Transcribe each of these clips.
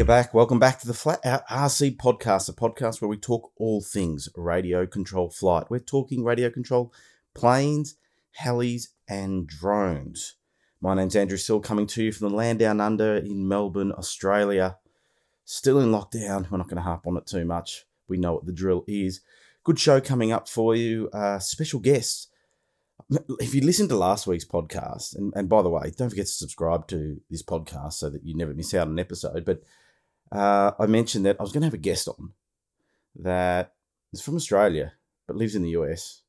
Are back. Welcome back to the Flat Out RC podcast, a podcast where we talk all things radio control flight. We're talking radio control planes, helis, and drones. My name's Andrew Sill, coming to you from the land down under in Melbourne, Australia. Still in lockdown. We're not going to harp on it too much. We know what the drill is. Good show coming up for you. Uh, special guests if you listen to last week's podcast, and, and by the way, don't forget to subscribe to this podcast so that you never miss out on an episode. But uh, I mentioned that I was going to have a guest on that is from Australia but lives in the US.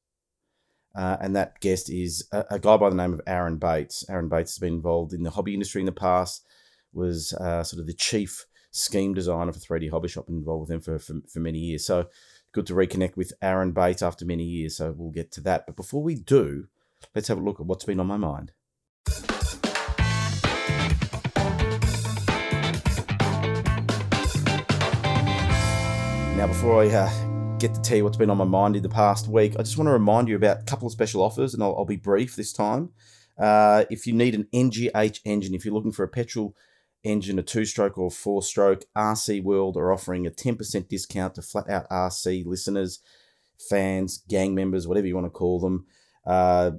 Uh, and that guest is a, a, guy by the name of Aaron Bates. Aaron Bates has been involved in the hobby industry in the past, was uh, sort of the chief scheme designer for 3D Hobby Shop, and involved with them for, for, for many years. So good to reconnect with Aaron Bates after many years. So we'll get to that. But before we do, let's have a look at what's been on my mind. Now, before I uh, get to tell you what's been on my mind in the past week, I just want to remind you about a couple of special offers, and I'll, I'll be brief this time. Uh, if you need an NGH engine, if you're looking for a petrol engine, a two stroke or four stroke, RC World are offering a 10% discount to flat out RC listeners, fans, gang members, whatever you want to call them. Uh,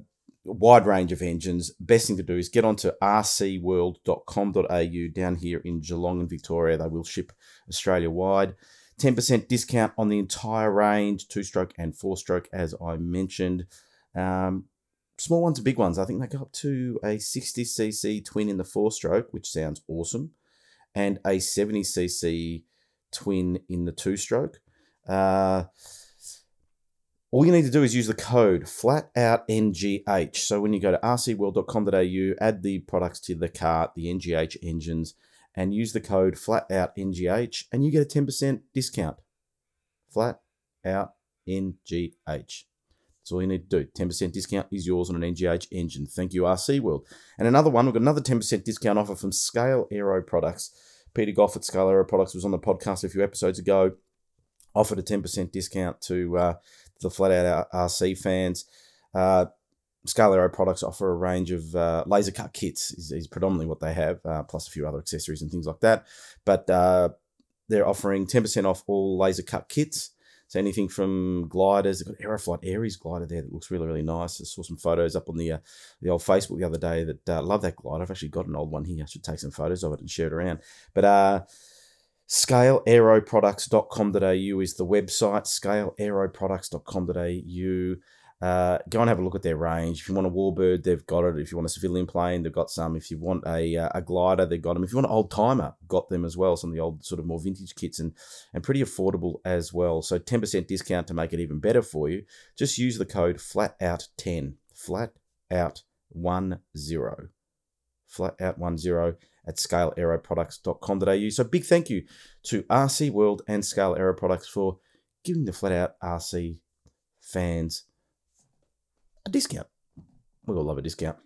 wide range of engines. Best thing to do is get onto rcworld.com.au down here in Geelong and Victoria. They will ship Australia wide. 10% discount on the entire range, two stroke and four stroke, as I mentioned. Um, small ones and big ones. I think they go up to a 60cc twin in the four stroke, which sounds awesome, and a 70cc twin in the two stroke. Uh, all you need to do is use the code FLATOUTNGH. So when you go to rcworld.com.au, add the products to the cart, the NGH engines, and use the code FLATOUTNGH, and you get a 10% discount. Flat out NGH. That's all you need to do. 10% discount is yours on an NGH engine. Thank you, RC World. And another one, we've got another 10% discount offer from Scale Aero Products. Peter Goff at Scale Aero Products was on the podcast a few episodes ago. Offered a 10% discount to uh, the flat out RC fans. Uh, Scale Aero products offer a range of uh, laser cut kits, is, is predominantly what they have, uh, plus a few other accessories and things like that. But uh, they're offering 10% off all laser cut kits. So anything from gliders, they've got Aeroflite Aries glider there that looks really, really nice. I saw some photos up on the uh, the old Facebook the other day that uh, love that glider. I've actually got an old one here. I should take some photos of it and share it around. But uh, scaleaeroproducts.com.au is the website, scaleaeroproducts.com.au. Uh, go and have a look at their range. If you want a warbird, they've got it. If you want a civilian plane, they've got some. If you want a, uh, a glider, they've got them. If you want an old timer, got them as well. Some of the old sort of more vintage kits and and pretty affordable as well. So ten percent discount to make it even better for you. Just use the code flat out ten flat out one zero flat out one zero at scaleaeroproducts.com.au. So big thank you to RC World and Scale Aero Products for giving the flat out RC fans a discount. We all love a discount.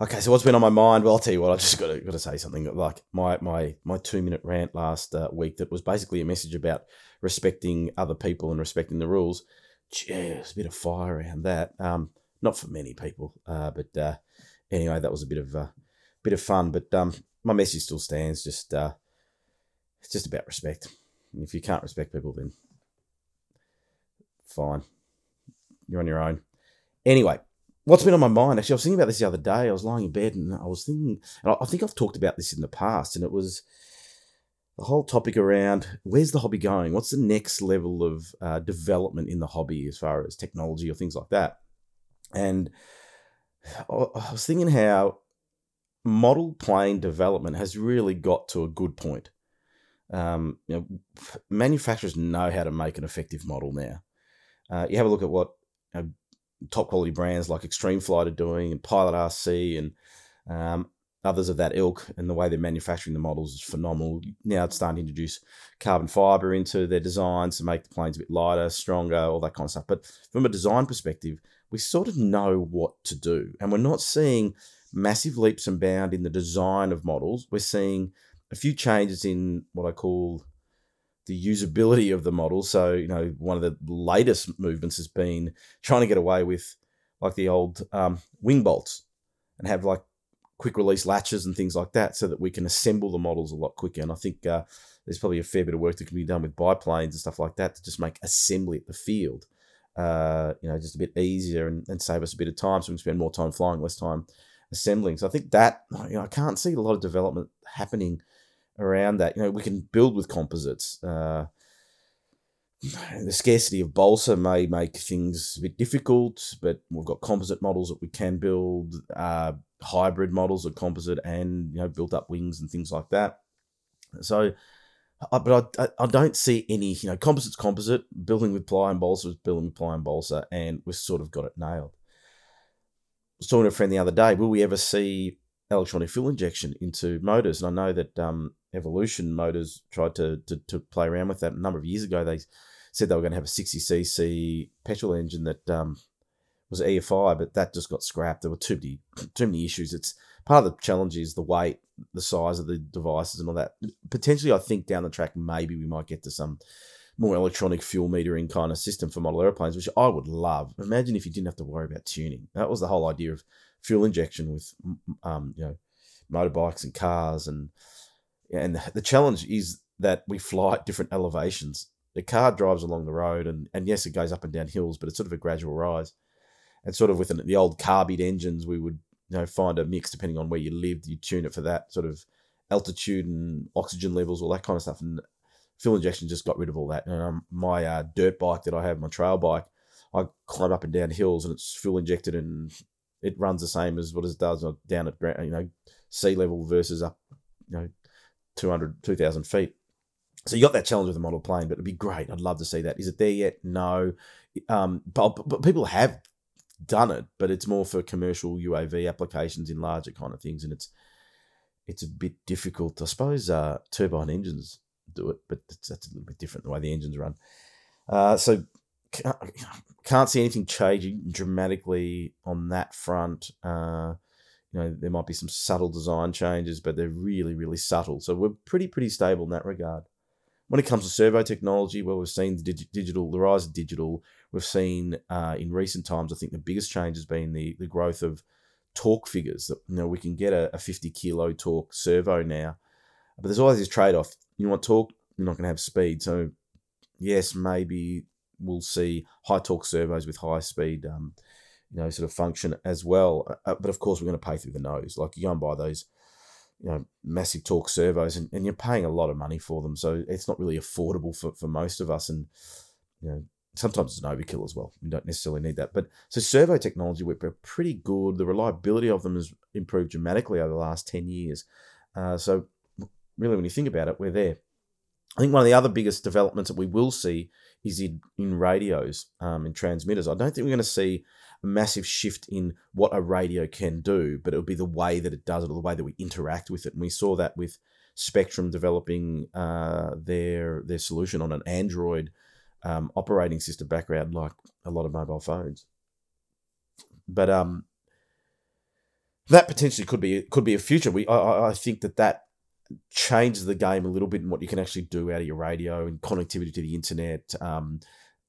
Okay, so what's been on my mind? Well, I'll tell you what. I just got to, got to say something. Like my my my two minute rant last uh, week that was basically a message about respecting other people and respecting the rules. Jeez, a bit of fire around that. Um, not for many people, uh, but uh, anyway, that was a bit of a bit of fun. But um, my message still stands. Just uh, it's just about respect. And if you can't respect people, then fine, you're on your own. Anyway, what's been on my mind? Actually, I was thinking about this the other day. I was lying in bed and I was thinking, and I think I've talked about this in the past, and it was the whole topic around where's the hobby going? What's the next level of uh, development in the hobby as far as technology or things like that? And I was thinking how model plane development has really got to a good point. Um, you know, manufacturers know how to make an effective model now. Uh, you have a look at what you know, top quality brands like Extreme Flight are doing, and Pilot RC, and um, others of that ilk, and the way they're manufacturing the models is phenomenal. Now it's starting to introduce carbon fiber into their designs to make the planes a bit lighter, stronger, all that kind of stuff. But from a design perspective, we sort of know what to do, and we're not seeing massive leaps and bounds in the design of models. We're seeing a few changes in what I call the usability of the model. So, you know, one of the latest movements has been trying to get away with like the old um, wing bolts and have like quick release latches and things like that, so that we can assemble the models a lot quicker. And I think uh, there's probably a fair bit of work that can be done with biplanes and stuff like that to just make assembly at the field, uh, you know, just a bit easier and, and save us a bit of time, so we can spend more time flying, less time assembling. So I think that you know I can't see a lot of development happening around that. You know, we can build with composites. Uh, the scarcity of balsa may make things a bit difficult, but we've got composite models that we can build, uh, hybrid models of composite and you know built up wings and things like that. So, uh, but I, I don't see any you know composites composite building with ply and balsa is building with ply and balsa, and we've sort of got it nailed. I was talking to a friend the other day. Will we ever see electronic fuel injection into motors? And I know that um, Evolution Motors tried to, to to play around with that a number of years ago. They said they were going to have a 60cc petrol engine that um, was EFI, but that just got scrapped. There were too many, too many issues. It's part of the challenge is the weight, the size of the devices, and all that. Potentially, I think down the track, maybe we might get to some more electronic fuel metering kind of system for model airplanes, which I would love. Imagine if you didn't have to worry about tuning. That was the whole idea of fuel injection with, um, you know, motorbikes and cars, and and the challenge is that we fly at different elevations the car drives along the road, and, and yes, it goes up and down hills, but it's sort of a gradual rise. And sort of with an, the old carbide engines, we would you know find a mix depending on where you lived. You tune it for that sort of altitude and oxygen levels, all that kind of stuff. And fuel injection just got rid of all that. And um, my uh, dirt bike that I have, my trail bike, I climb up and down hills, and it's fuel injected, and it runs the same as what it does down at ground, you know sea level versus up you know 200 2000 feet so you got that challenge with the model plane, but it'd be great. I'd love to see that. Is it there yet? No. Um, but, but people have done it, but it's more for commercial UAV applications in larger kind of things, and it's it's a bit difficult. I suppose uh, turbine engines do it, but that's a little bit different the way the engines run. Uh, so can't see anything changing dramatically on that front. Uh, you know, there might be some subtle design changes, but they're really, really subtle. So we're pretty, pretty stable in that regard. When it comes to servo technology, well, we've seen the dig- digital, the rise of digital. We've seen uh, in recent times, I think the biggest change has been the, the growth of torque figures. That you know we can get a, a 50 kilo torque servo now, but there's always this trade off. You want torque, you're not going to have speed. So yes, maybe we'll see high torque servos with high speed, um, you know, sort of function as well. Uh, but of course, we're going to pay through the nose. Like you go and buy those you know massive torque servos and, and you're paying a lot of money for them. So it's not really affordable for, for most of us. And you know sometimes it's an overkill as well. You don't necessarily need that. But so servo technology we're pretty good. The reliability of them has improved dramatically over the last 10 years. Uh, so really when you think about it we're there. I think one of the other biggest developments that we will see is in, in radios um, in transmitters i don't think we're going to see a massive shift in what a radio can do, but it'll be the way that it does it or the way that we interact with it. And we saw that with Spektrum developing uh, their their solution on an Android um, operating system background, like a lot of mobile phones. But um, that potentially could be could be a future. We I, I think that that changes the game a little bit in what you can actually do out of your radio and connectivity to the internet. Um,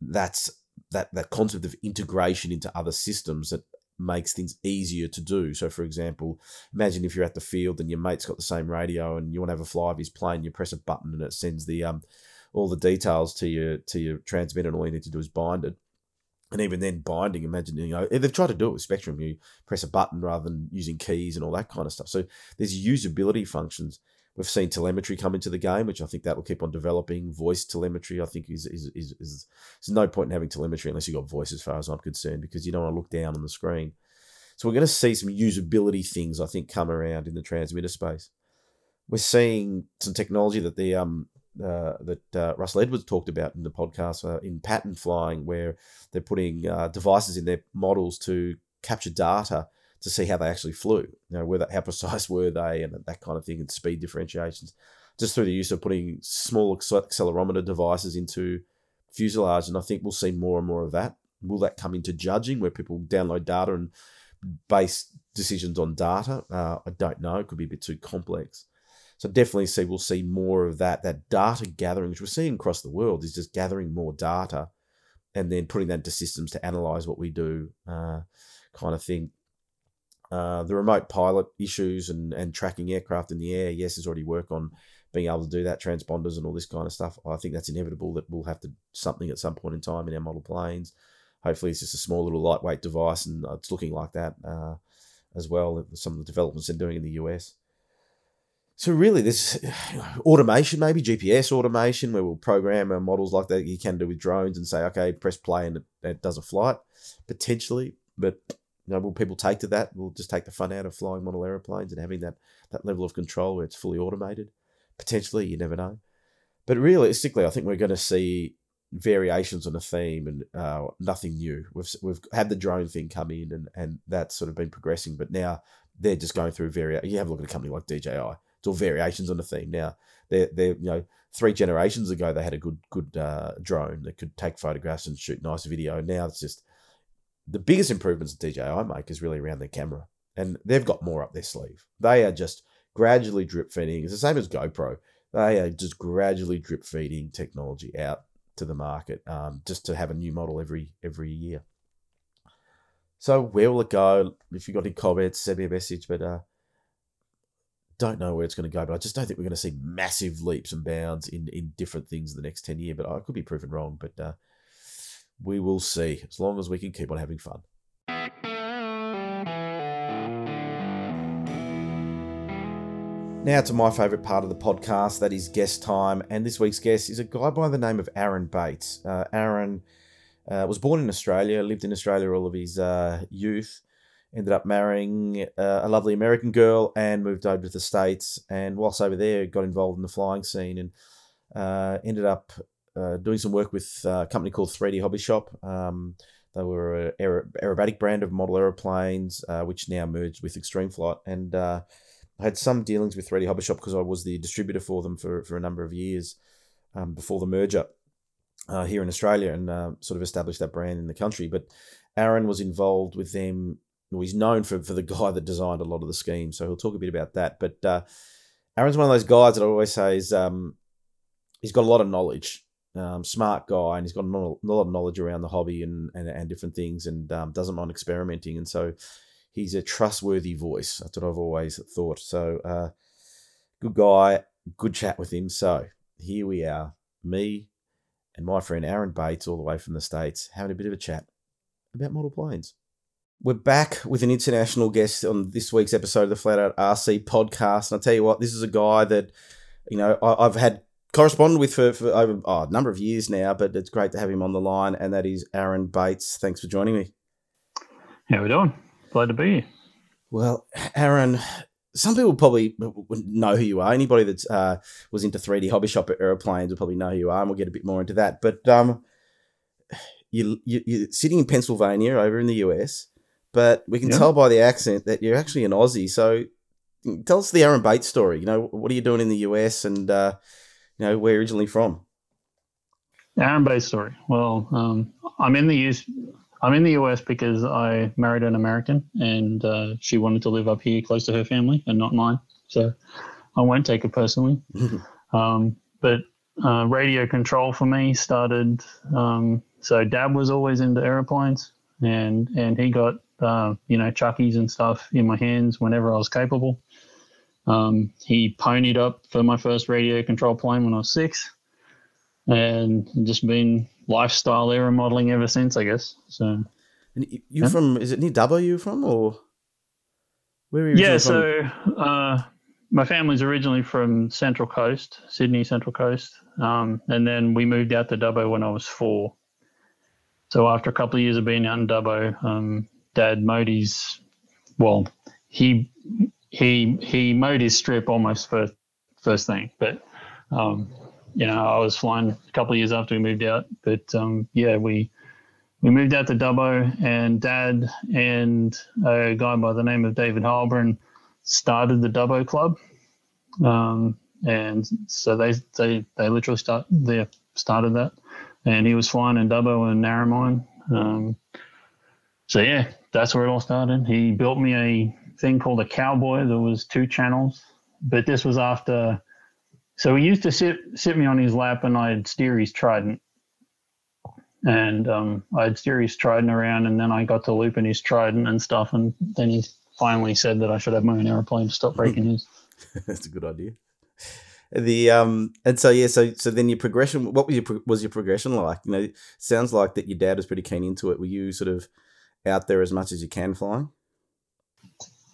that's that that concept of integration into other systems that makes things easier to do. So, for example, imagine if you're at the field and your mate's got the same radio and you want to have a fly of his plane, you press a button and it sends the um all the details to your to your transmitter, and all you need to do is bind it. And even then, binding, imagine, you know, they've tried to do it with Spektrum. You press a button rather than using keys and all that kind of stuff. So there's usability functions We've seen telemetry come into the game, which I think that will keep on developing. Voice telemetry, I think, is is, is, is there's no point in having telemetry unless you've got voice, as far as I'm concerned, because you don't want to look down on the screen. So we're going to see some usability things, I think, come around in the transmitter space. We're seeing some technology that the um uh, that uh, Russell Edwards talked about in the podcast uh, in pattern flying, where they're putting uh, devices in their models to capture data to see how they actually flew. You know, whether how precise were they and that kind of thing, and speed differentiations, just through the use of putting small accelerometer devices into fuselage. And I think we'll see more and more of that. Will that come into judging, where people download data and base decisions on data? Uh, I don't know. It could be a bit too complex. So definitely see we'll see more of that. That data gathering, which we're seeing across the world, is just gathering more data and then putting that into systems to analyze what we do, uh, kind of thing. Uh, the remote pilot issues and, and tracking aircraft in the air, yes, there's already work on being able to do that, transponders and all this kind of stuff. I think that's inevitable that we'll have to something at some point in time in our model planes. Hopefully, it's just a small little lightweight device, and it's looking like that uh, as well. Some of the developments they're doing in the US. So really, this automation, maybe GPS automation, where we'll program our models like that you can do with drones and say, okay, press play and it, it does a flight, potentially. But know, will people take to that? We'll just take the fun out of flying model aeroplanes and having that that level of control where it's fully automated. Potentially, you never know. But realistically, I think we're going to see variations on a theme and uh, nothing new. We've we've had the drone thing come in and and that's sort of been progressing, but now they're just going through vari. You have a look at a company like DJI it's all variations on the theme. Now, they're, they're you know, three generations ago, they had a good good uh, drone that could take photographs and shoot nice video. Now it's just the biggest improvements that DJI make is really around their camera. And they've got more up their sleeve. They are just gradually drip feeding. It's the same as GoPro. They are just gradually drip feeding technology out to the market um, just to have a new model every every year. So where will it go? If you've got any comments, send me a message. But uh, don't know where it's going to go, but I just don't think we're going to see massive leaps and bounds in, in different things in the next 10 years. But I could be proven wrong, but uh, we will see as long as we can keep on having fun. Now to my favourite part of the podcast, that is guest time. And this week's guest is a guy by the name of Aaron Bates. Uh, Aaron uh, was born in Australia, lived in Australia all of his uh, youth ended up marrying uh, a lovely American girl and moved over to the States. And whilst over there, got involved in the flying scene and uh, ended up uh, doing some work with a company called 3D Hobby Shop. Um, they were an aerobatic brand of model aeroplanes, uh, which now merged with Extreme Flight. And uh, I had some dealings with 3D Hobby Shop because I was the distributor for them for, for a number of years um, before the merger. Uh, here in Australia and sort of established that brand in the country. But Aaron was involved with them well, he's known for, for the guy that designed a lot of the schemes, so he'll talk a bit about that. But uh, Aaron's one of those guys that I always say is um, he's got a lot of knowledge, um, smart guy, and he's got a lot of knowledge around the hobby and and, and different things, and um, doesn't mind experimenting, and so he's a trustworthy voice. That's what I've always thought. So uh, good guy, good chat with him. So here we are, me and my friend Aaron Bates, all the way from the states, having a bit of a chat about model planes. We're back with an international guest on this week's episode of the Flat Out RC podcast. And I'll tell you what, this is a guy that, you know, I, have had corresponded with for, for over oh, a number of years now, but it's great to have him on the line, and that is Aaron Bates. Thanks for joining me. How we doing? Glad to be here. Well, Aaron, some people probably know who you are. Anybody that uh, was into 3D hobby shop at airplanes will probably know who you are, and we'll get a bit more into that. But um, you, you, you're sitting in Pennsylvania over in the US but we can yeah. tell by the accent that you're actually an Aussie. So tell us the Aaron Bates story. You know, what are you doing in the US and, uh, you know, where originally from? Aaron Bates story. Well, um, I'm in the US. I'm in the US because I married an American and uh, she wanted to live up here close to her family and not mine. So I won't take it personally. um, but uh, radio control for me started. Um, so dad was always into airplanes and and he got uh, you know, chuckies and stuff in my hands whenever I was capable. Um, he ponied up for my first radio control plane when I was six, and just been lifestyle aero modeling ever since, I guess. So, and you yeah. from? Is it near Dubbo? You from or where are you? Yeah, so uh, my family's originally from Central Coast, Sydney Central Coast, um, and then we moved out to Dubbo when I was four. So after a couple of years of being out in Dubbo, um, Dad Modi's, well, he he he mowed his strip almost first first thing, but um, you know I was flying a couple of years after we moved out, but um, yeah we we moved out to Dubbo, and Dad and a guy by the name of David Heilbrunn started the Dubbo Club, um, and so they they they literally start they started that, and he was flying in Dubbo and Narromine. Um, so yeah, that's where it all started. He built me a thing called a cowboy that was two channels, but this was after. So he used to sit sit me on his lap, and I'd steer his Trident, and um, I'd steer his Trident around, and then I got to looping his Trident and stuff, and then he finally said that I should have my own aeroplane to stop breaking his. That's a good idea. The um and so yeah so so then your progression what was your was your progression like you know sounds like that your dad was pretty keen into it were you sort of out there as much as you can flying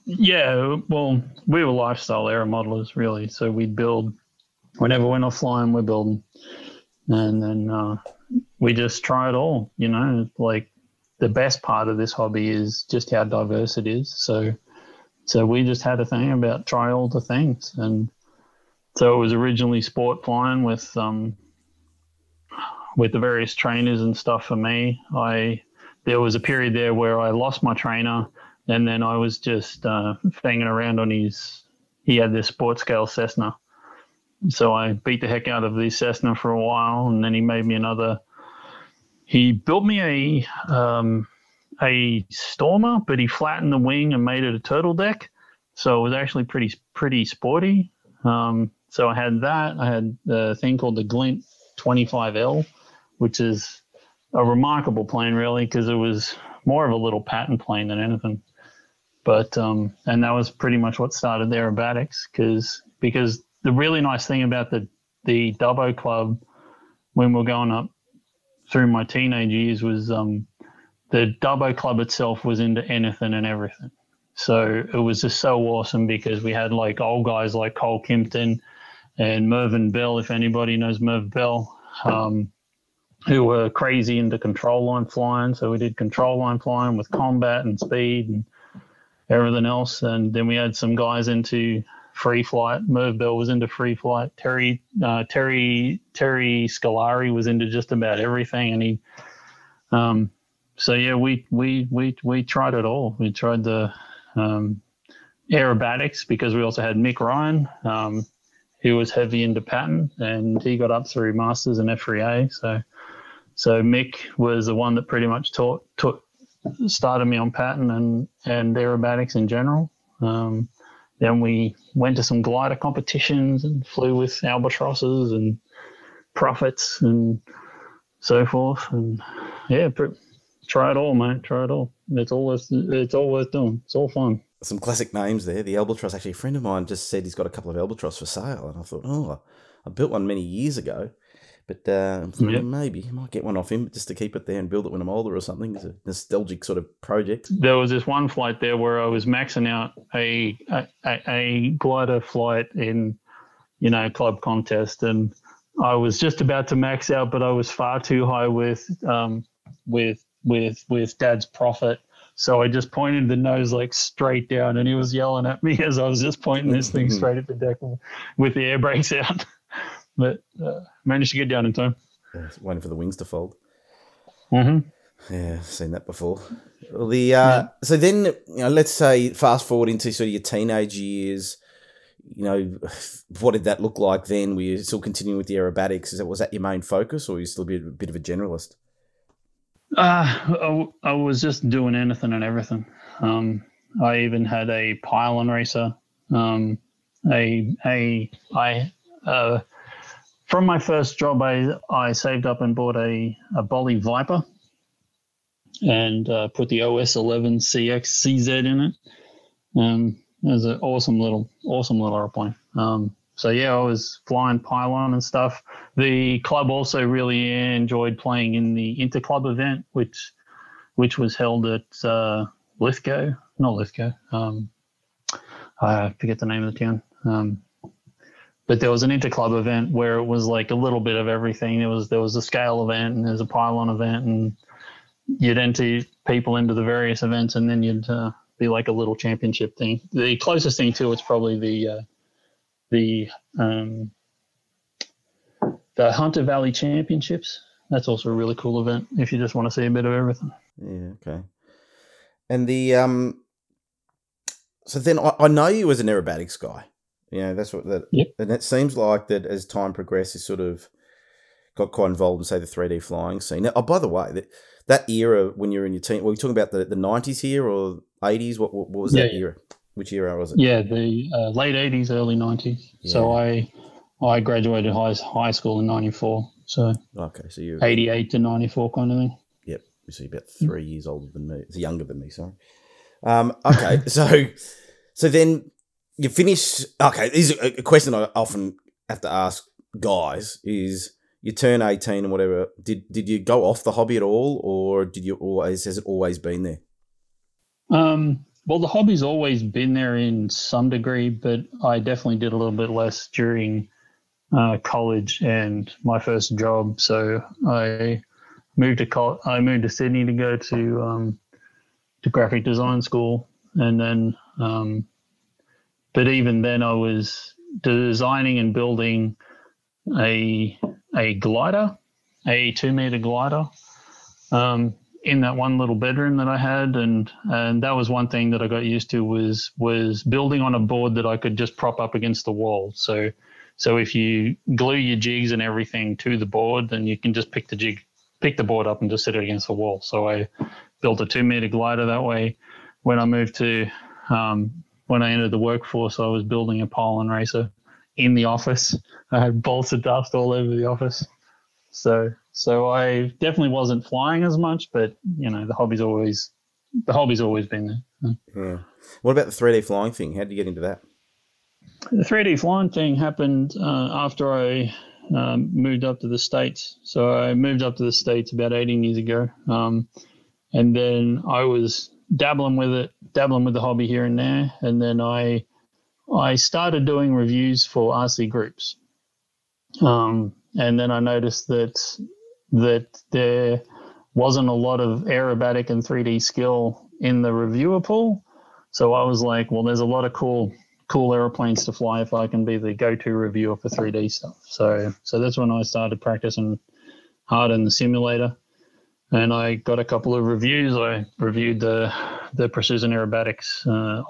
yeah well we were lifestyle aero modelers really so we'd build whenever we're not flying we're building and then uh, we just try it all you know like the best part of this hobby is just how diverse it is. So, so we just had a thing about try all the things, and so it was originally sport flying with um, with the various trainers and stuff. For me, I there was a period there where I lost my trainer, and then I was just uh, hanging around on his. He had this sport scale Cessna, so I beat the heck out of the Cessna for a while, and then he made me another he built me a um, a Stormer, but he flattened the wing and made it a turtle deck. So it was actually pretty pretty sporty. Um, so I had that. I had a thing called the Glint 25L, which is a remarkable plane, really, because it was more of a little pattern plane than anything. But um, and that was pretty much what started the aerobatics, because because the really nice thing about the the Dubbo Club when we we're going up through my teenage years was um, the Dubbo Club itself was into anything and everything. So it was just so awesome because we had like old guys like Cole Kimpton and Mervyn Bell, if anybody knows Merv Bell, um, who were crazy into control line flying. So we did control line flying with combat and speed and everything else. And then we had some guys into free flight. Merv Bell was into free flight. Terry uh, Terry Terry Scolari was into just about everything, and he. Um, so yeah, we we we we tried it all. We tried the um, aerobatics because we also had Mick Ryan, um, who was heavy into pattern, and he got up through masters and F3A. So so Mick was the one that pretty much taught taught started me on pattern and and aerobatics in general. Um, then we went to some glider competitions and flew with albatrosses and prophets and so forth. And yeah, try it all, mate. Try it all. It's all worth, it's all worth doing. It's all fun. Some classic names there. The albatross. Actually, a friend of mine just said he's got a couple of albatross for sale, and I thought, oh, I built one many years ago. But uh, maybe I might get one off him just to keep it there and build it when I'm older or something. It's a nostalgic sort of project. There was this one flight there where I was maxing out a a, a glider flight in, you know, club contest, and I was just about to max out, but I was far too high with um, with with with Dad's Prophet. So I just pointed the nose like straight down, and he was yelling at me as I was just pointing this thing straight at the deck with the air brakes out but uh, managed to get down in time. Yeah, waiting for the wings to fold. Mm-hmm. Yeah, seen that before. Well, the uh, yeah. so then you know, let's say fast forward into sort of your teenage years. You know, what did that look like then? Were you still continuing with the aerobatics? Is that was that your main focus, or were you still a bit, a bit of a generalist? Uh, I, I was just doing anything and everything. Um, I even had a pylon racer. Um, a a I uh, from my first job, I, I saved up and bought a, a Bolly Viper and uh, put the OS 11 CX CZ in it. Um, it was an awesome little, awesome little airplane. Um, so yeah, I was flying pylon and stuff. The club also really enjoyed playing in the interclub event, which which was held at uh, Lithgow, not Lithgow. Um, I forget the name of the town. Um, but there was an interclub event where it was like a little bit of everything. There was there was a scale event and there's a pylon event, and you'd enter people into the various events, and then you'd uh, be like a little championship thing. The closest thing to it's probably the uh, the um, the Hunter Valley Championships. That's also a really cool event if you just want to see a bit of everything. Yeah. Okay. And the um. So then I, I know you as an aerobatics guy. Yeah, that's what that. Yep. And it seems like that as time progressed, you sort of got quite involved in say the three D flying scene. Now, oh, by the way, that that era when you're in your team, were you talking about the the nineties here or eighties? What, what, what was that yeah, era? Which era was it? Yeah, the uh, late eighties, early nineties. Yeah. So I I graduated high high school in ninety four. So okay, so eighty eight to ninety four kind of thing. Yep, so you're about three years older than me. It's younger than me. Sorry. Um, okay, so so then you finish. Okay, this is a question I often have to ask guys: is you turn eighteen and whatever. Did did you go off the hobby at all, or did you always has it always been there? Um, well, the hobby's always been there in some degree, but I definitely did a little bit less during uh, college and my first job. So I moved to col- I moved to Sydney to go to um, to graphic design school, and then um, but even then I was designing and building a a glider, a two meter glider, um, in that one little bedroom that I had, and and that was one thing that I got used to was was building on a board that I could just prop up against the wall. So so if you glue your jigs and everything to the board, then you can just pick the jig, pick the board up and just sit it against the wall. So I built a two meter glider that way. When I moved to, um, when I entered the workforce, I was building a pylon racer in the office. I had bolts of dust all over the office. So, so I definitely wasn't flying as much, but you know, the hobby's always, the hobby's always been there. Yeah. What about the 3D flying thing? How did you get into that? The 3D flying thing happened uh, after I um, moved up to the States. So I moved up to the States about 18 years ago. Um, and then I was dabbling with it, dabbling with the hobby here and there. And then I, I started doing reviews for RC groups. Um, and then I noticed that, that there wasn't a lot of aerobatic and 3D skill in the reviewer pool. So I was like, well, there's a lot of cool cool airplanes to fly if I can be the go-to reviewer for 3D stuff. So so that's when I started practicing hard in the simulator, and I got a couple of reviews. I reviewed the the Precision Aerobatics uh,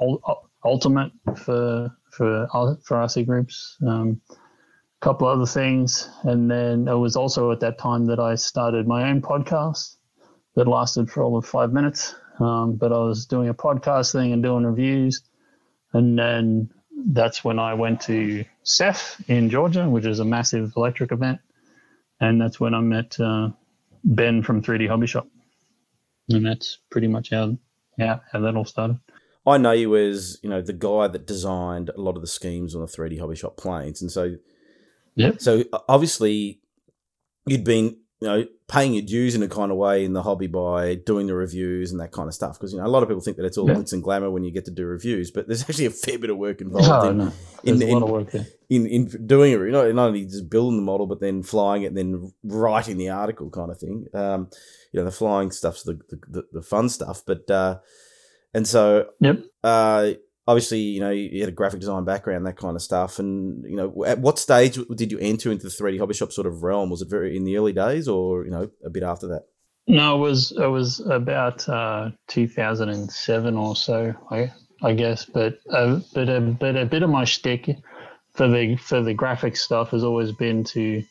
Ultimate for for for RC groups. Um, a couple other things, and then it was also at that time that I started my own podcast that lasted for all of five minutes. Um, but I was doing a podcast thing and doing reviews and then that's when I went to SEF in Georgia, which is a massive electric event. And that's when I met uh, Ben from 3D Hobby Shop. And that's pretty much how, how, how that all started. I know you as, you know, the guy that designed a lot of the schemes on the 3D Hobby Shop planes. And so, yeah. So obviously you'd been you know, paying your dues in a kind of way in the hobby by doing the reviews and that kind of stuff. Because you know, a lot of people think that it's all yeah. and glamour when you get to do reviews, but there's actually a fair bit of work involved oh, in, no. in, in, work in, in doing it. Not, not only just building the model, but then flying it, and then writing the article, kind of thing. Um, you know, the flying stuff's the the, the, the fun stuff, but uh, and so yep. Uh, obviously, you know, you had a graphic design background, that kind of stuff. And, you know, at what stage did you enter into the 3D hobby shop sort of realm? Was it very in the early days or, you know, a bit after that? No, it was, it was about uh, 2007 or so, I, I guess. But, uh, but, a, but a bit of my shtick for the, for the graphic stuff has always been to,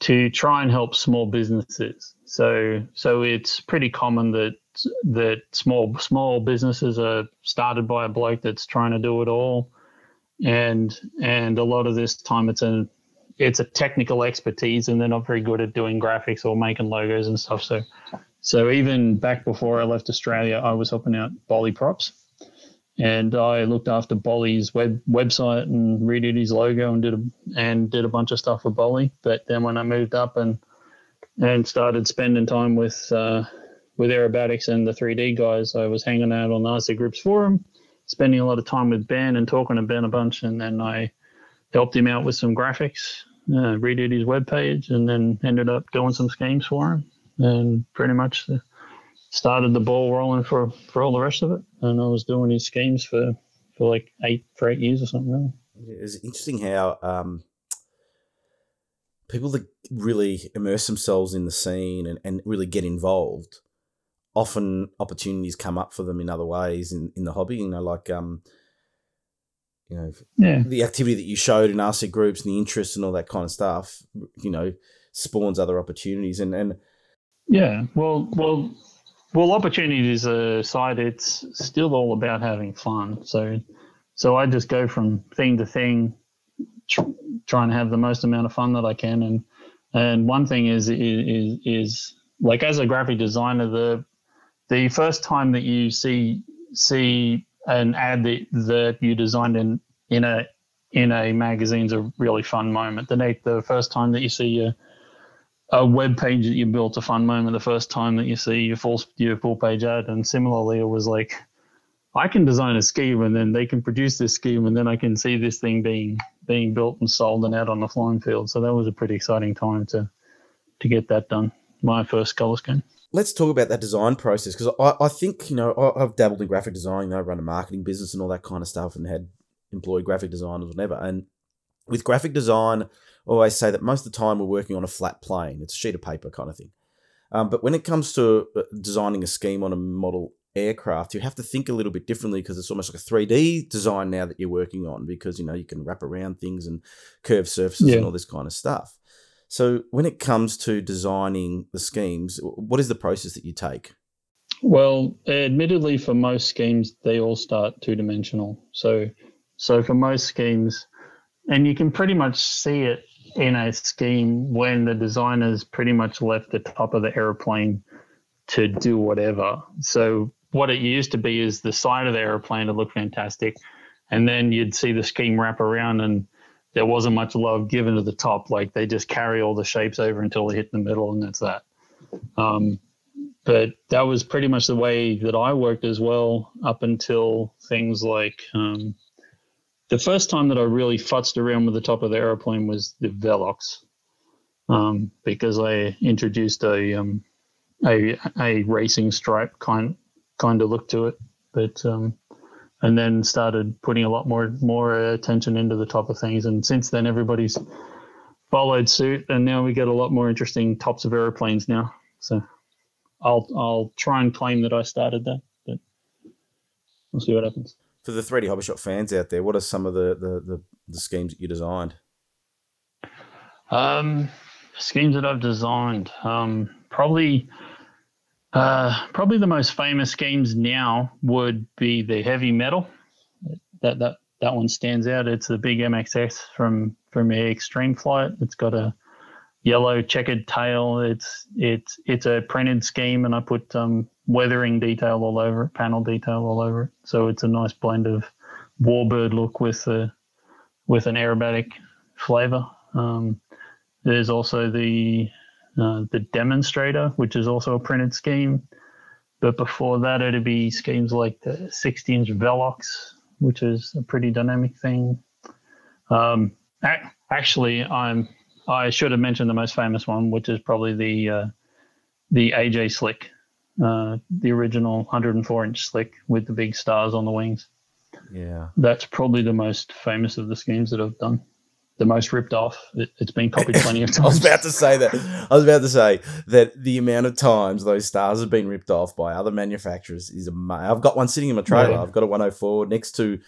to try and help small businesses. So, so it's pretty common that that small small businesses are started by a bloke that's trying to do it all, and and a lot of this time it's a it's a technical expertise, and they're not very good at doing graphics or making logos and stuff. So so even back before I left Australia, I was helping out Bolly Props, and I looked after Bolly's web website and redid his logo and did a and did a bunch of stuff for Bolly. But then when I moved up and and started spending time with uh, with aerobatics and the 3D guys. I was hanging out on the RC Groups forum, spending a lot of time with Ben and talking to Ben a bunch, and then I helped him out with some graphics, uh, redid his web page, and then ended up doing some schemes for him, and pretty much started the ball rolling for for all the rest of it. And I was doing his schemes for for like eight for eight years or something. Really. It's interesting how um, people that really immerse themselves in the scene and, and really get involved often opportunities come up for them in other ways in, in the hobby. You know, like um, you know, yeah. the activity that you showed in RC groups and the interest and all that kind of stuff. You know, spawns other opportunities and and yeah, well, well, well, opportunities aside, it's still all about having fun. So, so I just go from thing to thing, tr- trying to have the most amount of fun that I can. And and one thing is is is like as a graphic designer, the the first time that you see see an ad that, that you designed in in a in a magazine's a really fun moment. The the first time that you see a a web page that you built a fun moment. The first time that you see your full your full page ad, and similarly, it was like I can design a scheme and then they can produce this scheme and then I can see this thing being being built and sold and out on the flying field. So that was a pretty exciting time to to get that done. My first color scheme. Let's talk about that design process because I, I think you know I, have dabbled in graphic design. You know, I run a marketing business and all that kind of stuff, and had employed graphic designers, whatever. And with graphic design, I always say that most of the time we're working on a flat plane. It's a sheet of paper kind of thing. Um, but when it comes to uh, designing a scheme on a model aircraft, you have to think a little bit differently because it's almost like a 3D design now that you're working on because, you know, you can wrap around things and curve surfaces yeah. and all this kind of stuff. So when it comes to designing the schemes, what is the process that you take? Well, admittedly, for most schemes, they all start two dimensional. So, so for most schemes, and you can pretty much see it in a scheme when the designers pretty much left the top of the airplane to do whatever. So what it used to be is the side of the aeroplane would look fantastic, and then you'd see the scheme wrap around, and there wasn't much love given to the top. Like they just carry all the shapes over until they hit the middle, and that's that. Um, but that was pretty much the way that I worked as well, up until things like um, the first time that I really futzed around with the top of the aeroplane was the Velox, um, because I introduced a um, a a racing stripe kind kind of look to it. But um, and then started putting a lot more more attention into the top of things. And since then, everybody's followed suit, and now we get a lot more interesting tops of airplanes now. So I'll I'll try and claim that I started that, but we'll see what happens. For the 3D Hobby Shop fans out there, what are some of the the, the, the schemes that you designed? Um, schemes that I've designed, um, probably uh, probably the most famous games now would be the heavy metal. That that that one stands out. It's the big MXX from from Extreme Flight. It's got a yellow checkered tail. It's it's it's a printed scheme, and I put um, weathering detail all over it, panel detail all over it. So it's a nice blend of warbird look with a with an aerobatic flavor. Um, there's also the uh, the demonstrator, which is also a printed scheme. But before that, it'd be schemes like the 60 inch Velox, which is a pretty dynamic thing. Um, actually, I'm I should have mentioned the most famous one, which is probably the uh, the AJ Slick, uh, the original 104 inch Slick with the big stars on the wings. Yeah, that's probably the most famous of the schemes that I've done the most ripped off. It, has been copied plenty of times. I was about to say that. I was about to say that the amount of times those stars have been ripped off by other manufacturers is amazing. I've got one sitting in my trailer. Yeah. I've got a 104 next to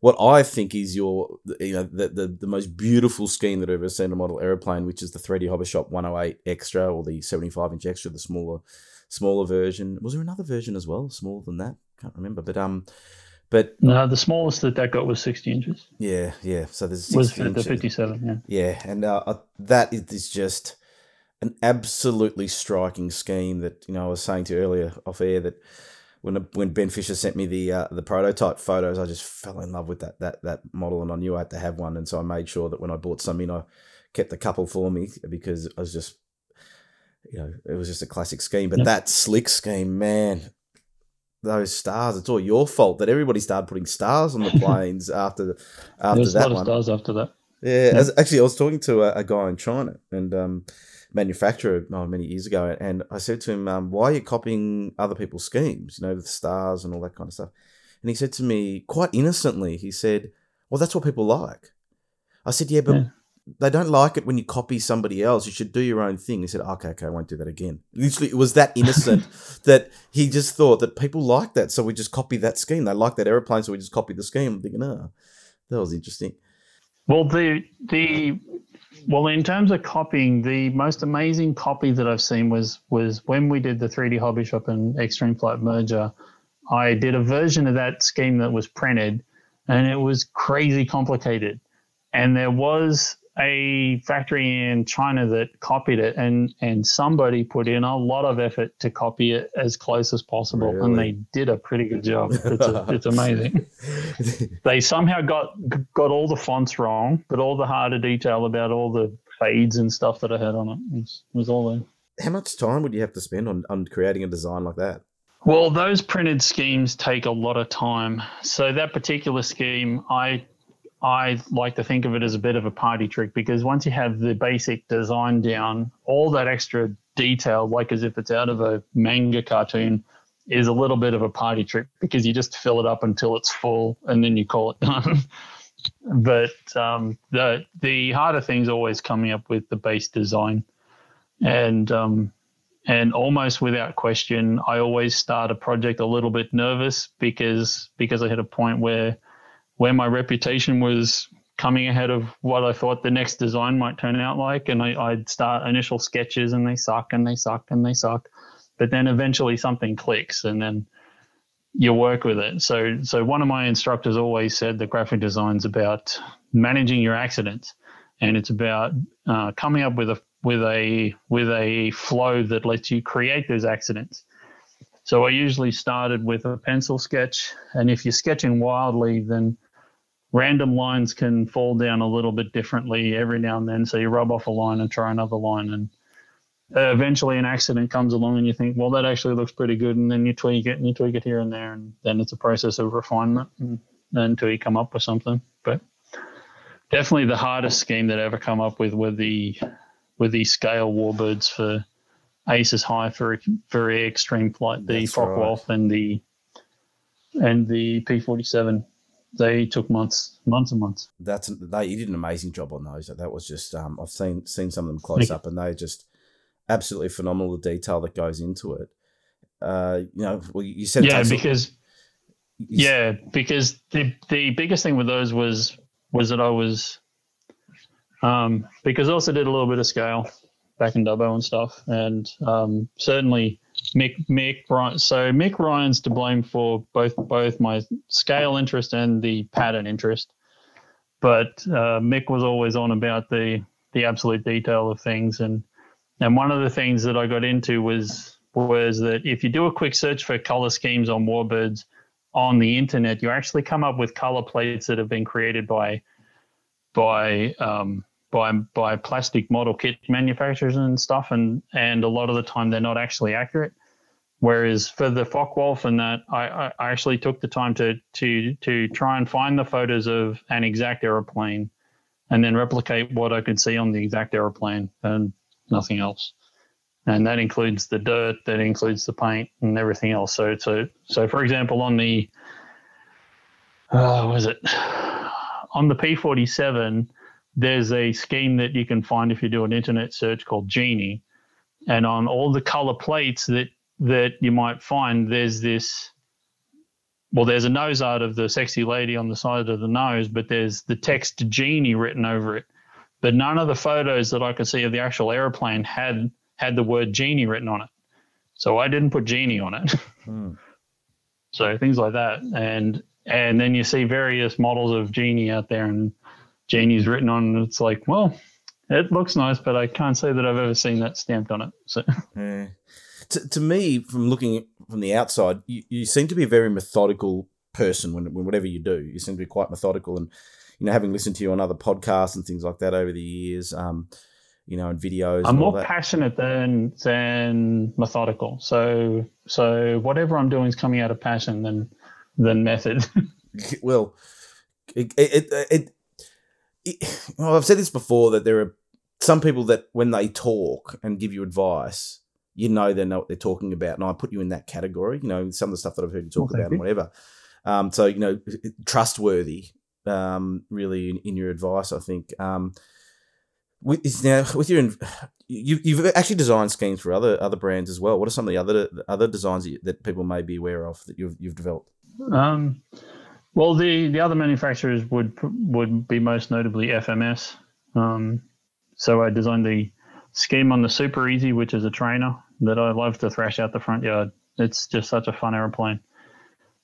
what I think is your, you know, the, the, the most beautiful scheme that I've ever seen a model aeroplane, which is the 3D Hobby Shop 108 Extra or the 75 inch Extra, the smaller smaller version. Was there another version as well, smaller than that? Can't remember, but um, but no, the smallest that that got was 60 inches. Yeah, yeah. So there's was the 57. Yeah, yeah, and uh, that is just an absolutely striking scheme that you know I was saying to you earlier off air that when when Ben Fisher sent me the uh, the prototype photos, I just fell in love with that that that model, and I knew I had to have one, and so I made sure that when I bought some in, I kept a couple for me because I was just you know it was just a classic scheme. But yep. that slick scheme, man, those stars. It's all your fault that everybody started putting stars on the planes after after that one. Stars after that. Yeah, yeah. As, actually, I was talking to a, a guy in China and um, manufacturer oh, many years ago, and I said to him, um, "Why are you copying other people's schemes? You know, the stars and all that kind of stuff." And he said to me, quite innocently, he said, "Well, that's what people like." I said, "Yeah, but." Yeah they don't like it when you copy somebody else. You should do your own thing. He said, okay, okay, I won't do that again. Literally, it was that innocent that he just thought that people like that. So we just copy that scheme. They like that aeroplane. So we just copy the scheme. I'm thinking, oh, that was interesting. Well, the, the, well, in terms of copying, the most amazing copy that I've seen was, was when we did the 3D Hobby Shop and Extreme Flight merger. I did a version of that scheme that was printed and it was crazy complicated. And there was a factory in China that copied it, and and somebody put in a lot of effort to copy it as close as possible, really? and they did a pretty good job. It's, a, it's amazing. they somehow got got all the fonts wrong, but all the harder detail about all the fades and stuff that I had on it was, was all there. How much time would you have to spend on, on creating a design like that? Well, those printed schemes take a lot of time. So that particular scheme, I I like to think of it as a bit of a party trick because once you have the basic design down, all that extra detail, like as if it's out of a manga cartoon, is a little bit of a party trick because you just fill it up until it's full and then you call it done. but um, the the harder thing's always coming up with the base design, and um, and almost without question, I always start a project a little bit nervous because because I hit a point where where my reputation was coming ahead of what I thought the next design might turn out like. And I, would start initial sketches and they suck and they suck and they suck. But then eventually something clicks and then you work with it. So, so one of my instructors always said that graphic design is about managing your accidents and it's about uh, coming up with a with a with a flow that lets you create those accidents. So I usually started with a pencil sketch, and if you're sketching wildly, then random lines can fall down a little bit differently every now and then. So you rub off a line and try another line, and uh, eventually an accident comes along, and you think, well, that actually looks pretty good, and then you tweak it and you tweak it here and there, and then it's a process of refinement and, until you come up with something. But definitely the hardest scheme that I ever come up with were the with the scale warbirds for aces high for a very extreme flight, the Focke-Wulf right. and the and the P forty seven. They took months, months and months. That's they. You did an amazing job on those. That was just. Um, I've seen seen some of them close up, and they just absolutely phenomenal. The detail that goes into it. Uh, you know, well, you said yeah, because yeah, because the the biggest thing with those was was that I was um, because I also did a little bit of scale back in Dubbo and stuff. And um, certainly Mick, Mick Ryan. So Mick Ryan's to blame for both both my scale interest and the pattern interest. But uh, Mick was always on about the the absolute detail of things, and and one of the things that I got into was was that if you do a quick search for color schemes on warbirds on the internet, you actually come up with color plates that have been created by by um, by by plastic model kit manufacturers and stuff, and and a lot of the time they're not actually accurate. Whereas for the Focke-Wulf and that, I, I actually took the time to to to try and find the photos of an exact aeroplane, and then replicate what I could see on the exact aeroplane and nothing else. And that includes the dirt, that includes the paint, and everything else. So so so for example, on the uh, was it on the P forty seven there's a scheme that you can find if you do an internet search called Genie, and on all the color plates that that you might find, there's this. Well, there's a nose art of the sexy lady on the side of the nose, but there's the text Genie written over it. But none of the photos that I could see of the actual airplane had had the word Genie written on it. So I didn't put Genie on it. Hmm. So things like that, and and then you see various models of Genie out there, and Genie's written on, and it's like, well, it looks nice, but I can't say that I've ever seen that stamped on it. So, yeah. To, to me, from looking from the outside, you, you seem to be a very methodical person when, when whatever you do. You seem to be quite methodical, and you know, having listened to you on other podcasts and things like that over the years, um, you know, and videos. I'm more passionate than than methodical. So so whatever I'm doing is coming out of passion than than method. well, it, it, it well, I've said this before that there are some people that when they talk and give you advice, you know they know what they're talking about, and I put you in that category. You know, some of the stuff that I've heard you talk about and whatever. Um, so you know, trustworthy, um, really in, in, your advice. I think. Um, with now with your you, you've actually designed schemes for other other brands as well. What are some of the other other designs that people may be aware of that you've you've developed? Um, well, the, the other manufacturers would would be most notably FMS. Um, so I designed the scheme on the Super Easy, which is a trainer that I love to thrash out the front yard. It's just such a fun aeroplane.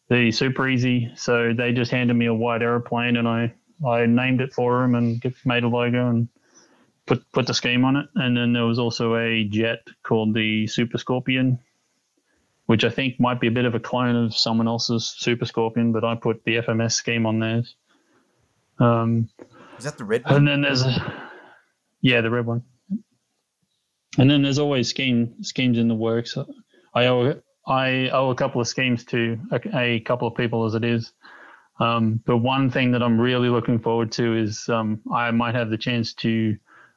The Super Easy, so they just handed me a white aeroplane and I, I named it for them and made a logo and put put the scheme on it. And then there was also a jet called the Super Scorpion, which I think might be a bit of a clone of someone else's Super Scorpion, but I put the FMS scheme on theirs. Um, Is that the red one? and then there's a yeah, the red one. And then there's always scheme schemes in the works. I owe I owe a couple of schemes to a, a couple of people as it is. Um, but one thing that I'm really looking forward to is um, I might have the chance to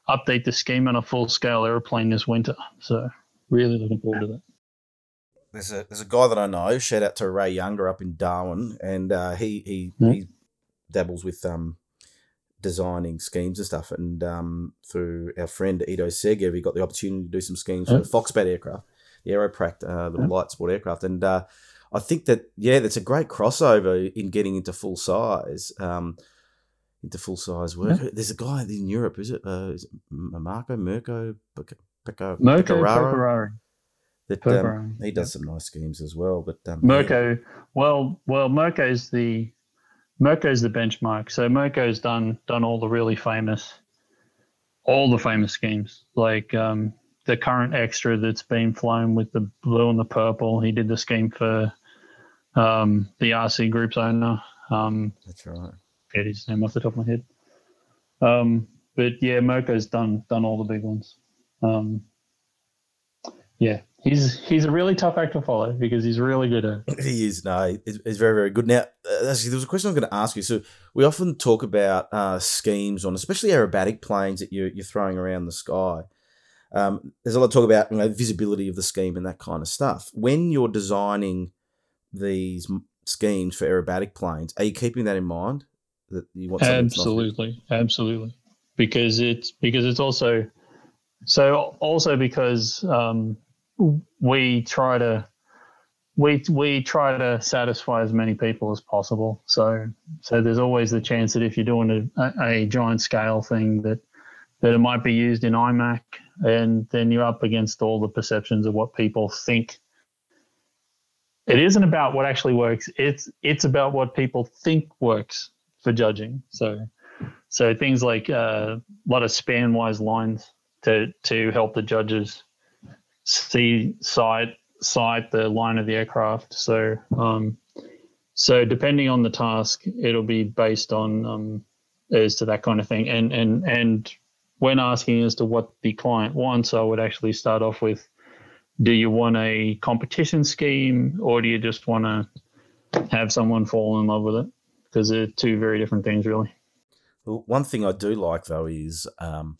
update the scheme on a full scale airplane this winter. So really looking forward to that. There's a there's a guy that I know. Shout out to Ray Younger up in Darwin, and uh, he he Hmm. he dabbles with um designing schemes and stuff. And um, through our friend Ido Segev, we got the opportunity to do some schemes for the Foxbat aircraft, the Aeropract, uh, the Yeah. light sport aircraft. And uh, I think that yeah, that's a great crossover in getting into full size. Um, into full size work. There's a guy in Europe. Is it? Uh, is it Marco Mirko Pec- Pecca- Mirko Pecoraro? Pecoraro. That um, he does some nice schemes as well. But um, Mirko, well, well, Mirko's the Mirko's the benchmark. So Mirko's done done all the really famous, all the famous schemes, like um, the current extra that's been flown with the blue and the purple. He did the scheme for um, the RC Group's owner. Um, that's right. get his name off the top of my head. Um, but yeah, Mirko's done done all the big ones. Um, yeah, he's he's a really tough act to follow because he's really good at. it. He is no, he's, he's very very good. Now, uh, actually, there was a question I'm going to ask you. So we often talk about uh, schemes on, especially aerobatic planes that you're you're throwing around the sky. Um, there's a lot of talk about you know visibility of the scheme and that kind of stuff. When you're designing these schemes for aerobatic planes, are you keeping that in mind? That you want Absolutely, absolutely, because it's because it's also so also because um, we try to we we try to satisfy as many people as possible. So so there's always the chance that if you're doing a, a, giant scale thing that that it might be used in IMAC, and then you're up against all the perceptions of what people think. It isn't about what actually works. It's it's about what people think works for judging. So so things like uh, a lot of span wise lines to to help the judges see sight sight the line of the aircraft. So um, so depending on the task, it'll be based on um, as to that kind of thing. And and and when asking as to what the client wants, I would actually start off with do you want a competition scheme or do you just want to have someone fall in love with it? Because they're two very different things, really. Well, one thing I do like though is um,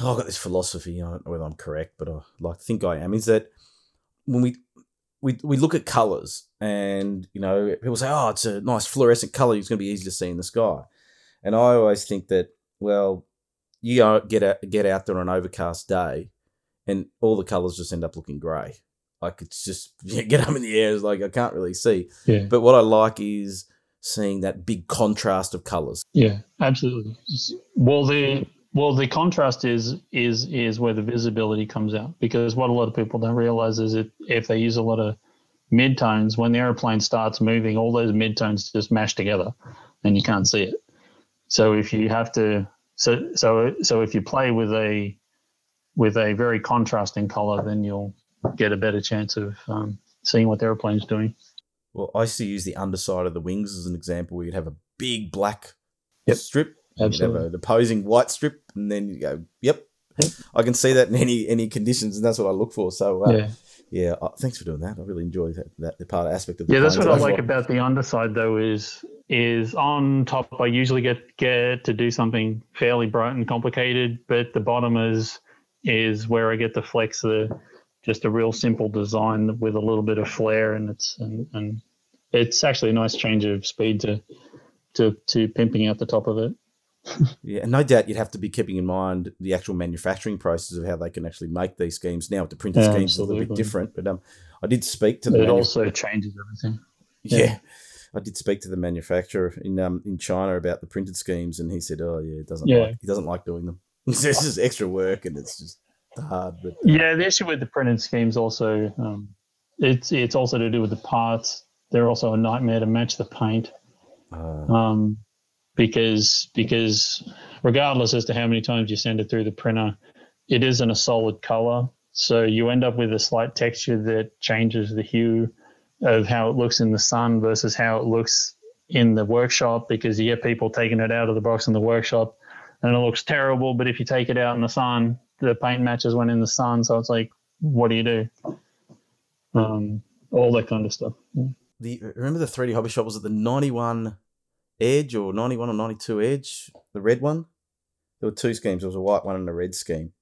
oh, I've got this philosophy. I don't know whether I'm correct, but I like think I am. Is that when we we we look at colors, and you know, people say, "Oh, it's a nice fluorescent color. It's going to be easy to see in the sky," and I always think that well, you get out, get out there on an overcast day, and all the colors just end up looking grey. Like it's just yeah, get up in the air. It's like I can't really see. Yeah. But what I like is seeing that big contrast of colors. Yeah, absolutely. Well, the well the contrast is is is where the visibility comes out because what a lot of people don't realize is that if they use a lot of midtones, when the airplane starts moving, all those midtones just mash together, and you can't see it. So if you have to, so so so if you play with a with a very contrasting color, then you'll get a better chance of um, seeing what the airplane's doing. Well, I used to use the underside of the wings as an example where you'd have a big black Yep. strip. You'd have Absolutely. an opposing white strip, and then you go, yep. Yep. I can see that in any any conditions, and that's what I look for. So, uh, yeah, yeah. uh, thanks for doing that. I really enjoy that, that the part aspect of the Yeah, that's what. I like about the underside though is is on top I usually get get to do something fairly bright and complicated, but the bottom is is where I get to flex the just a real simple design with a little bit of flair and it's and, and it's actually a nice change of speed to to to pimping out the top of it. Yeah, and no doubt you'd have to be keeping in mind the actual manufacturing process of how they can actually make these schemes. Now, the printed Yeah, schemes, it's a little bit different. But um, I did speak to But the it manu- also changes everything. Yeah. Yeah. I did speak to the manufacturer in um in China about the printed schemes, and he said, "Oh yeah, it doesn't Yeah. like he doesn't like doing them. It's just extra work, and it's just hard." But uh, Yeah, the issue with the printed schemes also um, it's it's also to do with the parts. They're also a nightmare to match the paint. uh, um, because because regardless as to how many times you send it through the printer, it isn't a solid color. So you end up with a slight texture that changes the hue of how it looks in the sun versus how it looks in the workshop because you get people taking it out of the box in the workshop and it looks terrible. But if you take it out in the sun, the paint matches when in the sun. So it's like, what do you do? Um, all that kind of stuff. Yeah. The remember the 3D hobby shop was at the 91 Edge or 91 or 92 Edge, the red one? There were two schemes. There was a white one and a red scheme.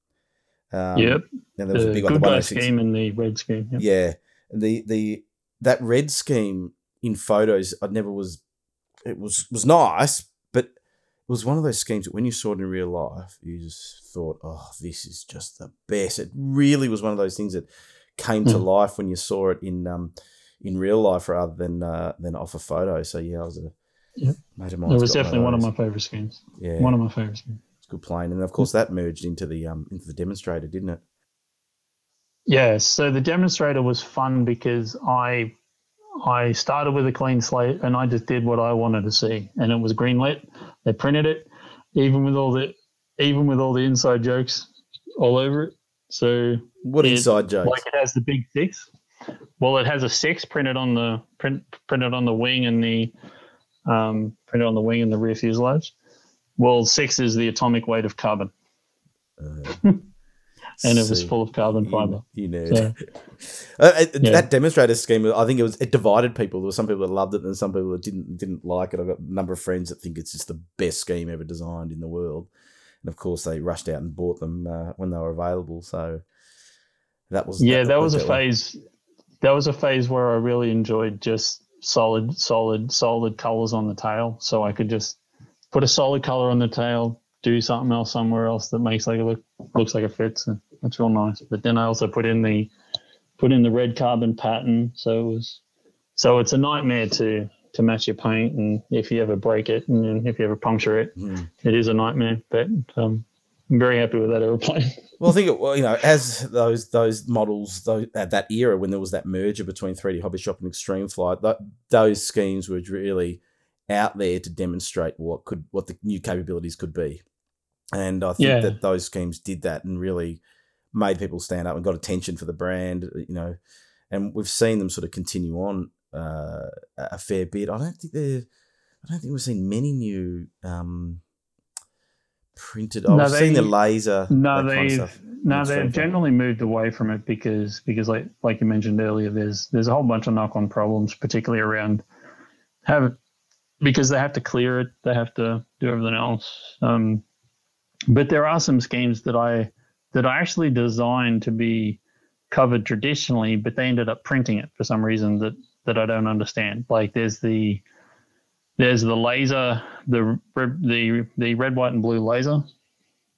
Um, yep. And there was the a big one, the 106 scheme and the red scheme. Yep. Yeah. The the that red scheme in photos, I never was. It was was nice, but it was one of those schemes that when you saw it in real life, you just thought, "Oh, this is just the best." It really was one of those things that came mm. to hmm. life when you saw it in um in real life rather than uh, than off a photo. So yeah, I was a Yep. It was definitely one of, my favorite schemes. Yeah. One of my favorite schemes. It's good playing. And of course that merged into the um into the demonstrator, didn't it? Yeah, so the demonstrator was fun because I I started with a clean slate and I just did what I wanted to see. And it was greenlit. They printed it, even with all the even with all the inside jokes all over it. So what it, inside jokes? Like it has the big six. Well, it has a six printed on the print printed on the wing and the um, printed on the wing and the rear fuselage. Well, six is the atomic weight of carbon. Uh, and it was full of carbon fiber. You, you know, so, uh, yeah. that demonstrator scheme. I think it was it divided people. There were some people that loved it, and some people that didn't didn't like it. I've got a number of friends that think it's just the best scheme ever designed in the world, and of course they rushed out and bought them uh, when they were available. So that was yeah, that, that was a phase. That was a phase where I really enjoyed just solid, solid, solid colors on the tail. So I could just put a solid color on the tail, do something else somewhere else that makes like it look looks like it fits. And that's real nice. But then I also put in the put in the red carbon pattern. So it was so it's a nightmare to to match your paint and if you ever break it and if you ever puncture it, mm. it is a nightmare. But um, I'm very happy with that aeroplane. well, I think it, well, you know, as those those models those, at that era when there was that merger between 3D Hobby Shop and Extreme Flight, that, those schemes were really out there to demonstrate what could what the new capabilities could be, and I think yeah. that those schemes did that and really made people stand up and got attention for the brand, you know, and we've seen them sort of continue on uh, a fair bit. I don't think they're, I don't think we've seen many new. Um, printed. I've no, they, seen the laser. No, they no, they've generally moved away from it because because like like you mentioned earlier, there's there's a whole bunch of knock on problems, particularly around have because they have to clear it, they have to do everything else. Um, but there are some schemes that I that I actually designed to be covered traditionally, but they ended up printing it for some reason that that I don't understand. Like there's the there's the laser, the the the red, white, and blue laser.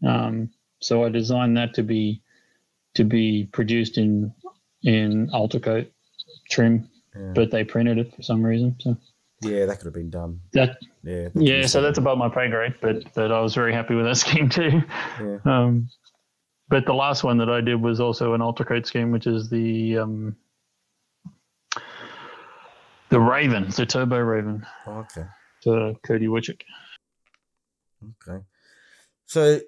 Um, so I designed that to be to be produced in in Ultracote trim, yeah. but they printed it for some reason. So yeah, that could have been done. That yeah, yeah. So that's above my pay grade, but but I was very happy with that scheme too. Yeah. Um, but the last one that I did was also an Ultracote scheme, which is the um, the Raven, the Turbo Raven. Oh, okay. To Cody Wichik. Okay. So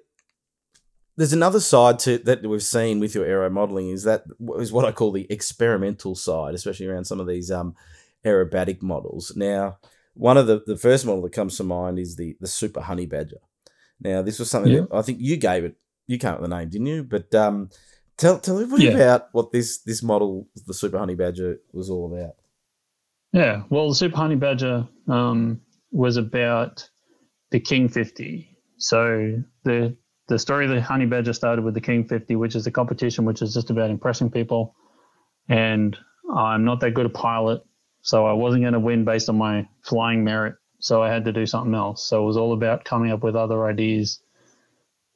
there's another side to that we've seen with your aero modeling is that is what I call the experimental side, especially around some of these um, aerobatic models. Now, one of the the first model that comes to mind is the the Super Honey Badger. Now, this was something yeah. that I think you gave it. You came up with the name, didn't you? But um, tell tell everybody yeah. about what this this model, the Super Honey Badger, was all about. Yeah, well, the Super Honey Badger um, was about the King 50. So the the story of the Honey Badger started with the King 50, which is a competition which is just about impressing people. And I'm not that good a pilot, so I wasn't going to win based on my flying merit. So I had to do something else. So it was all about coming up with other ideas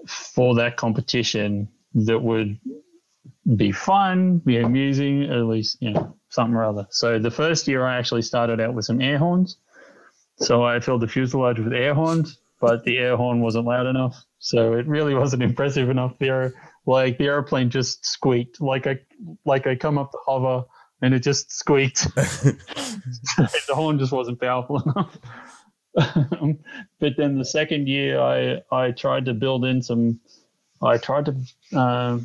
for that competition that would be fun, be amusing, at least, you know, something or other. So the first year I actually started out with some air horns. So I filled the fuselage with air horns, but the air horn wasn't loud enough. So it really wasn't impressive enough. The like the airplane just squeaked. Like I like I come up to hover and it just squeaked. the horn just wasn't powerful enough. but then the second year, I I tried to build in some. I tried to uh,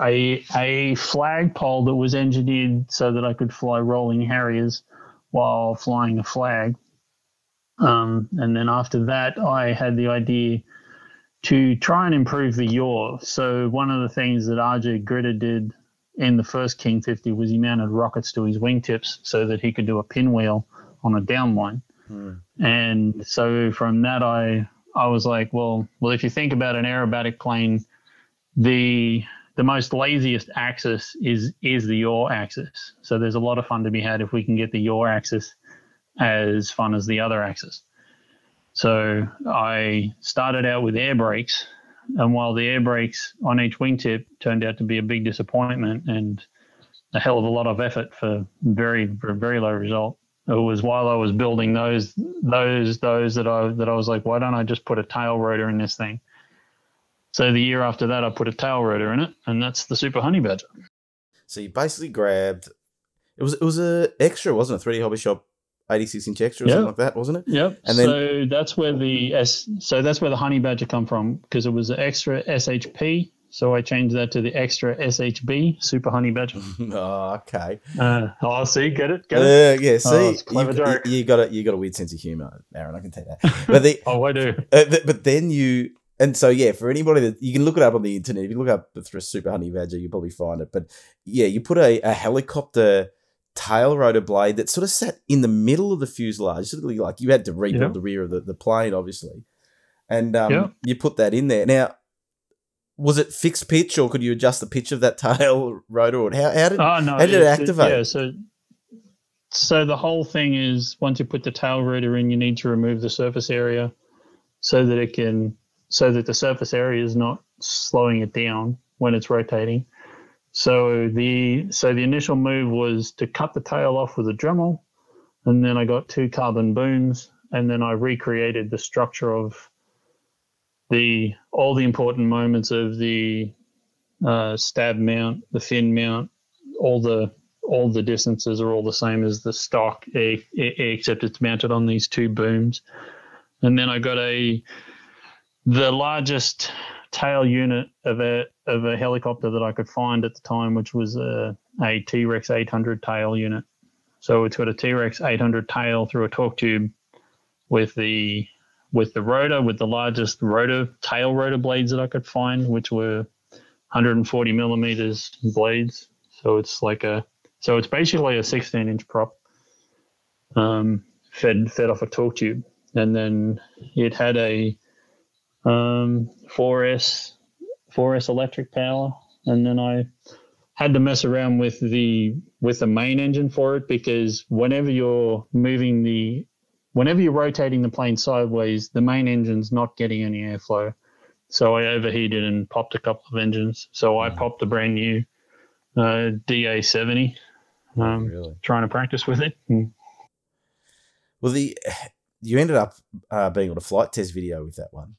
a a flagpole that was engineered so that I could fly rolling harriers while flying a flag. Um, and then after that, I had the idea to try and improve the yaw. So one of the things that RJ Gritter did in the first King 50 was he mounted rockets to his wingtips so that he could do a pinwheel on a downline. Hmm. And so from that, I I was like, well, well, if you think about an aerobatic plane, the the most laziest axis is is the yaw axis. So there's a lot of fun to be had if we can get the yaw axis as fun as the other axis. So I started out with air brakes, and while the air brakes on each wingtip turned out to be a big disappointment and a hell of a lot of effort for very for very low result, it was while I was building those those those that I that I was like, why don't I just put a tail rotor in this thing? So the year after that, I put a tail rotor in it, and that's the Super Honey Badger. So you basically grabbed it was it was a extra, wasn't it? 3D Hobby Shop 86 inch extra or yep. something like that, wasn't it? Yep. And then so that's where the S so that's where the Honey Badger come from because it was an extra SHP. So I changed that to the extra SHB Super Honey Badger. oh, okay. Uh, oh, see, get it, get it. Uh, yeah, see, oh, you, you, you, got a you got a weird sense of humor, Aaron. I can tell that. But the, oh, I do. Uh, but then you and so yeah, for anybody that you can look it up on the internet, if you look up the Super Honey Badger, you'll probably find it. But yeah, you put a, a helicopter tail rotor blade that sort of sat in the middle of the fuselage, sort of like you had to rebuild yep. the rear of the, the plane, obviously, and um, yep. you put that in there. Now, was it fixed pitch, or could you adjust the pitch of that tail rotor? Or how, how did oh, no, how did it, it activate? yeah, so so the whole thing is once you put the tail rotor in, you need to remove the surface area so that it can so that the surface area is not slowing it down when it's rotating. So the so the initial move was to cut the tail off with a Dremel, and then I got two carbon booms, and then I recreated the structure of the all the important moments of the uh, stab mount, the fin mount, all the all the distances are all the same as the stock, except it's mounted on these two booms. And then I got a the largest tail unit of a of a helicopter that I could find at the time, which was a, a T Rex 800 tail unit. So it's got a T Rex 800 tail through a torque tube with the with the rotor, with the largest rotor tail rotor blades that I could find, which were 140 millimeters blades. So it's like a so it's basically a 16 inch prop, um, fed fed off a torque tube, and then it had a um, 4S 4S electric power, and then I had to mess around with the with the main engine for it because whenever you're moving the whenever you're rotating the plane sideways, the main engine's not getting any airflow. So I overheated and popped a couple of engines. So I mm. popped a brand new uh, DA70, um, really? trying to practice with it. Mm. Well, the you ended up uh, being on a Flite Test video with that one.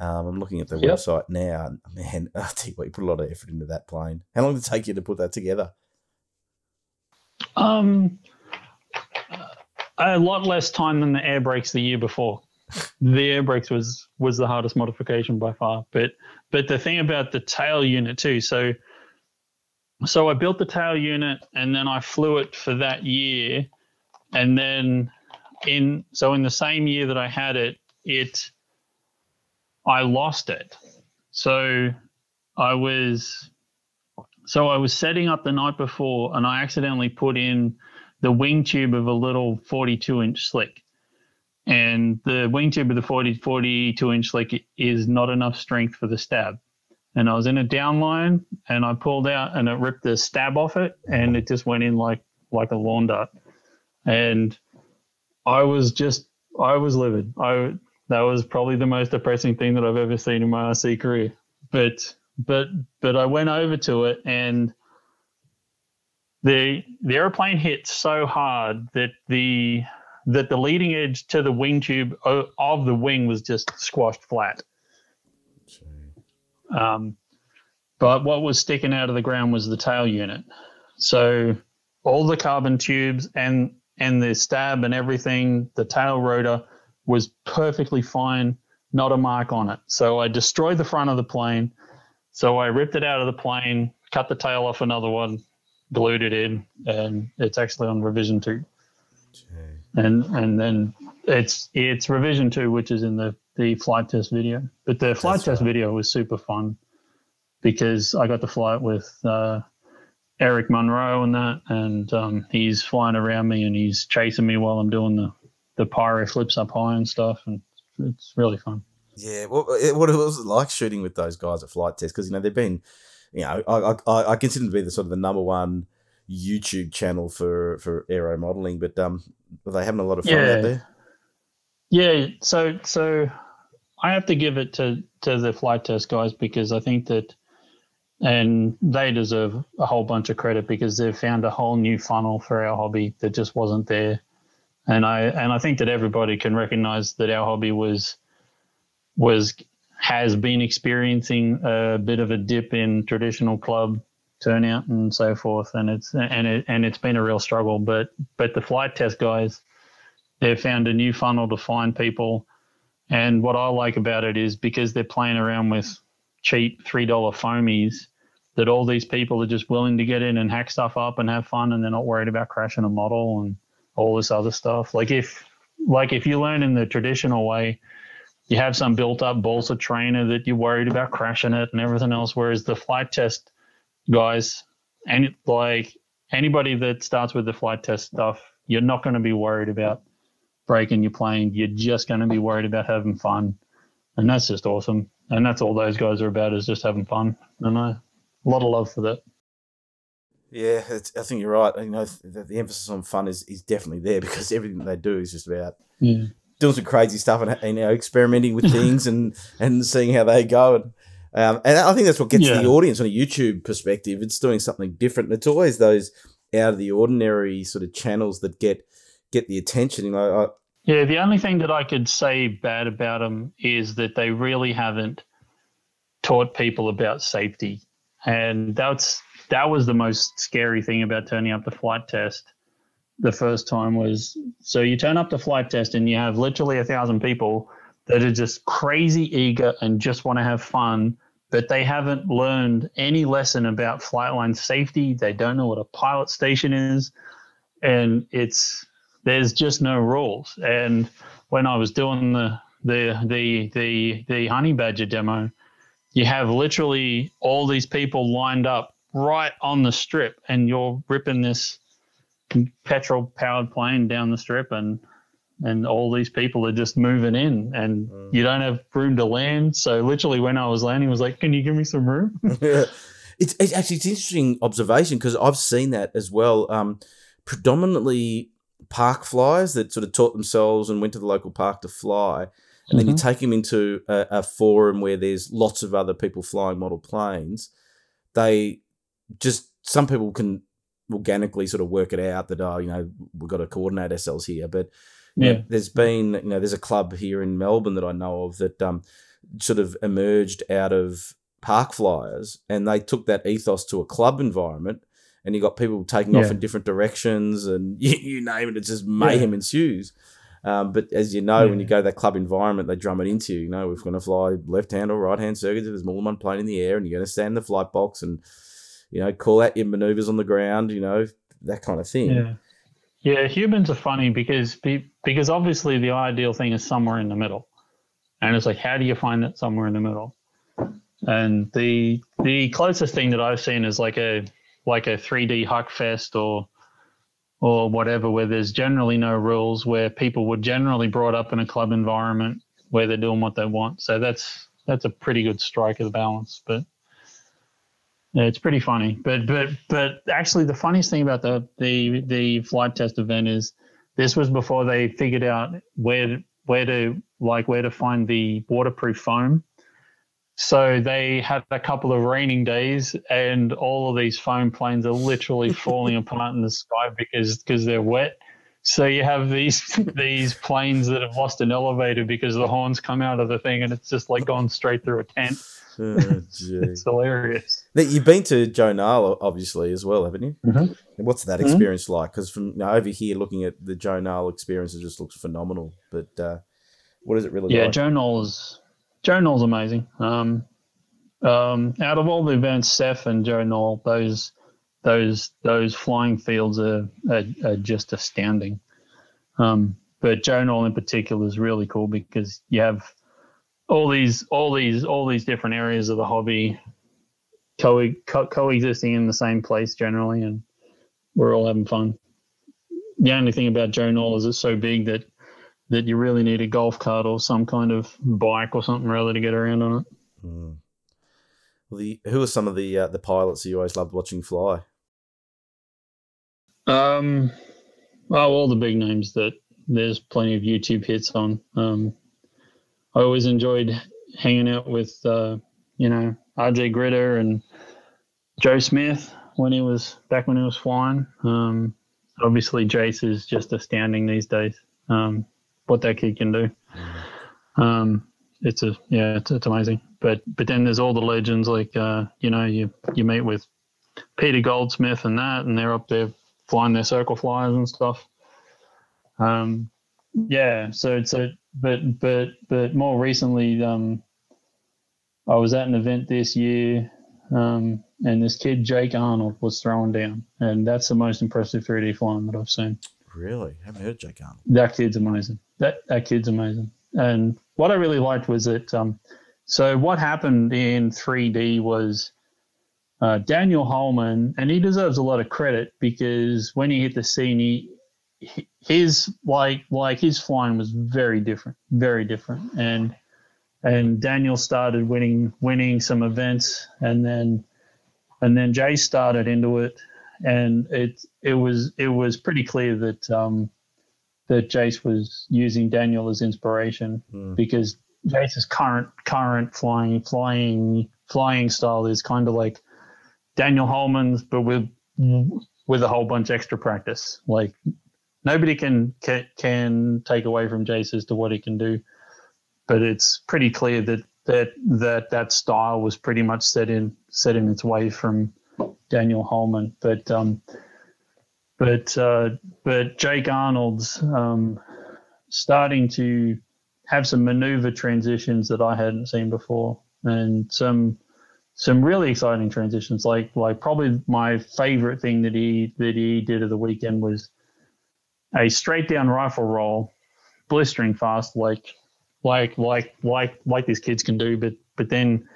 Um, I'm looking at the yep. website now. Man, I tell you what, you put a lot of effort into that plane. How long did it take you to put that together? Um, a lot less time than the air brakes the year before. the air brakes was was the hardest modification by far. But but the thing about the tail unit too. So so I built the tail unit and then I flew it for that year, and then in so in the same year that I had it, it I lost it. So I was so I was setting up the night before and I accidentally put in the wing tube of a little 42 inch slick. And the wing tube of the 40, 42 inch slick is not enough strength for the stab. And I was in a downline and I pulled out and it ripped the stab off it and it just went in like like a lawn dart. And I was just I was livid. I that was probably the most depressing thing that I've ever seen in my RC career. But but but I went over to it and the the airplane hit so hard that the that the leading edge to the wing tube of the wing was just squashed flat. Um, but what was sticking out of the ground was the tail unit. So all the carbon tubes and and the stab and everything, the tail rotor was perfectly fine, not a mark on it. So I destroyed the front of the plane. So I ripped it out of the plane, cut the tail off another one, glued it in, and it's actually on revision two. And and then it's it's revision two, which is in the the Flite Test video. But the flight That's test right. video was super fun because I got to fly it with uh, Eric Monroe and that, and um, he's flying around me and he's chasing me while I'm doing the the pyro flips up high and stuff, and it's really fun. Yeah, what what was it like shooting with those guys at Flite Test? Because you know they've been, you know, I, I I consider them to be the sort of the number one YouTube channel for for aero modeling, but um, are they having a lot of fun yeah. out there? Yeah, so so I have to give it to to the Flite Test guys because I think that and they deserve a whole bunch of credit because they've found a whole new funnel for our hobby that just wasn't there. And I and I think that everybody can recognize that our hobby was was has been experiencing a bit of a dip in traditional club turnout and so forth. And it's and it and it's been a real struggle. But but the Flite Test guys they've found a new funnel to find people. And what I like about it is because they're playing around with cheap three dollar foamies that all these people are just willing to get in and hack stuff up and have fun and they're not worried about crashing a model. And all this other stuff. Like if like if you learn in the traditional way, you have some built up balsa trainer that you're worried about crashing it and everything else. Whereas the Flite Test guys and like anybody that starts with the Flite Test stuff, you're not going to be worried about breaking your plane. You're just going to be worried about having fun. And that's just awesome and that's all those guys are about is just having fun. And I, a lot of love for that. Yeah, I think you're right. You know, the, the, emphasis on fun is, is definitely there because everything they do is just about yeah. doing some crazy stuff and, you know experimenting with things and and seeing how they go. And um, and I think that's what gets yeah. the audience on a YouTube perspective. It's doing something different. It's always those out of the ordinary sort of channels that get get the attention. You know, I, yeah, the only thing that I could say bad about them is that they really haven't taught people about safety, and that's that was the most scary thing about turning up the Flite Test. The first time was so you turn up the Flite Test and you have literally a thousand people that are just crazy eager and just want to have fun, but they haven't learned any lesson about flight line safety. They don't know what a pilot station is, and it's there's just no rules. And when I was doing the the the the the honey badger demo, you have literally all these people lined up right on the strip, and you're ripping this petrol powered plane down the strip, and and all these people are just moving in, and mm. you don't have room to land. So literally, when I was landing, I was like, "Can you give me some room?" yeah. It's, it's actually it's interesting observation because I've seen that as well. Um, predominantly park flyers that sort of taught themselves and went to the local park to fly. And mm-hmm. then you mm-hmm. take them into a, a, forum where there's lots of other people flying model planes. They just, some people can organically sort of work it out that, oh, you know, we've got to coordinate ourselves here. But yeah. Know, there's been, you know, there's a club here in Melbourne that I know of that um, sort of emerged out of park flyers and they took that ethos to a club environment and you got people taking yeah. off in different directions, and you, you name it, it's just mayhem yeah. ensues. Um, but as you know, yeah. when you go to that club environment, they drum it into you. You know, we're going to fly left hand or right hand circuits. If there's more than one plane in the air, and you're going to stand in the flight box and you know call out your maneuvers on the ground. You know that kind of thing. Yeah, yeah. Humans are funny because because obviously the ideal thing is somewhere in the middle, and it's like how do you find that somewhere in the middle? And the the closest thing that I've seen is like a like a 3D Huck Fest or or whatever, where there's generally no rules, where people were generally brought up in a club environment where they're doing what they want. So that's that's a pretty good strike of the balance. But it's pretty funny. But but but actually, the funniest thing about the the the Flite Test event is this was before they figured out where where to like where to find the waterproof foam so they had a couple of raining days, and all of these foam planes are literally falling apart in the sky because because they're wet. So you have these these planes that have lost an elevator because the horns come out of the thing, and it's just like gone straight through a tent. Oh, it's hilarious. Now, you've been to Joe Nall, obviously, as well, haven't you? Mm-hmm. What's that mm-hmm. experience mm-hmm. like? Because from you know, over here, looking at the Joe Nall experience, it just looks phenomenal. But uh, What is it really yeah, like? Joe Nall's Joe Nall's amazing. Um, um, out of all the events, SEFF and Joe Nall, those those those flying fields are, are, are just astounding. Um, but Joe Nall in particular is really cool because you have all these all these all these different areas of the hobby co- co- coexisting in the same place generally, and we're all having fun. The only thing about Joe Nall is it's so big that that you really need a golf cart or some kind of bike or something really to get around on it. Mm. Well, the who are some of the uh, the pilots you always loved watching fly? Um, well, all the big names that there's plenty of YouTube hits on. Um, I always enjoyed hanging out with, uh, you know, RJ Gritter and Joe Smith when he was back when he was flying. Um, obviously, Jase is just astounding these days. Um, what that kid can do. Um, it's a yeah, it's, it's amazing. But but then there's all the legends like uh, you know you you meet with Peter Goldsmith and that, and they're up there flying their circle flyers and stuff. Um, yeah, so it's a but but but more recently, um, I was at an event this year, um, and this kid Jake Arnold was throwing down, and that's the most impressive 3D flying that I've seen. Really, haven't heard Jake Arnold. That kid's amazing. That that kid's amazing. And what I really liked was that. Um, so what happened in 3D was uh, Daniel Holman, and he deserves a lot of credit because when he hit the scene, he his like like his flying was very different, very different, and and Daniel started winning winning some events, and then and then Jay started into it, and it it was it was pretty clear that um, that Jase was using Daniel as inspiration mm. because Jase's current current flying flying flying style is kind of like Daniel Holman's, but with with a whole bunch extra practice. Like nobody can can, can take away from Jase as to what he can do, but it's pretty clear that that that that style was pretty much set in set in its way from Daniel Holman. But um, but uh, but Jake Arnold's um, starting to have some maneuver transitions that I hadn't seen before, and some some really exciting transitions. Like like probably my favorite thing that he that he did at the weekend was a straight down rifle roll, blistering fast, like like like like like these kids can do. But but then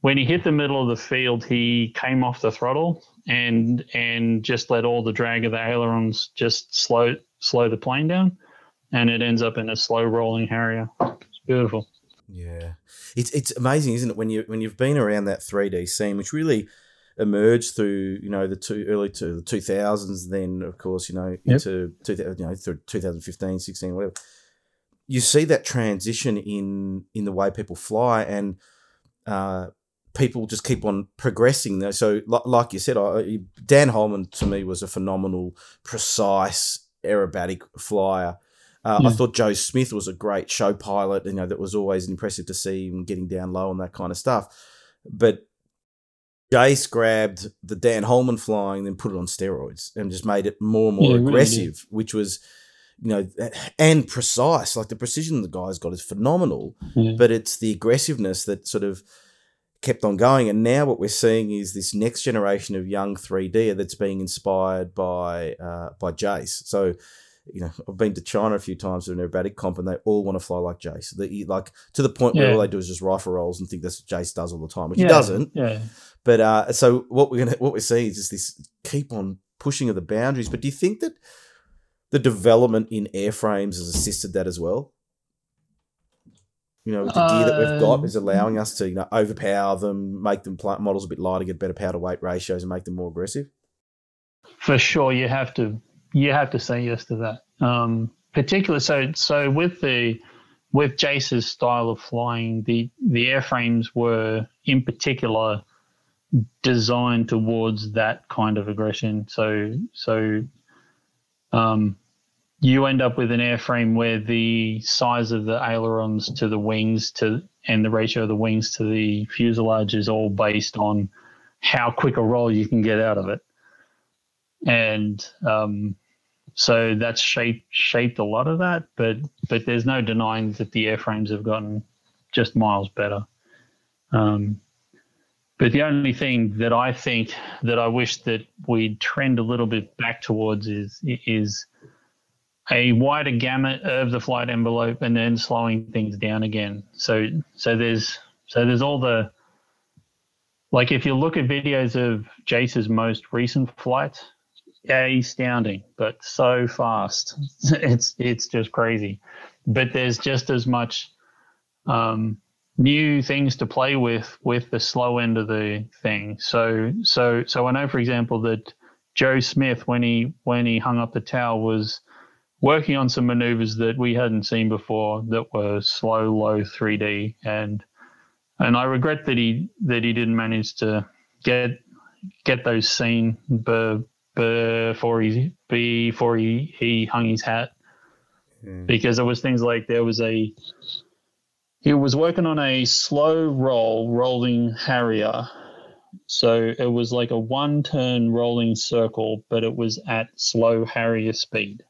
when he hit the middle of the field, he came off the throttle and and just let all the drag of the ailerons just slow slow the plane down, and it ends up in a slow rolling Harrier. It's beautiful. Yeah, it's it's amazing, isn't it? When you when you've been around that three D scene, which really emerged through you know the two early to the two thousands, then of course you know yep. into two you know through 2015, 16, whatever. You see that transition in in the way people fly, and uh, people just keep on progressing. So, like you said, I, Dan Holman to me was a phenomenal, precise aerobatic flyer. Uh, yeah. I thought Joe Smith was a great show pilot. You know that was always impressive to see him getting down low and that kind of stuff. But Jase grabbed the Dan Holman flying, then put it on steroids and just made it more and more yeah, aggressive, really which was, you know, and precise. Like the precision the guy's got is phenomenal, yeah. but it's the aggressiveness that sort of kept on going. And now what we're seeing is this next generation of young 3D that's being inspired by uh, by Jase. So you know, I've been to China a few times to an aerobatic comp, and they all want to fly like Jase. They like to the point where yeah. all they do is just rifle rolls and think that's what Jase does all the time, which yeah. he doesn't. Yeah. But uh, so what we're gonna what we're seeing is just this keep on pushing of the boundaries. But do you think that the development in airframes has assisted that as well? You know, the gear that we've got is um, allowing us to you know overpower them, make them models a bit lighter, get better power to weight ratios, and make them more aggressive. For sure, you have to you have to say yes to that. Um, particularly, so so with the with Jase's style of flying, the the airframes were in particular designed towards that kind of aggression. So so um, you end up with an airframe where the size of the ailerons to the wings to and the ratio of the wings to the fuselage is all based on how quick a roll you can get out of it. And um, so that's shaped shaped a lot of that, but but there's no denying that the airframes have gotten just miles better. Um, but the only thing that I think that I wish that we'd trend a little bit back towards is is a wider gamut of the flight envelope and then slowing things down again. So so there's so there's all the like if you look at videos of Jase's most recent flights, astounding, but so fast. it's it's just crazy. But there's just as much um, new things to play with with the slow end of the thing. So so so I know, for example, that Joe Smith when he when he hung up the towel was working on some maneuvers that we hadn't seen before that were slow, low 3D, and and I regret that he that he didn't manage to get get those seen before he before he, he hung his hat. Mm. because there was things like there was a he was working on a slow roll rolling harrier. So it was like a one turn rolling circle but it was at slow harrier speed.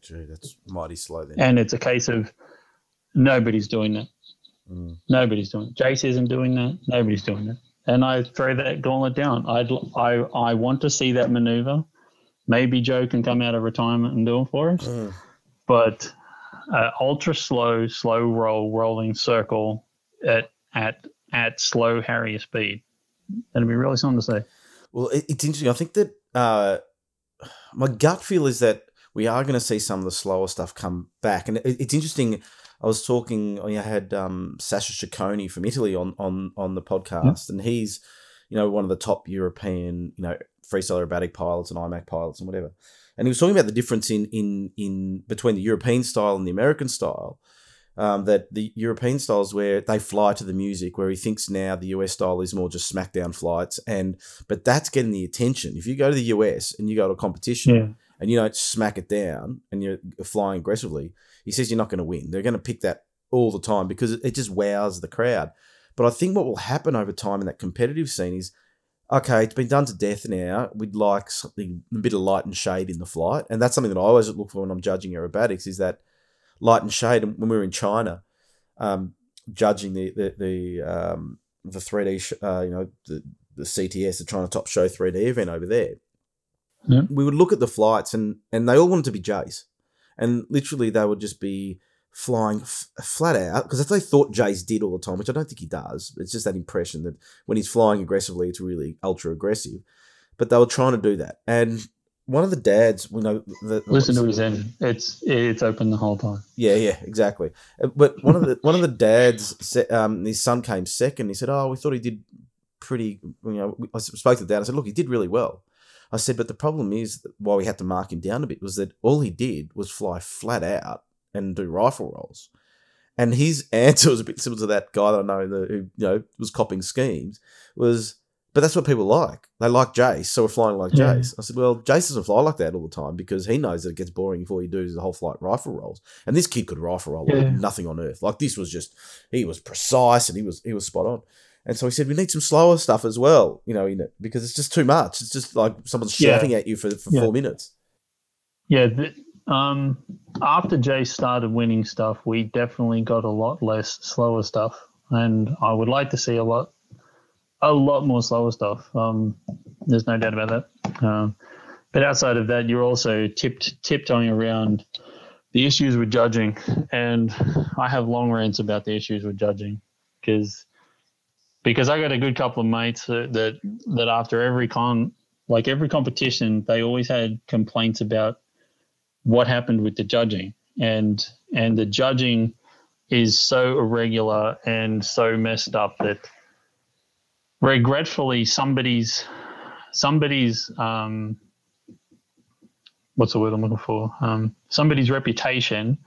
Gee, that's mighty slow then. And it's a case of nobody's doing that. Mm. nobody's doing it. Jace isn't doing that. Nobody's doing that and I throw that gauntlet down. I'd, I I want to see that maneuver. Maybe Joe can come out of retirement and do it for us. Mm. But uh, ultra slow, slow roll, rolling circle at at at slow Harrier speed. That'd be really something to say. Well, it, it's interesting. I think that uh, my gut feel is that we are going to see some of the slower stuff come back, and it, it's interesting I was talking. I had um, Sasha Ciccone from Italy on on on the podcast, and he's you know one of the top European you know freestyle aerobatic pilots and IMAC pilots and whatever. And he was talking about the difference in in in between the European style and the American style. Um, that the European styles where they fly to the music, where he thinks now the US style is more just smackdown flights, and but that's getting the attention. If you go to the US and you go to a competition yeah. and you don't smack it down and you're flying aggressively, he says you're not going to win. They're going to pick that all the time because it just wows the crowd. But I think what will happen over time in that competitive scene is okay, it's been done to death now. We'd like something a bit of light and shade in the flight, and that's something that I always look for when I'm judging aerobatics is that light and shade. And when we were in China, um, judging the the the um, the 3D, sh- uh, you know, the the CTS, the China Top Show 3D event over there, yeah. we would look at the flights and and they all wanted to be Jace and literally they would just be flying f- flat out because if they thought Jace did all the time, which I don't think he does, it's just that impression that when he's flying aggressively, it's really ultra aggressive. But they were trying to do that, and one of the dads, you know, the, listen to his engine. It's it's open the whole time. Yeah, yeah, exactly. Uh, but one of the one of the dads, um, his son came second. He said, "Oh, we thought he did pretty." You know, I spoke to the dad. I said, "Look, he did really well." I said, but the problem is why we had to mark him down a bit was that all he did was fly flat out and do rifle rolls. And his answer was a bit similar to that guy that I know who you know was copying schemes. Was but that's what people like. They like Jace, so we're flying like yeah. Jace. I said, well, Jace doesn't fly like that all the time because he knows that it gets boring all you do the whole flight rifle rolls. And this kid could rifle roll yeah. like nothing on earth. Like this was just he was precise and he was he was spot on. And so he said, we need some slower stuff as well, you know, in it, because it's just too much. It's just like someone's shouting yeah. at you for, for yeah. four minutes. Yeah. The, um, after Jace started winning stuff, we definitely got a lot less slower stuff. And I would like to see a lot, a lot more slower stuff. Um, there's no doubt about that. Um, but outside of that, you're also tipped, tiptoeing around the issues with judging. And I have long rants about the issues with judging because because I got a good couple of mates that, that that after every con, like every competition, they always had complaints about what happened with the judging, and and the judging is so irregular and so messed up that regretfully somebody's somebody's um, what's the word I'm looking for? Um, somebody's reputation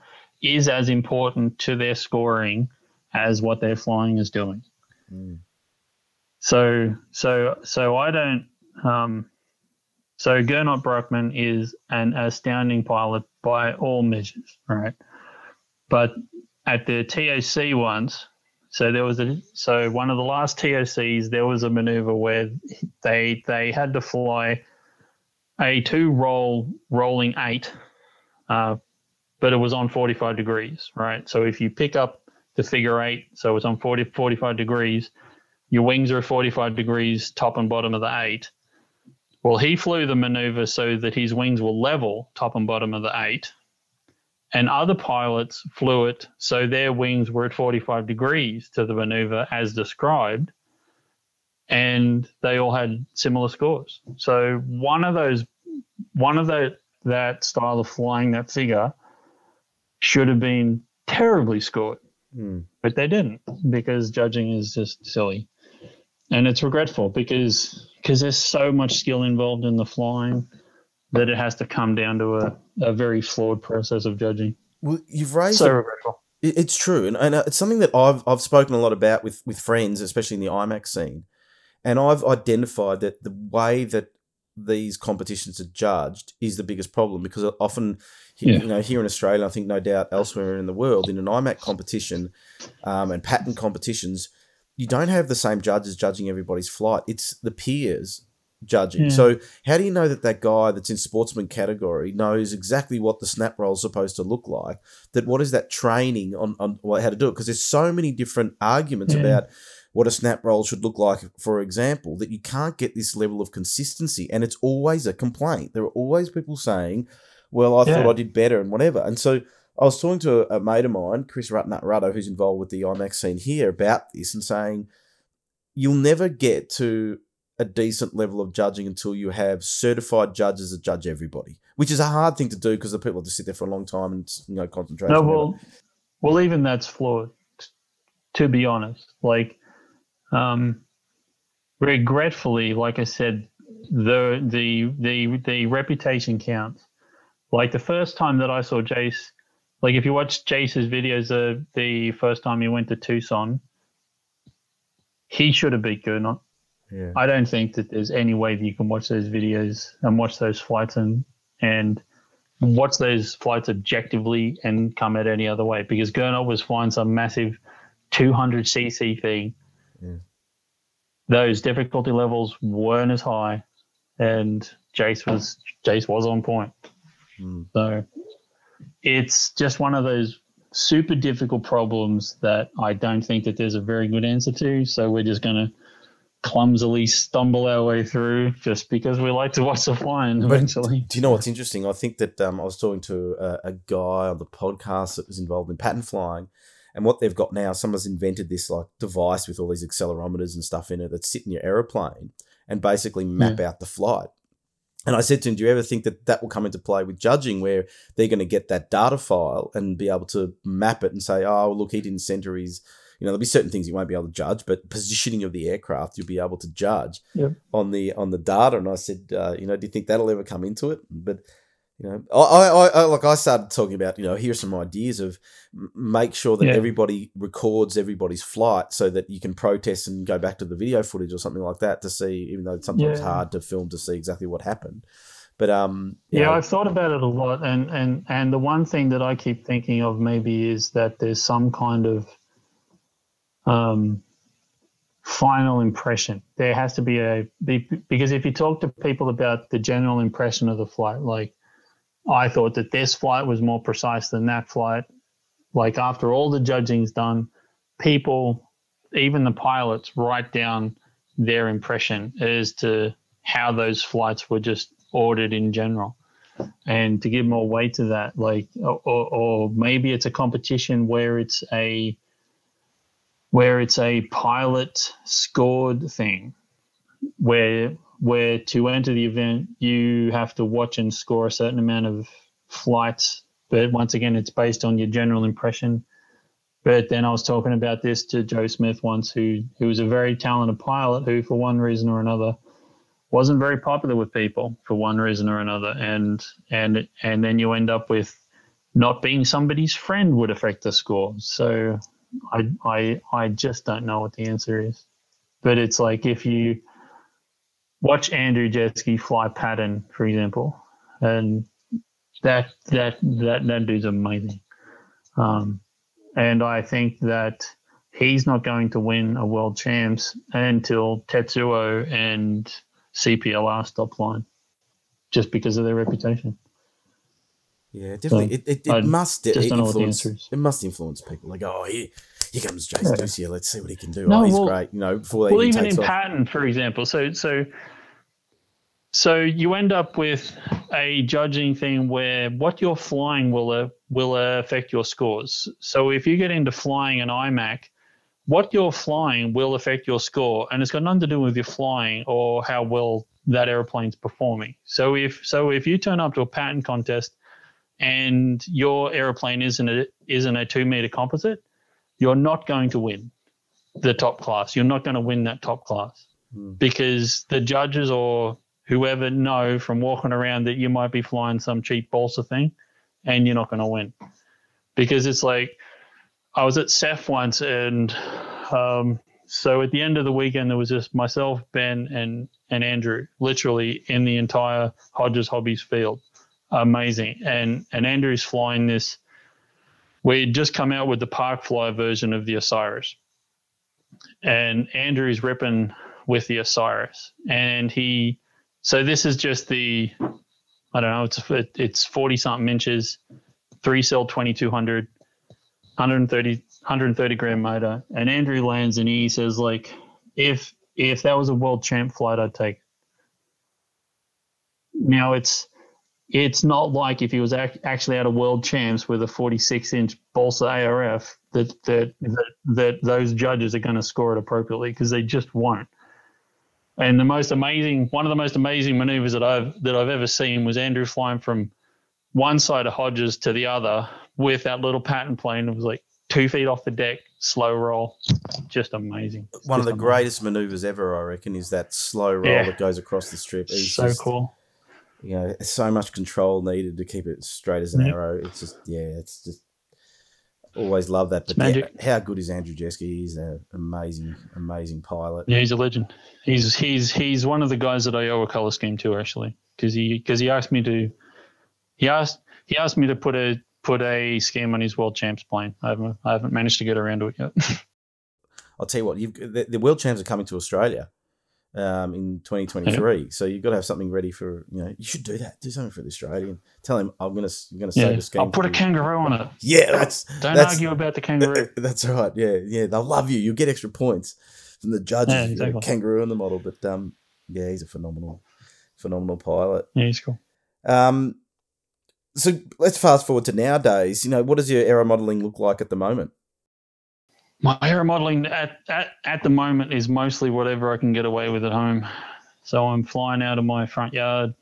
is as important to their scoring as what their flying is doing. So so so I don't. Um, so Gernot Bruckmann is an astounding pilot by all measures, right? But at the TOC ones, so there was a so one of the last TOCs, there was a maneuver where they they had to fly a two roll rolling eight, uh, but it was on 45 degrees, right? So if you pick up the figure eight, so it's on 40, 45 degrees, your wings are 45 degrees top and bottom of the eight. Well, he flew the maneuver so that his wings were level top and bottom of the eight. And other pilots flew it so their wings were at 45 degrees to the maneuver as described. And they all had similar scores. So one of those, one of the, that style of flying that figure should have been terribly scored. Mm. But they didn't because judging is just silly. And it's regretful because because there's so much skill involved in the flying that it has to come down to a, a very flawed process of judging. Well, you've raised so a, regretful. It's true, and, and uh, it's something that I've I've spoken a lot about with with friends, especially in the IMAC scene, and I've identified that the way that these competitions are judged is the biggest problem because often yeah. you know here in Australia I think no doubt elsewhere in the world in an IMAC competition um, and pattern competitions you don't have the same judges judging everybody's flight it's the peers judging. Yeah. So how do you know that that guy that's in sportsman category knows exactly what the snap roll is supposed to look like? That what is that training on, on how to do it? Because there's so many different arguments yeah. about what a snap roll should look like, for example, that you can't get this level of consistency. And it's always a complaint. There are always people saying, well, I yeah. thought I did better and whatever. And so I was talking to a, a mate of mine, Chris Rutnut Ruddo, who's involved with the IMAC scene here, about this and saying, you'll never get to a decent level of judging until you have certified judges that judge everybody, which is a hard thing to do because the people have to sit there for a long time and you know concentrate. No, well, well, even that's flawed. To be honest, like, um, regretfully, like I said, the the the the reputation counts. Like the first time that I saw Jace, like if you watch Jace's videos, uh, the first time he went to Tucson, he should have beat Gernot yeah. I don't think that there's any way that you can watch those videos and watch those flights and and watch those flights objectively and come at any other way because Gernot was flying some massive 200 cc thing. Yeah. Those difficulty levels weren't as high, and Jace was Jace was on point. Mm. So it's just one of those super difficult problems that I don't think that there's a very good answer to. So we're just going to clumsily stumble our way through just because we like to watch the flying eventually. do you know what's interesting? I think that um, I was talking to a, a, guy on the podcast that was involved in pattern flying, and what they've got now, someone's invented this like device with all these accelerometers and stuff in it that sit in your aeroplane and basically map yeah. out the flight. And I said to him, Do you ever think that that will come into play with judging where they're going to get that data file and be able to map it and say, Oh, look, he didn't center his you know there'll be certain things you won't be able to judge, but positioning of the aircraft you'll be able to judge on the on the data. And I said, uh, you know, do you think that'll ever come into it? But you know, I, I, I like I started talking about, you know, here's some ideas of make sure that yeah. everybody records everybody's flight so that you can protest and go back to the video footage or something like that to see, even though it's sometimes yeah. hard to film to see exactly what happened. But um, yeah, know. I've thought about it a lot, and and and the one thing that I keep thinking of maybe is that there's some kind of um, final impression. There has to be a because if you talk to people about the general impression of the flight, like I thought that this flight was more precise than that flight. Like after all the judging's done, people, even the pilots, write down their impression as to how those flights were just ordered in general. And to give more weight to that, like, or, or maybe it's a competition where it's a where it's a pilot scored thing where where to enter the event you have to watch and score a certain amount of flights. But once again it's based on your general impression. But then I was talking about this to Joe Smith once who who was a very talented pilot who for one reason or another wasn't very popular with people for one reason or another. And and and then you end up with not being somebody's friend would affect the score. So I, I, I just don't know what the answer is. But it's like if you watch Andrew Jesky fly pattern, for example, and that that that that dude's amazing. Um, and I think that he's not going to win a world champs until Tetsuo and CPLR stop flying. just because of their reputation. Yeah, definitely. So it it, it must influence. It must influence people. Like, oh, here, here comes Jason yeah. Doucet. Let's see what he can do. No, oh, he's well, great. You know, before they well, even, even in off. pattern, for example. So, so, so you end up with a judging thing where what you're flying will uh, will uh, affect your scores. So, if you get into flying an IMAC, what you're flying will affect your score, and it's got nothing to do with your flying or how well that airplane's performing. So, if so, if you turn up to a pattern contest and your aeroplane isn't a, isn't a two meter composite, you're not going to win the top class. You're not going to win that top class mm. because the judges or whoever know from walking around that you might be flying some cheap balsa thing and you're not going to win because it's like I was at SEFF once and um, so at the end of the weekend there was just myself, Ben, and and Andrew, literally in the entire Hodges Hobbies field amazing. And and Andrew's flying this. We just come out with the park fly version of the Osiris, and Andrew's ripping with the Osiris, and he. So this is just the, I don't know. It's it's forty something inches, three cell twenty two hundred. 130 130 gram motor and andrew lands and he says like if if that was a world champ flight i'd take now it's it's not like if he was ac- actually at a world champs with a 46 inch balsa ARF that that that, that those judges are going to score it appropriately because they just won't. And the most amazing, one of the most amazing maneuvers that I've that I've ever seen was Andrew flying from one side of Hodges to the other with that little pattern plane. It was like two feet off the deck, slow roll, just amazing. One just of the amazing. greatest maneuvers ever, I reckon, is that slow roll yeah. that goes across the strip. It's so just, cool you know, so much control needed to keep it straight as an yep. arrow. It's just, yeah, it's just always love that. But yeah, how good is Andrew Jesky? He's an amazing, amazing pilot. Yeah, he's a legend. He's he's he's one of the guys that I owe a color scheme to actually, because he because he asked me to, he asked he asked me to put a put a scheme on his world champs plane. I haven't I haven't managed to get around to it yet. I'll tell you what, you've, the, the world champs are coming to Australia um, in 2023. Yeah. So you've got to have something ready for, you know, you should do that. Do something for the Australian. Tell him I'm going to, you're going to yeah. save the scheme. I'll put a kangaroo on it. Yeah, that's. Don't that's, argue about the kangaroo. that's right. Yeah, yeah. They'll love you. You'll get extra points from the judges. Yeah, exactly. kangaroo in the model. But um, yeah, he's a phenomenal, phenomenal pilot. Yeah, he's cool. Um, so let's fast forward to nowadays. You know, what does your aero modeling look like at the moment? My aero modeling at, at, at the moment is mostly whatever I can get away with at home. So I'm flying out of my front yard.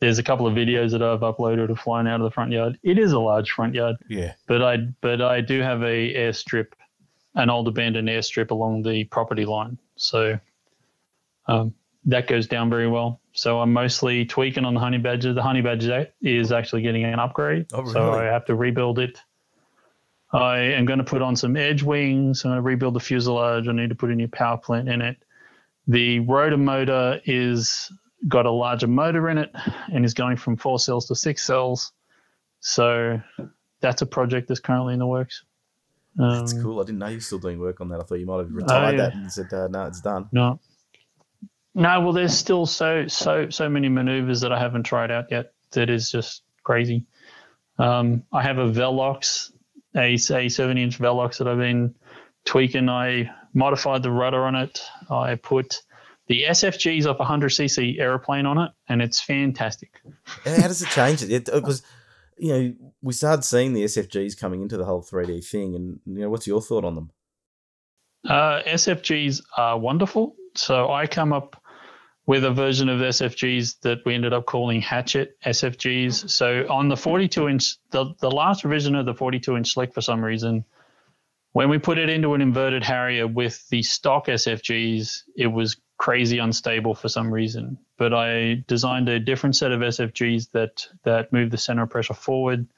There's a couple of videos that I've uploaded of flying out of the front yard. It is a large front yard. Yeah. But I but I do have a airstrip, an old abandoned airstrip along the property line. So um, that goes down very well. So I'm mostly tweaking on the honey badger. The honey badger is actually getting an upgrade. Oh, really? So I have to rebuild it I am going to put on some edge wings. I'm going to rebuild the fuselage. I need to put a new power plant in it. The rotor motor is got a larger motor in it and is going from four cells to six cells. So that's a project that's currently in the works. Um, that's cool. I didn't know you were still doing work on that. I thought you might have retired uh, that and said, uh, "No, it's done." No, no. Well, there's still so so so many maneuvers that I haven't tried out yet. That is just crazy. Um, I have a Velox a, a 70 inch Velox that I've been tweaking. I modified the rudder on it. I put the SFGs off a 100cc aeroplane on it, and it's fantastic. And how does it change it? It was, you know, we started seeing the SFGs coming into the whole 3D thing, and you know, what's your thought on them? Uh, SFGs are wonderful. So I come up with a version of SFGs that we ended up calling Hatchet SFGs. So on the 42 inch, the, the last revision of the 42 inch slick for some reason, when we put it into an inverted Harrier with the stock SFGs, it was crazy unstable for some reason. But I designed a different set of SFGs that that move the center of pressure forward.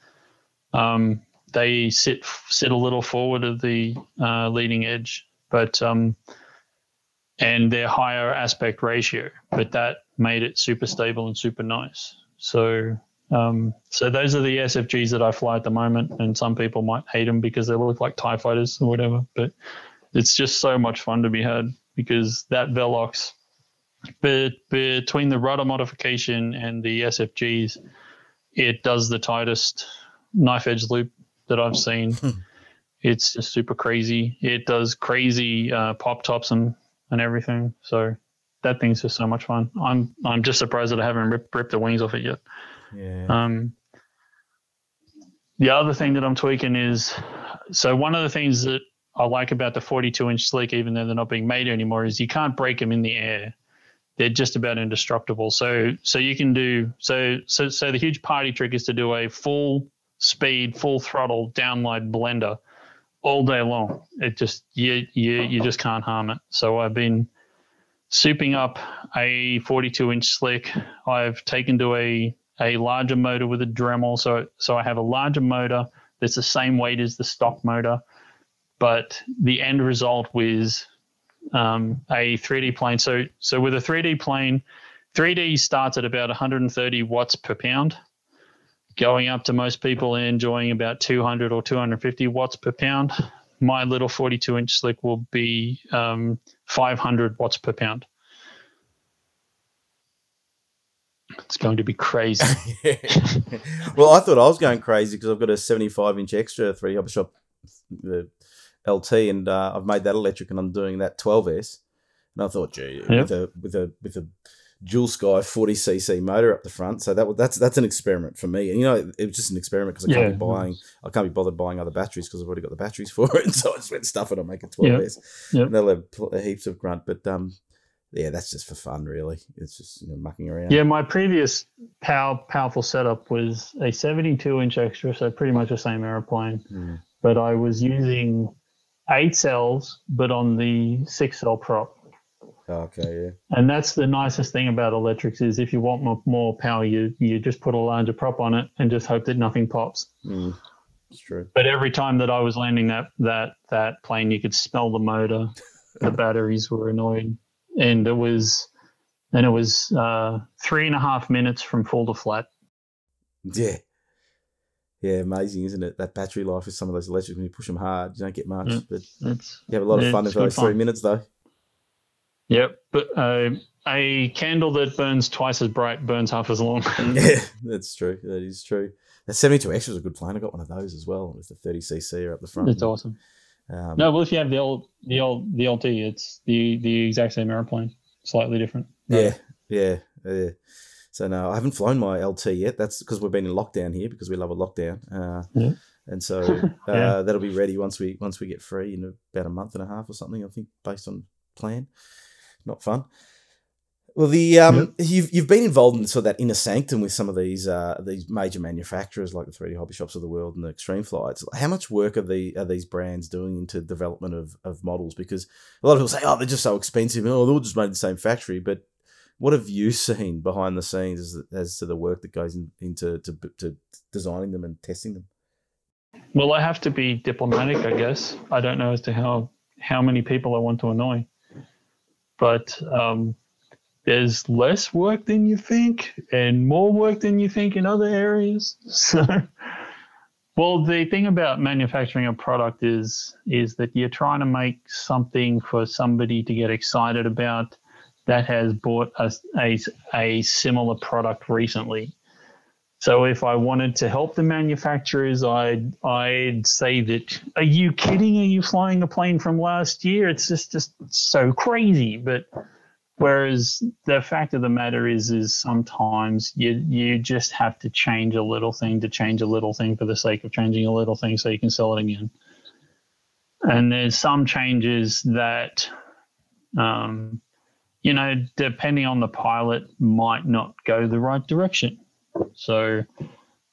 Um, they sit sit a little forward of the uh, leading edge, but um, and their higher aspect ratio, but that made it super stable and super nice. So, um, so those are the SFGs that I fly at the moment, and some people might hate them because they look like Tie Fighters or whatever. But it's just so much fun to be had because that Velox but between the rudder modification and the SFGs, it does the tightest knife edge loop that I've seen. Hmm. it's just super crazy. It does crazy uh, pop tops and, and everything. So that thing's just so much fun. I'm I'm just surprised that I haven't ripped, ripped the wings off it yet. Yeah. Um, the other thing that I'm tweaking is so one of the things that I like about the 42 inch slick, even though they're not being made anymore, is you can't break them in the air. They're just about indestructible. So so you can do so so so the huge party trick is to do a full speed, full throttle downline blender all day long. It just you you you just can't harm it. So I've been souping up a 42 inch slick. I've taken to a a larger motor with a Dremel. So so I have a larger motor that's the same weight as the stock motor, but the end result was um, a 3D plane. So so with a 3D plane, 3D starts at about 130 watts per pound, going up to most people and enjoying about 200 or 250 watts per pound. My little 42 inch slick will be um, 500 watts per pound. It's going to be crazy. well, I thought I was going crazy because I've got a 75 inch extra three hobby shop the LT, and uh, I've made that electric, and I'm doing that 12s. And I thought, gee, yep. with a with a with a Dualsky 40 cc motor up the front. So that that's that's an experiment for me. And you know, it was just an experiment because I can't yeah. be buying, I can't be bothered buying other batteries because I've already got the batteries for it. And so I just went stuff it. I'll make a 12s. Yep. Yep. And they'll have heaps of grunt, but um, yeah, that's just for fun, really. It's just you know mucking around. Yeah, my previous power, powerful setup was a 72 inch extra, so pretty much the same aeroplane. Mm. But I was using eight cells, but on the six cell prop. Okay, yeah. And that's the nicest thing about electrics is if you want more, power, you you just put a larger prop on it and just hope that nothing pops. Mm. It's true. But every time that I was landing that that that plane, you could smell the motor. the batteries were annoying and it was and it was uh, three and a half minutes from full to flat. Yeah. Yeah, amazing, isn't it? That battery life with some of those electrics when you push them hard, you don't get much, but you have a lot of fun in those three minutes, though. Yep, but uh, a candle that burns twice as bright burns half as long. yeah, that's true. That is true. That 72X was a good plane. I got one of those as well with the 30cc up the front. It's awesome. Um, no, well, if you have the old, the old, the LT, it's the the exact same airplane, slightly different. Yeah, yeah, yeah. So no, I haven't flown my LT yet. That's because we've been in lockdown here because we love a lockdown. Uh, yeah. And so uh, yeah. that'll be ready once we once we get free in about a month and a half or something. I think based on plan. Not fun. Well, the um, yep. you've you've been involved in sort of that inner sanctum with some of these uh, these major manufacturers like the 3D hobby shops of the world and the Extreme Flights. How much work are the are these brands doing into development of, of models? Because a lot of people say, oh, they're just so expensive. Oh, they're all just made in the same factory. But what have you seen behind the scenes as, as to the work that goes in, into to, to designing them and testing them? Well, I have to be diplomatic, I guess. I don't know as to how how many people I want to annoy, but. Um, there's less work than you think and more work than you think in other areas. So, well, the thing about manufacturing a product is is that you're trying to make something for somebody to get excited about that has bought a, a, a similar product recently. So if I wanted to help the manufacturers, I'd I'd say that are you kidding? Are you flying a plane from last year? It's just just so crazy. But Whereas the fact of the matter is, is sometimes you you just have to change a little thing to change a little thing for the sake of changing a little thing so you can sell it again. And there's some changes that, um, you know, depending on the pilot, might not go the right direction. So,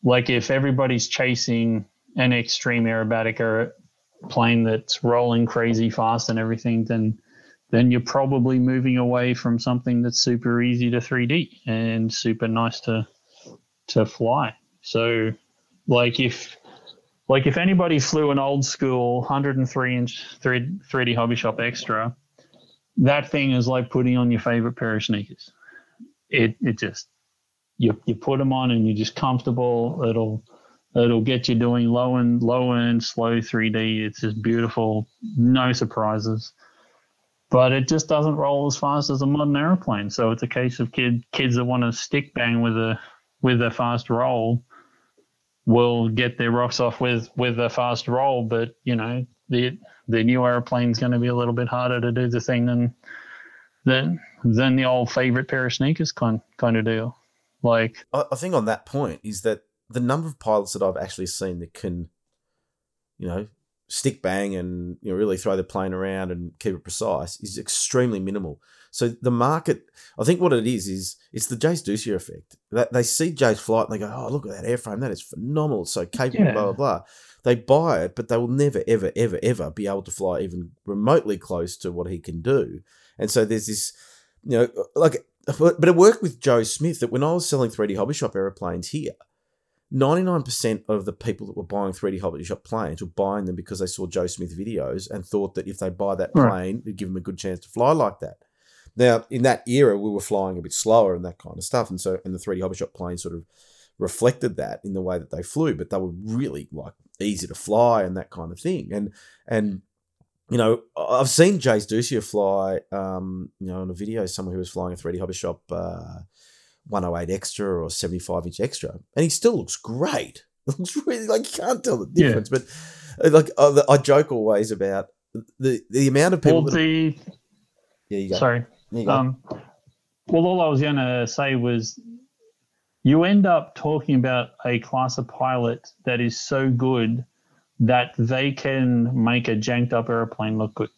like if everybody's chasing an extreme aerobatic plane that's rolling crazy fast and everything, then then you're probably moving away from something that's super easy to 3D and super nice to to fly. So, like if like if anybody flew an old school 103 inch 3, 3D hobby shop extra, that thing is like putting on your favorite pair of sneakers. It it just you you put them on and you're just comfortable. It'll it'll get you doing low and low and slow 3D. It's just beautiful, no surprises but it just doesn't roll as fast as a modern airplane. So it's a case of kid kids that want to stick bang with a with a fast roll will get their rocks off with with a fast roll, but you know the the new airplane's going to be a little bit harder to do the thing than than than the old favorite pair of sneakers kind kind of deal. Like I think on that point is that the number of pilots that I've actually seen that can, you know, stick bang and you know really throw the plane around and keep it precise is extremely minimal. So the market, I think what it is is it's the Jace Doucet effect. That they see Jace flight and they go, "Oh, look at that airframe! That is phenomenal! It's so capable." Yeah. Blah blah blah. They buy it, but they will never, ever, ever, ever be able to fly even remotely close to what he can do. And so there's this, you know, like, but it worked with Joe Smith that when I was selling 3D hobby shop aeroplanes here, 99% of the people that were buying 3D Hobby Shop planes were buying them because they saw Joe Smith videos and thought that if they buy that plane, right. it'd give them a good chance to fly like that. Now, in that era, we were flying a bit slower and that kind of stuff. And so, and the 3D Hobby Shop plane sort of reflected that in the way that they flew, but they were really like easy to fly and that kind of thing. And, and, you know, I've seen Jace Doucet fly, um, you know, on a video, someone who was flying a 3D Hobby Shop, uh, 108 extra or 75 inch extra, and he still looks great. looks really like you can't tell the difference. Yeah. But uh, like uh, I joke always about the the amount of people. Well, the yeah, you go. Sorry. You go. Um, well, all I was going to say was you end up talking about a class of pilot that is so good that they can make a janked up airplane look good.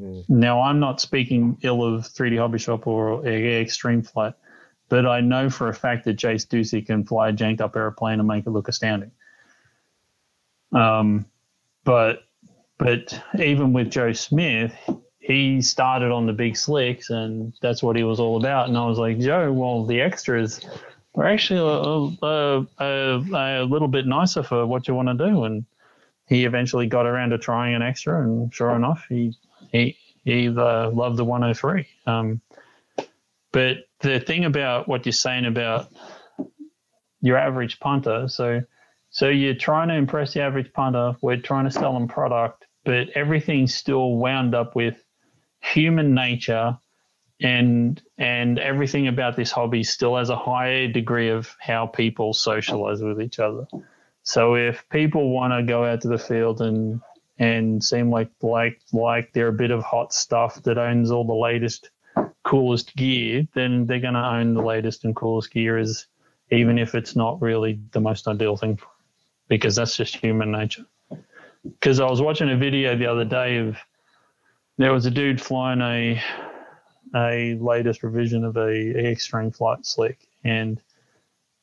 Mm. Now, I'm not speaking ill of 3D Hobby Shop or Extreme Flight but I know for a fact that Jace Doucet can fly a janked up airplane and make it look astounding. Um, but but even with Joe Smith, he started on the big slicks, and that's what he was all about. And I was like, Joe, well, the extras are actually a, a, a, a little bit nicer for what you want to do. And he eventually got around to trying an extra, and sure enough, he he he uh, loved the 103. Um, but the thing about what you're saying about your average punter, so so you're trying to impress the average punter. We're trying to sell them product, but everything's still wound up with human nature and and everything about this hobby still has a higher degree of how people socialize with each other. So if people want to go out to the field and and seem like like like they're a bit of hot stuff that owns all the latest coolest gear, then they're going to own the latest and coolest gear, as even if it's not really the most ideal thing, because that's just human nature. Because I was watching a video the other day of there was a dude flying a a latest revision of a extreme flight slick, and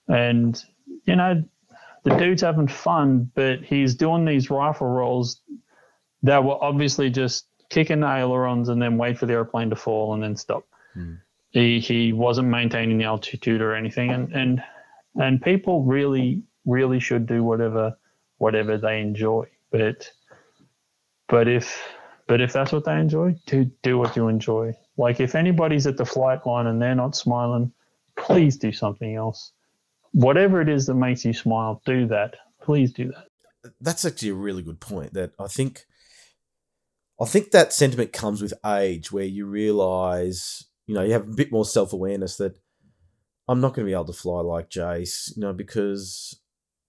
and you know the dude's having fun, but he's doing these rifle rolls that were obviously just kicking the ailerons and then wait for the airplane to fall and then stop. Mm. He he wasn't maintaining the altitude or anything, and and and people really really should do whatever whatever they enjoy. But but if but if that's what they enjoy, do do what you enjoy. Like if anybody's at the flight line and they're not smiling, please do something else. Whatever it is that makes you smile, do that. Please do that. That's actually a really good point. That I think I think that sentiment comes with age where you realize you know, you have a bit more self awareness that I'm not going to be able to fly like Jace, you know, because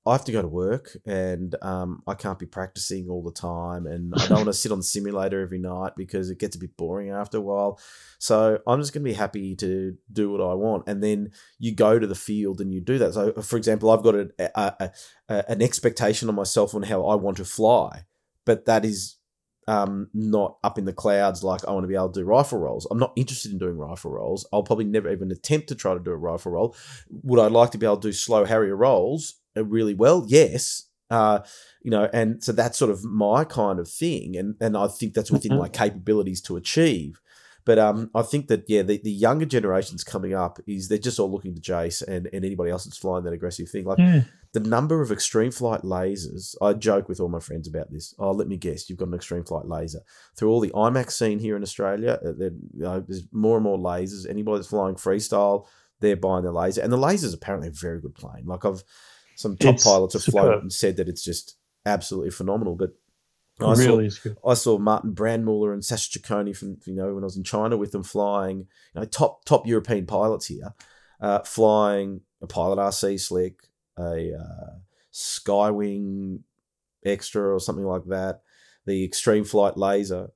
I have to go to work and um, I can't be practicing all the time, and I don't want to sit on the simulator every night because it gets a bit boring after a while. So I'm just going to be happy to do what I want, and then you go to the field and you do that. So, for example, I've got a, a, a, an expectation on myself on how I want to fly, but that is um, not up in the clouds like I want to be able to do rifle rolls. I'm not interested in doing rifle rolls. I'll probably never even attempt to try to do a rifle roll. Would I like to be able to do slow Harrier rolls uh, really well? Yes. Uh, you know, and so that's sort of my kind of thing, and and I think that's within mm-hmm. my capabilities to achieve. But um, I think that yeah, the, the younger generations coming up is they're just all looking to Jace and, and anybody else that's flying that aggressive thing. Like yeah. the number of extreme flight lasers, I joke with all my friends about this. Oh, let me guess, you've got an extreme flight laser through all the IMAC scene here in Australia. Uh, you know, there's more and more lasers. Anybody that's flying freestyle, they're buying the laser, and the laser's apparently a very good plane. Like I've some top it's pilots have superb. flown and said that it's just absolutely phenomenal. But I really saw, I saw Martin Brandmüller and Sasha Ciccone from you know when I was in China with them flying, you know, top top European pilots here, uh, flying a Pilot RC slick, a uh, Skywing extra or something like that, the Extreme Flight laser.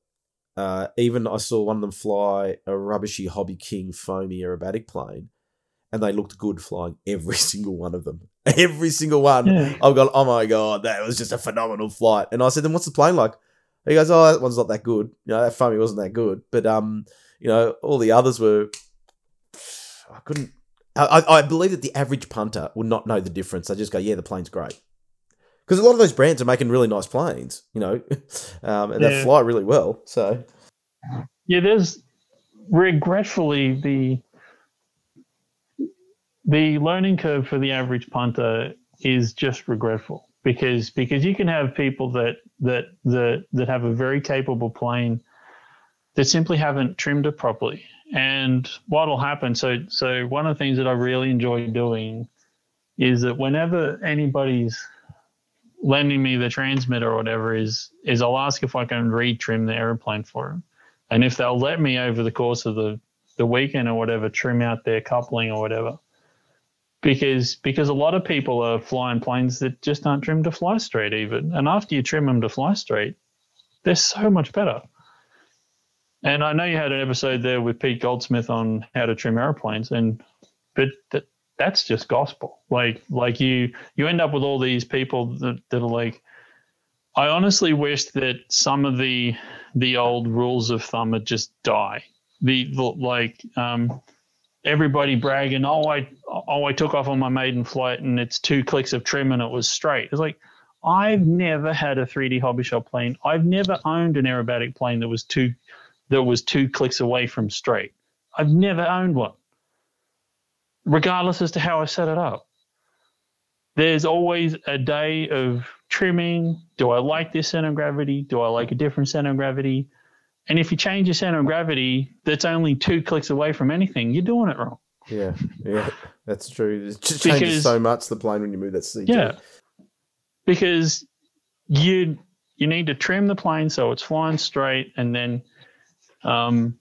Uh, even I saw one of them fly a rubbishy Hobby King foamy aerobatic plane, and they looked good flying every single one of them. Every single one. Yeah. I've gone, oh my god, that was just a phenomenal flight. And I said, then what's the plane like? He goes, oh, that one's not that good. You know, that foamy wasn't that good. But um, you know, all the others were. I couldn't. I, I believe that the average punter would not know the difference. They just go, yeah, the plane's great. Because a lot of those brands are making really nice planes, you know, um, and yeah. they fly really well. So, yeah, there's regretfully the the learning curve for the average punter is just regretful because because you can have people that that that that have a very capable plane that simply haven't trimmed it properly. And what'll happen? So so one of the things that I really enjoy doing is that whenever anybody's lending me the transmitter or whatever is is I'll ask if I can retrim the aeroplane for them. And if they'll let me over the course of the, the weekend or whatever, trim out their coupling or whatever, because because a lot of people are flying planes that just aren't trimmed to fly straight even. And after you trim them to fly straight they're so much better. And i know you had an episode there with pete goldsmith on how to trim airplanes and but that, that's just gospel. Like like you you end up with all these people that, that are like i honestly wish that some of the the old rules of thumb would just die. The, the like um everybody bragging, oh, I oh I took off on my maiden flight and it's two clicks of trim and it was straight. It's like I've never had a 3D hobby shop plane. I've never owned an aerobatic plane that was two that was two clicks away from straight. I've never owned one, regardless as to how I set it up. There's always a day of trimming. Do I like this center of gravity? Do I like a different center of gravity? And if you change your center of gravity, that's only two clicks away from anything. You're doing it wrong. Yeah, yeah, that's true. It just changes because, so much the plane when you move that seat. Yeah, because you you need to trim the plane so it's flying straight, and then um,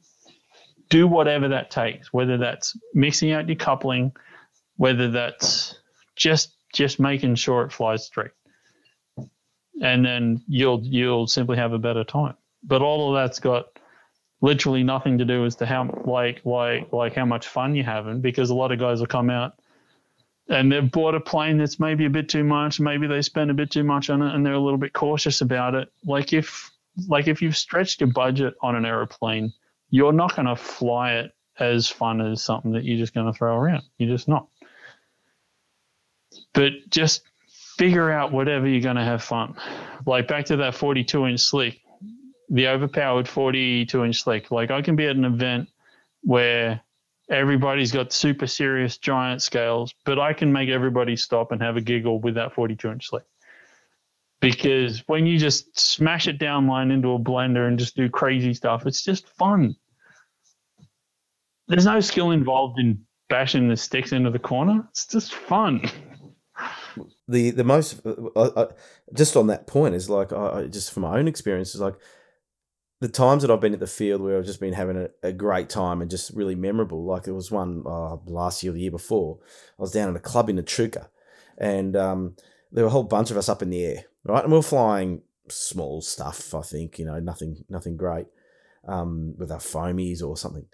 do whatever that takes. Whether that's mixing out your coupling, whether that's just just making sure it flies straight, and then you'll you'll simply have a better time but all of that's got literally nothing to do as to how like like like how much fun you're having because a lot of guys will come out and they've bought a plane that's maybe a bit too much maybe they spend a bit too much on it and they're a little bit cautious about it. Like if like if you've stretched your budget on an aeroplane you're not going to fly it as fun as something that you're just going to throw around. You're just not. But just figure out whatever you're going to have fun. Like back to that 42 inch slick the overpowered 42 inch slick. Like I can be at an event where everybody's got super serious giant scales, but I can make everybody stop and have a giggle with that 42 inch slick. Because when you just smash it down line into a blender and just do crazy stuff, it's just fun. There's no skill involved in bashing the sticks into the corner. It's just fun. The the most uh, uh, just on that point is like I, just from my own experience is like the times that I've been at the field where I've just been having a, a great time and just really memorable. Like there was one uh, last year the year before. I was down at a club in Echuca and um, there were a whole bunch of us up in the air, right? And we were flying small stuff, I think, you know, nothing nothing great um, with our foamies or something.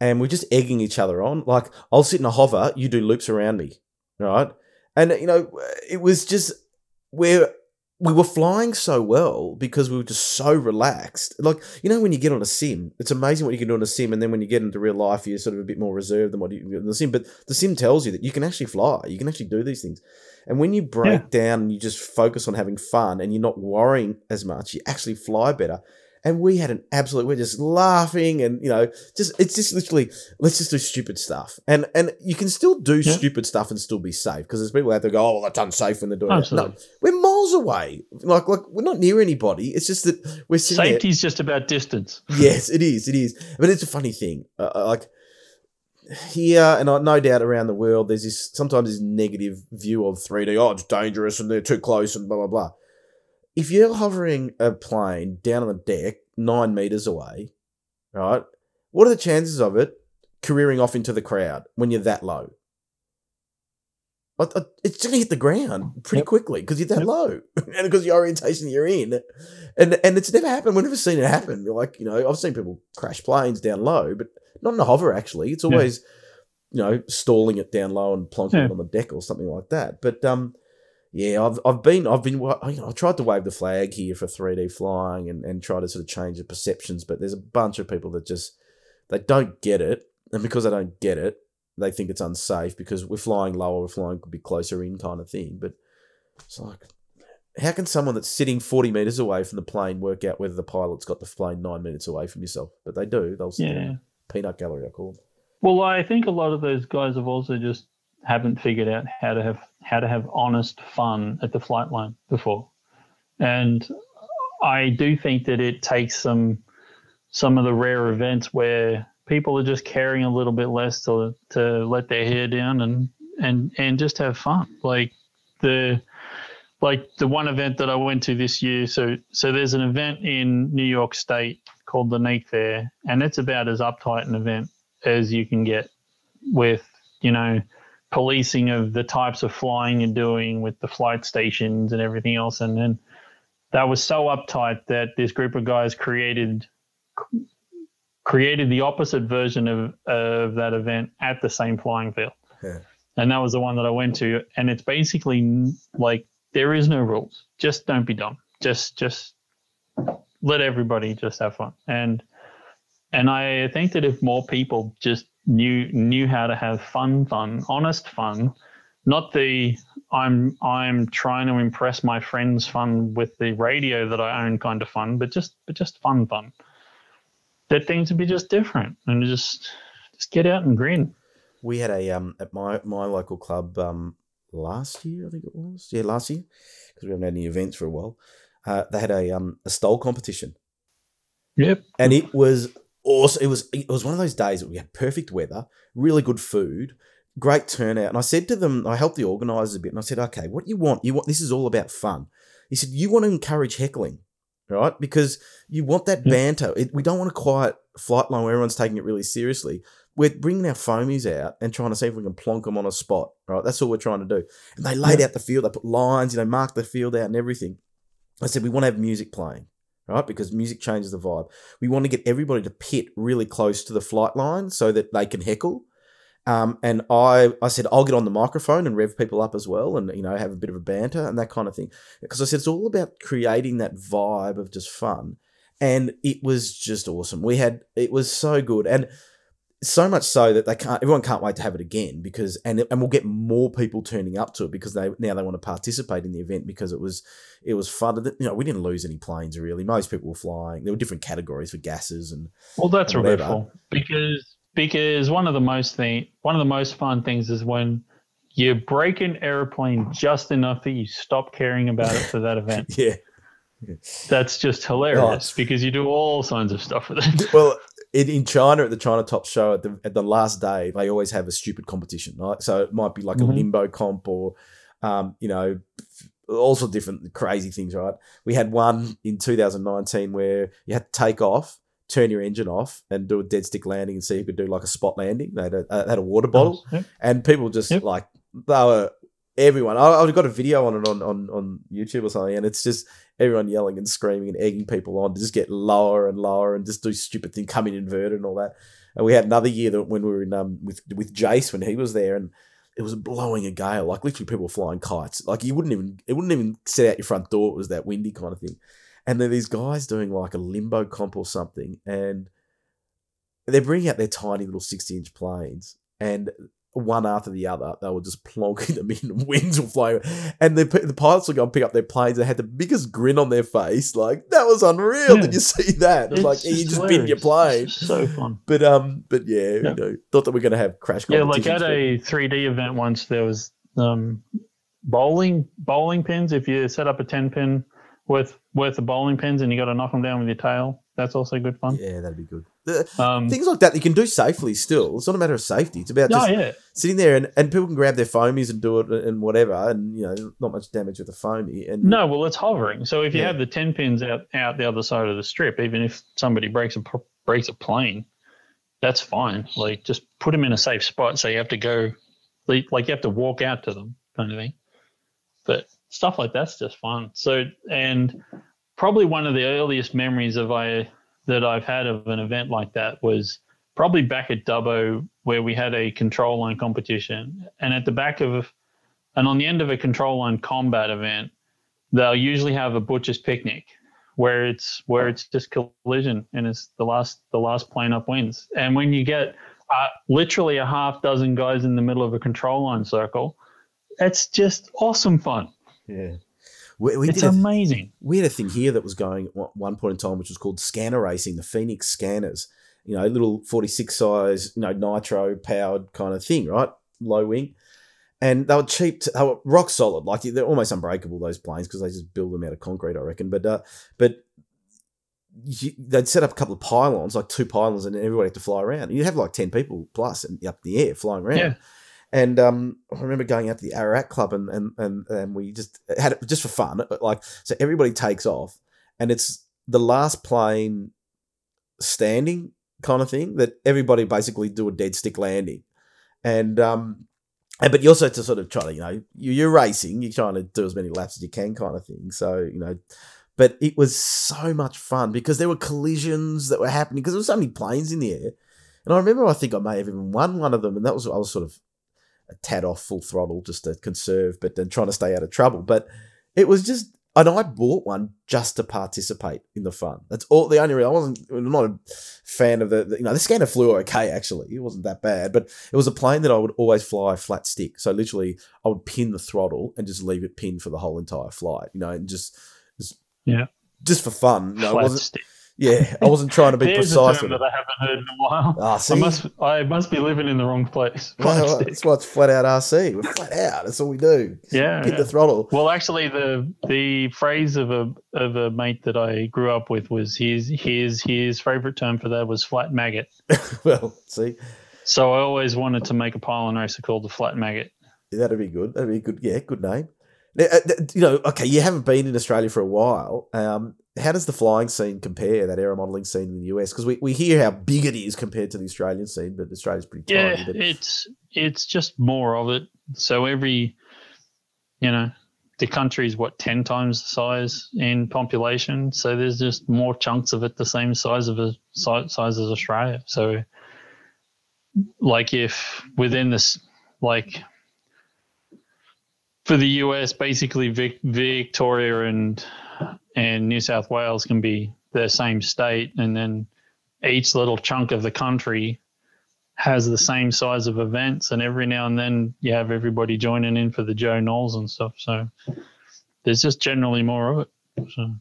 And we're just egging each other on. Like I'll sit in a hover, you do loops around me, right? And, you know, it was just where we were flying so well because we were just so relaxed. Like, you know, when you get on a sim, it's amazing what you can do on a sim, and then when you get into real life, you're sort of a bit more reserved than what you get in the sim. But the sim tells you that you can actually fly, you can actually do these things. And when you break yeah. down and you just focus on having fun and you're not worrying as much, you actually fly better and we had an absolute we're just laughing and you know just it's just literally let's just do stupid stuff. And and you can still do yeah. stupid stuff and still be safe because there's people out there go oh that's unsafe when they're doing Absolutely. it. No we're miles away. Like like we're not near anybody. It's just that we're safety's there. just about distance. Yes it is it is. But it's a funny thing. Uh, uh like here and no doubt around the world there's this sometimes this negative view of 3d oh it's dangerous and they're too close and blah blah blah if you're hovering a plane down on the deck nine meters away, right? What are the chances of it careering off into the crowd when you're that low? It's going to hit the ground pretty yep. quickly because you're that yep. low and because the orientation you're in. And and it's never happened. We've never seen it happen. Like, you know, I've seen people crash planes down low, but not in a hover, actually. It's always, yeah. you know, stalling it down low and plonking yeah. it on the deck or something like that. But, um, yeah, I've I've been I've been I've tried to wave the flag here for 3D flying and, and try to sort of change the perceptions, but there's a bunch of people that just they don't get it, and because they don't get it, they think it's unsafe because we're flying lower, we're flying could be closer in kind of thing. But it's like, how can someone that's sitting 40 meters away from the plane work out whether the pilot's got the plane nine minutes away from yourself? But they do. They'll yeah. peanut gallery, I call them. Well, I think a lot of those guys have also just haven't figured out how to have how to have honest fun at the flight line before, and I do think that it takes some some of the rare events where people are just caring a little bit less to to let their hair down and and and just have fun. Like the like the one event that I went to this year. So so there's an event in New York State called the Neat Fair, and it's about as uptight an event as you can get with you know policing of the types of flying you're doing with the flight stations and everything else. And then that was so uptight that this group of guys created created the opposite version of, of that event at the same flying field. Yeah. And that was the one that I went to. And it's basically like there is no rules. Just don't be dumb. Just just let everybody just have fun. And and I think that if more people just knew knew how to have fun, fun, honest fun, not the I'm I'm trying to impress my friends fun with the radio that I own kind of fun, but just but just fun fun that things would be just different and just just get out and grin. We had a um at my my local club um last year I think it was yeah last year because we haven't had any events for a while. Uh, they had a um a stole competition. Yep, and it was awesome. It was it was one of those days that we had perfect weather, really good food, great turnout. And I said to them, I helped the organisers a bit, and I said, okay, what you want? You want this is all about fun. He said, you want to encourage heckling right? Because you want that banter. It, we don't want a quiet flight line where everyone's taking it really seriously. We're bringing our foamies out and trying to see if we can plonk them on a spot, right? That's all we're trying to do. And they laid yeah. out the field. They put lines, you know, marked the field out and everything. I said we want to have music playing, right? Because music changes the vibe. We want to get everybody to pit really close to the flight line so that they can heckle. Um, and I, I said, I'll get on the microphone and rev people up as well and, you know, have a bit of a banter and that kind of thing. Because I said, it's all about creating that vibe of just fun. And it was just awesome. We had, it was so good. And so much so that they can't, everyone can't wait to have it again because, and, and we'll get more people turning up to it because they, now they want to participate in the event because it was, it was fun. that You know, we didn't lose any planes really. Most people were flying. There were different categories for gases and, well, that's and regretful because because one of the most thing one of the most fun things is when you break an airplane just enough that you stop caring about it for that event. yeah. That's just hilarious oh. because you do all kinds of stuff with it. Well, in, in China at the China Top Show at the at the last day, they always have a stupid competition, right? So it might be like mm-hmm. a limbo comp or, um, you know, all sorts of different crazy things, right? We had one in 2019 where you had to take off turn your engine off and do a dead stick landing and see who could do like a spot landing. They had a, uh, had a water bottle, yep. and people just yep. like they were everyone. I, have got a video on it on, on on YouTube or something, and it's just everyone yelling and screaming and egging people on to just get lower and lower and just do stupid thing, come in inverted and all that. And we had another year that when we were in um with with Jace when he was there and. It was blowing a gale, like literally people were flying kites. Like you wouldn't even, it wouldn't even set out your front door. It was that windy kind of thing. And then these guys doing like a limbo comp or something, and they're bringing out their tiny little 60 inch planes, and one after the other, they were just plonking them in, winds were flying. And the, the pilots would go and pick up their planes. They had the biggest grin on their face. Like, that was unreal. Yeah. Did you see that? It's, like, you just been your plane. so fun. But, um, but yeah, yeah. You know, thought that we are going to have crash Yeah, like at a 3D event once, there was um, bowling bowling pins. If you set up a 10 pin worth worth the bowling pins and you got to knock them down with your tail. That's also good fun. Yeah, that'd be good. Um, things like that you can do safely still. It's not a matter of safety. It's about just oh, yeah. sitting there and, and people can grab their foamies and do it and whatever, and you know, not much damage with the foamy. And no, well, it's hovering. So if you yeah. have the ten pins out out the other side of the strip, even if somebody breaks a breaks a plane, that's fine. Like just put them in a safe spot. So you have to go, like you have to walk out to them, kind of thing. But stuff like that's just fun. So and probably one of the earliest memories of I that I've had of an event like that was probably back at Dubbo where we had a control line competition, and at the back of and on the end of a control line combat event, they'll usually have a butcher's picnic where it's where it's just collision and it's the last the last plane up wins. And when you get uh, literally a half dozen guys in the middle of a control line circle, it's just awesome fun. Yeah. We, we it's amazing. We had a thing here that was going at one point in time, which was called scanner racing, the Phoenix scanners. You know, little 46 size, you know, nitro powered kind of thing, right? Low wing. And they were cheap, to, they were rock solid. Like they're almost unbreakable, those planes, because they just build them out of concrete, I reckon. But, uh, but you, they'd set up a couple of pylons, like two pylons, and everybody had to fly around. You'd have like 10 people plus and up in the air flying around. Yeah. And um, I remember going out to the Ararat Club and, and, and, and we just had it just for fun. Like, so everybody takes off and it's the last plane standing kind of thing that everybody basically do a dead stick landing. And, um, and, but you also to sort of try to, you know, you're racing, you're trying to do as many laps as you can kind of thing. So, you know, but it was so much fun because there were collisions that were happening because there were so many planes in the air. And I remember I think I may have even won one of them, and that was I was sort of a tad off full throttle just to conserve, but then trying to stay out of trouble. But it was just, and I bought one just to participate in the fun. That's all. The only reason I wasn't I'm not a fan of the, the, you know the scanner flew okay actually. It wasn't that bad, but it was a plane that I would always fly flat stick. So literally, I would pin the throttle and just leave it pinned for the whole entire flight. You know, and just, just yeah, just for fun. No, it wasn't. Stick. Yeah, I wasn't trying to be There's precise. A term that I haven't heard in a while. Ah, I must, I must be living in the wrong place. That's why it's flat out RC. We're flat out. That's all we do. Yeah, hit yeah. the throttle. Well, actually, the the phrase of a of a mate that I grew up with was his his his favorite term for that was flat maggot. well, see. So I always wanted to make a pylon racer called the flat maggot. Yeah, that'd be good. That'd be good. Yeah, good name. Uh, you know, okay, you haven't been in Australia for a while. Um, how does the flying scene compare that aero modelling scene in the US? Because we, we hear how big it is compared to the Australian scene, but Australia's pretty tiny. Yeah, it's it's just more of it. So every, you know, the country is what ten times the size in population. So there's just more chunks of it the same size of a size as Australia. So, like if within this, like for the US, basically Vic, Victoria and and New South Wales can be the same state, and then each little chunk of the country has the same size of events, and every now and then you have everybody joining in for the Joe Nalls and stuff. So there's just generally more of it. So,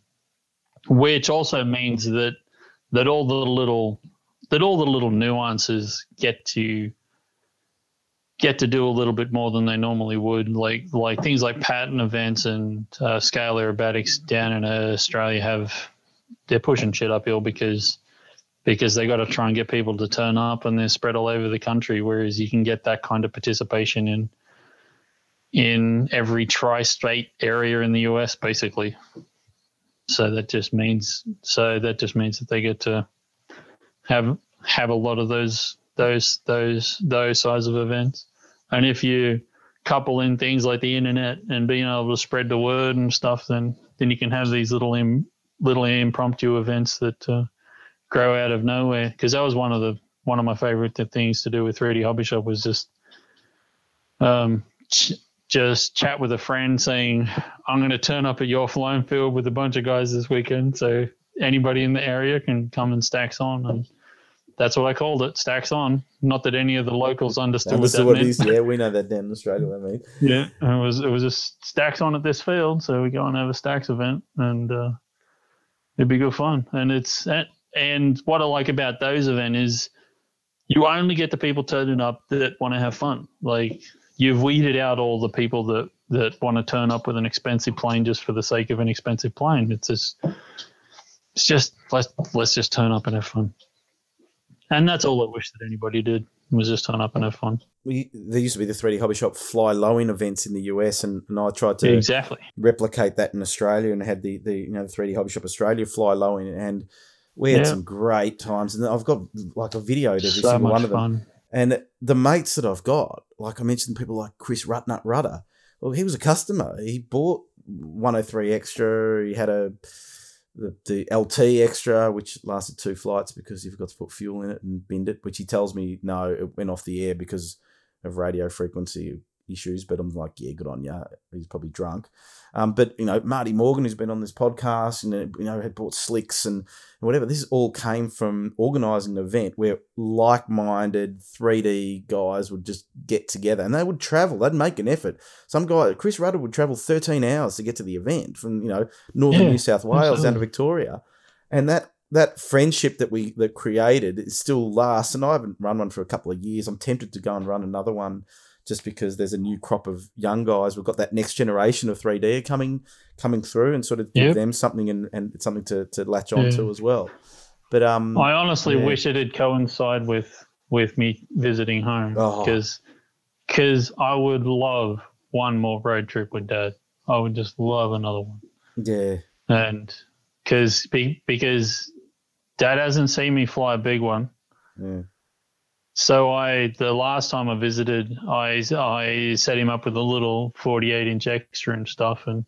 which also means that that all the little that all the little nuances get to get to do a little bit more than they normally would. Like like things like pattern events and uh, scale aerobatics down in Australia have they're pushing shit uphill because because they got to try and get people to turn up and they're spread all over the country. Whereas you can get that kind of participation in in every tri-state area in the US, basically. So that just means so that just means that they get to have have a lot of those those those those size of events. And if you couple in things like the internet and being able to spread the word and stuff, then then you can have these little Im, little impromptu events that uh, grow out of nowhere. Because that was one of the one of my favorite things to do with 3D Hobby Shop was just um, ch- just chat with a friend saying, I'm going to turn up at your flying field with a bunch of guys this weekend. So anybody in the area can come and stacks on. And that's what I called it. Stacks on. Not that any of the locals understood, understood what that what meant. Yeah, we know that down in Australia. I mean, yeah, it was it was just stacks on at this field, so we go and have a stacks event, and uh, it'd be good fun. And it's and what I like about those events is you only get the people turning up that want to have fun. Like you've weeded out all the people that that want to turn up with an expensive plane just for the sake of an expensive plane. It's just it's just let's let's just turn up and have fun. And that's all I wish that anybody did was just turn up and have fun. We, there used to be the 3D Hobby Shop fly low in events in the US, and, and I tried to exactly replicate that in Australia, and had the, the you know the 3D Hobby Shop Australia fly low in, and we had yeah. some great times. And I've got like a video of every so single one of them. Fun. And the mates that I've got, like I mentioned, people like Chris Rutnut Rudder. Well, he was a customer. He bought 103 extra. He had a the, the LT extra, which lasted two flights because he forgot to put fuel in it and binned it, which he tells me no, it went off the air because of radio frequency issues. But I'm like, yeah, good on you. He's probably drunk. Um, but you know, Marty Morgan, who's been on this podcast, and you know, had bought slicks and whatever. This all came from organising an event where like-minded 3D guys would just get together and they would travel. They'd make an effort. Some guy, Chris Rudder, would travel 13 hours to get to the event from you know northern yeah, New South Wales absolutely. down to Victoria, and that that friendship that we that created it still lasts. And I haven't run one for a couple of years. I'm tempted to go and run another one just because there's a new crop of young guys. We've got that next generation of 3D coming coming through and sort of give them something and, and something to, to latch on yeah. to as well. But um, I honestly yeah. wish it had coincide with with me visiting home because oh. because I would love one more road trip with Dad. I would just love another one. Yeah, and because be, because Dad hasn't seen me fly a big one. Yeah. So I, the last time I visited, I I set him up with a little 48 inch extra and stuff, and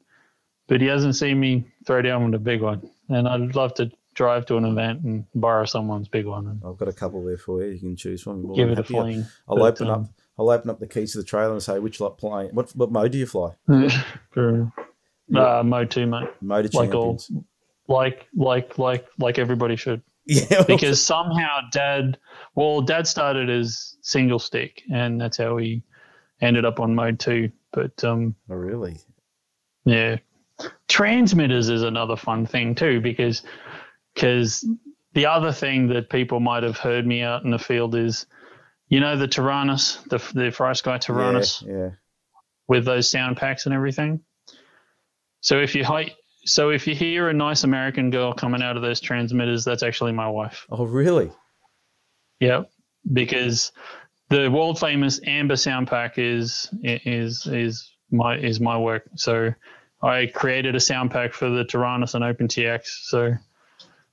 but he hasn't seen me throw down with a big one, and I'd love to drive to an event and borrow someone's big one. I've got a couple there for you. You can choose from. Give it a fling. I'll open um, up. I'll open up the keys to the trailer and say which lot plane. What what mode do you fly? for, uh, mode two, mate. Mode like champions. all, like like like like everybody should. Yeah. because somehow dad, well, dad started as single stick, and that's how he ended up on mode two. But um, oh really? Yeah. Transmitters is another fun thing too, because because the other thing that people might have heard me out in the field is, you know, the Taranis, the the FrSky Taranis, yeah, yeah. with those sound packs and everything. So if you so if you hear a nice American girl coming out of those transmitters, that's actually my wife. Oh, really? Yeah, because the world famous Amber sound pack is is is my is my work. So I created a sound pack for the Taranis and OpenTX. So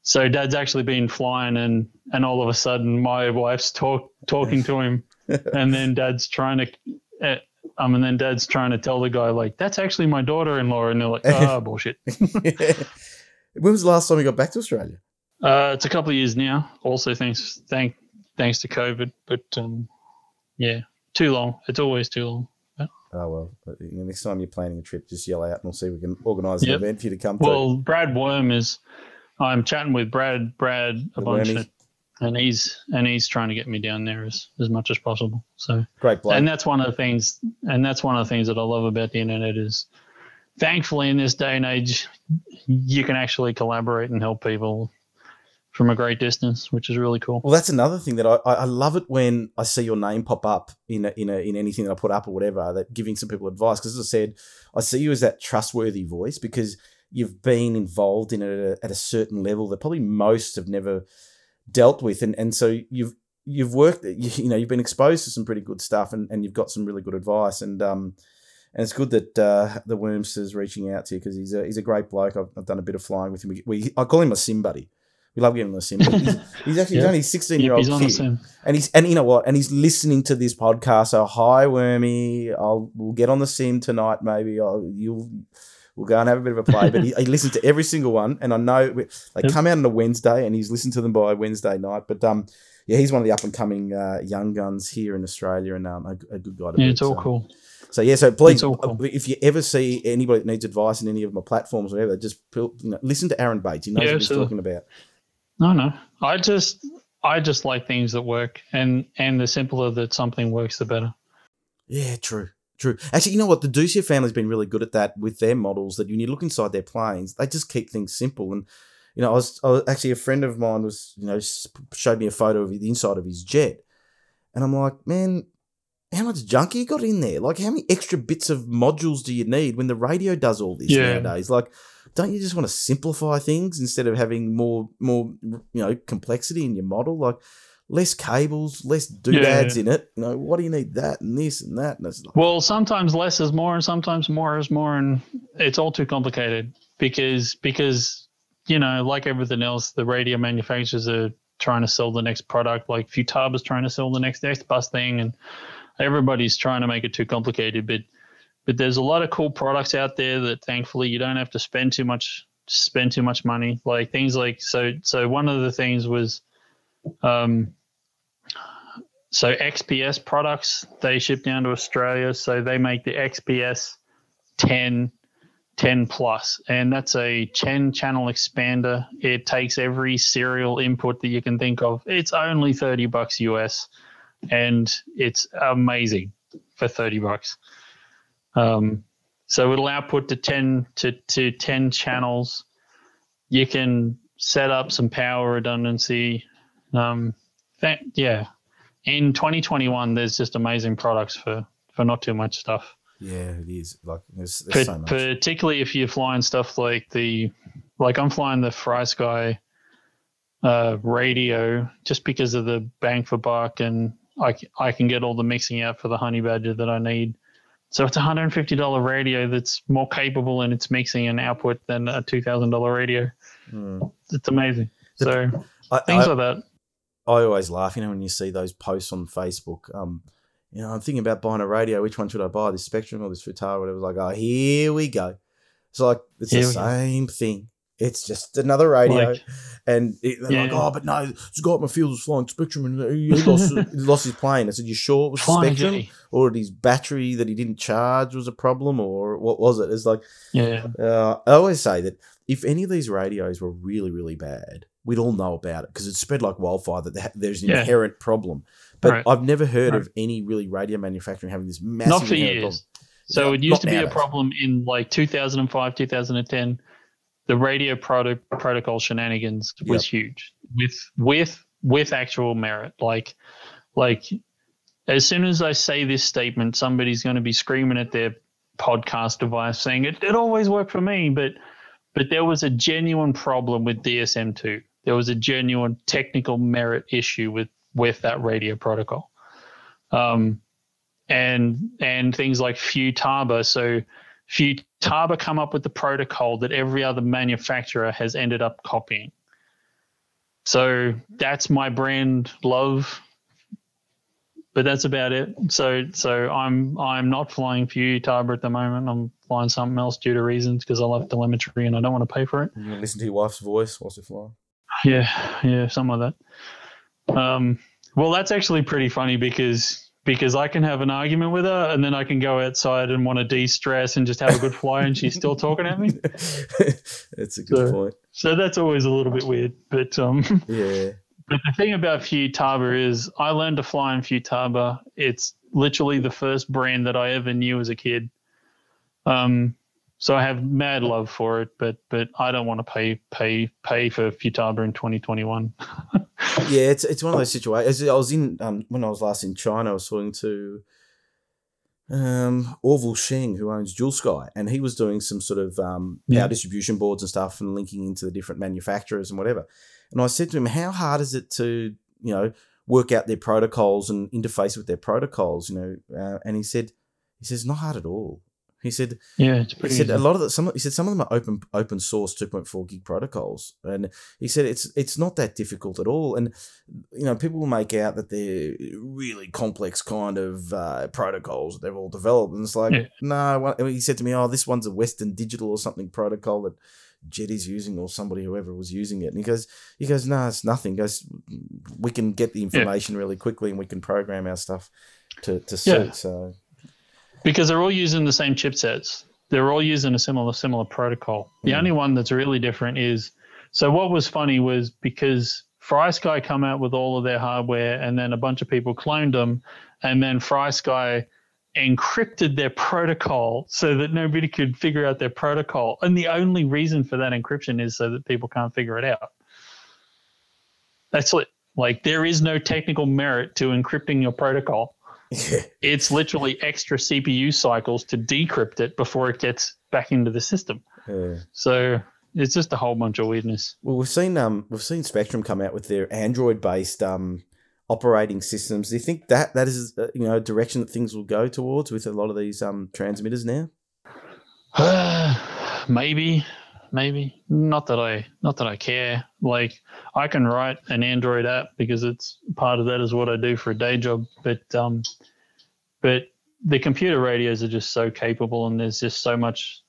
so Dad's actually been flying, and and all of a sudden my wife's talk talking to him, and then Dad's trying to. Um, and then dad's trying to tell the guy, like, that's actually my daughter in law. And they're like, ah, oh, bullshit. yeah. When was the last time you got back to Australia? Uh, it's a couple of years now. Also, thanks, thank, thanks to COVID. But um, yeah, too long. It's always too long. Oh well, next time you're planning a trip, just yell out and we'll see if we can organise an yep. event for you to come to. Well, Brad Worm is. I'm chatting with Brad. Brad a the bunch of, and he's and he's trying to get me down there as, as much as possible. So great, and that's one of the things, and that's one of the things that I love about the internet is, thankfully in this day and age, you can actually collaborate and help people from a great distance, which is really cool. Well, that's another thing that I, I love it when I see your name pop up in a, in a, in anything that I put up or whatever that giving some people advice because as I said, I see you as that trustworthy voice because you've been involved in it at a certain level that probably most have never dealt with, and and so you've you've worked, you, you know, you've been exposed to some pretty good stuff, and, and you've got some really good advice, and um, and it's good that uh, the Wormster's reaching out to you because he's a he's a great bloke. I've, I've, done a bit of flying with him. We, we I call him a sim buddy. We love giving him a sim. He's, he's actually yeah. only sixteen year old kid, and he's and you know what? And he's listening to this podcast. So hi, Wormy. I'll we'll get on the sim tonight. Maybe I'll, you'll We'll go and have a bit of a play. But he, he listens to every single one, and I know they yep. come out on a Wednesday, and he's listened to them by Wednesday night. But um, yeah, he's one of the up and coming uh, young guns here in Australia, and um, a, a good guy. To yeah, it's all so. cool. So yeah, so please, cool. if you ever see anybody that needs advice in any of my platforms or whatever, just you know, listen to Aaron Bates. He knows yeah, what he's talking about. No, no, I just I just like things that work, and and the simpler that something works, the better. Yeah, true. True. Actually, you know what? The Doucet family's been really good at that with their models. That when you look inside their planes, they just keep things simple. And you know, I was, I was actually a friend of mine was you know showed me a photo of the inside of his jet, and I'm like, man, how much junk you got in there? Like, how many extra bits of modules do you need when the radio does all this yeah. nowadays? Like, don't you just want to simplify things instead of having more more you know complexity in your model? Like, less cables, less doodads yeah. in it. You know, what do you need that and this and that? And like, well, sometimes less is more, and sometimes more is more, and it's all too complicated because because you know, like everything else, the radio manufacturers are trying to sell the next product. Like Futaba is trying to sell the next X bus thing, and everybody's trying to make it too complicated. But but there's a lot of cool products out there that thankfully you don't have to spend too much spend too much money. Like things like so so one of the things was um so XPS products they ship down to Australia. So they make the XPS 10 10 plus and that's a 10 channel expander it takes every serial input that you can think of it's only 30 bucks us and it's amazing for 30 bucks um, so it'll output to 10 to, to 10 channels. You can set up some power redundancy. Um, that, yeah. In 2021, there's just amazing products for, for not too much stuff. Yeah, it is. Like there's, there's so much. Particularly if you're flying stuff like the, like I'm flying the FrSky uh, radio just because of the bang for buck and I, I can get all the mixing out for the honey badger that I need so it's a hundred and fifty dollar radio that's more capable in its mixing and output than a two thousand dollar radio. Mm. It's amazing. So I, things I, like that. I always laugh, you know, when you see those posts on Facebook. Um, you know, I'm thinking about buying a radio. Which one should I buy? This Spektrum or this Futaba? Whatever. Like, oh, here we go. It's like it's here the same go. thing. It's just another radio. Like, and it, they're yeah. like, oh, but no, Scott was flying Spektrum, and he lost, he lost his plane. I said, you sure it was? G. Or his battery that he didn't charge was a problem? Or what was it? It's like, yeah. Uh, I always say that if any of these radios were really, really bad, we'd all know about it because it's spread like wildfire that there's an yeah. inherent problem. But right. I've never heard right. of any really radio manufacturing having this massive Not for years. Problem. So it used to be a problem in like 2005, 2010 the radio proto- protocol shenanigans was yep. huge with with with actual merit. Like like as soon as I say this statement, somebody's going to be screaming at their podcast device saying it, it always worked for me, but but there was a genuine problem with DSM two. There was a genuine technical merit issue with with that radio protocol. Um, and and things like Futaba. So Futaba come up with the protocol that every other manufacturer has ended up copying. So that's my brand love, but that's about it. So so I'm I'm not flying Futaba at the moment. I'm flying something else due to reasons because I love telemetry and I don't want to pay for it. You listen to your wife's voice whilst you fly. Yeah, yeah, something like that. Um, well, that's actually pretty funny because because I can have an argument with her and then I can go outside and want to de stress and just have a good fly and she's still talking at me. that's a good so, point. So that's always a little bit weird. But um Yeah. But the thing about Futaba is I learned to fly in Futaba. It's literally the first brand that I ever knew as a kid. Um so I have mad love for it, but but I don't want to pay pay pay for Futaba in 2021. yeah, it's it's one of those situations. I was in um, when I was last in China. I was talking to um, Orville Sheng, who owns Dualsky, and he was doing some sort of um, yeah. power distribution boards and stuff, and linking into the different manufacturers and whatever. And I said to him, "How hard is it to you know work out their protocols and interface with their protocols?" You know, uh, and he said, "He says not hard at all. He said, "Yeah, it's pretty." He said easy. a lot of the, some. He said some of them are open open source 2.4 gig protocols, and he said it's it's not that difficult at all. And you know, people will make out that they're really complex kind of uh, protocols that they've all developed, and it's like, yeah. no. He said to me, "Oh, this one's a Western Digital or something protocol that." Jeti's using or somebody whoever was using it. And he goes, he goes, no, it's nothing. He goes, we can get the information yeah. really quickly and we can program our stuff to, to suit. Yeah. So because they're all using the same chipsets. They're all using a similar similar protocol. The mm. only one that's really different is so what was funny was because FrSky come out with all of their hardware and then a bunch of people cloned them and then FrSky encrypted their protocol so that nobody could figure out their protocol. And the only reason for that encryption is so that people can't figure it out. That's it. Like there is no technical merit to encrypting your protocol. It's literally extra CPU cycles to decrypt it before it gets back into the system. Yeah. So it's just a whole bunch of weirdness. Well, we've seen um we've seen Spektrum come out with their Android based um operating systems. Do you think that that is uh, you know a direction that things will go towards with a lot of these um, transmitters now? maybe, maybe not that I not that I care. Like I can write an Android app because it's part of that is what I do for a day job. But um, but the computer radios are just so capable, and there's just so much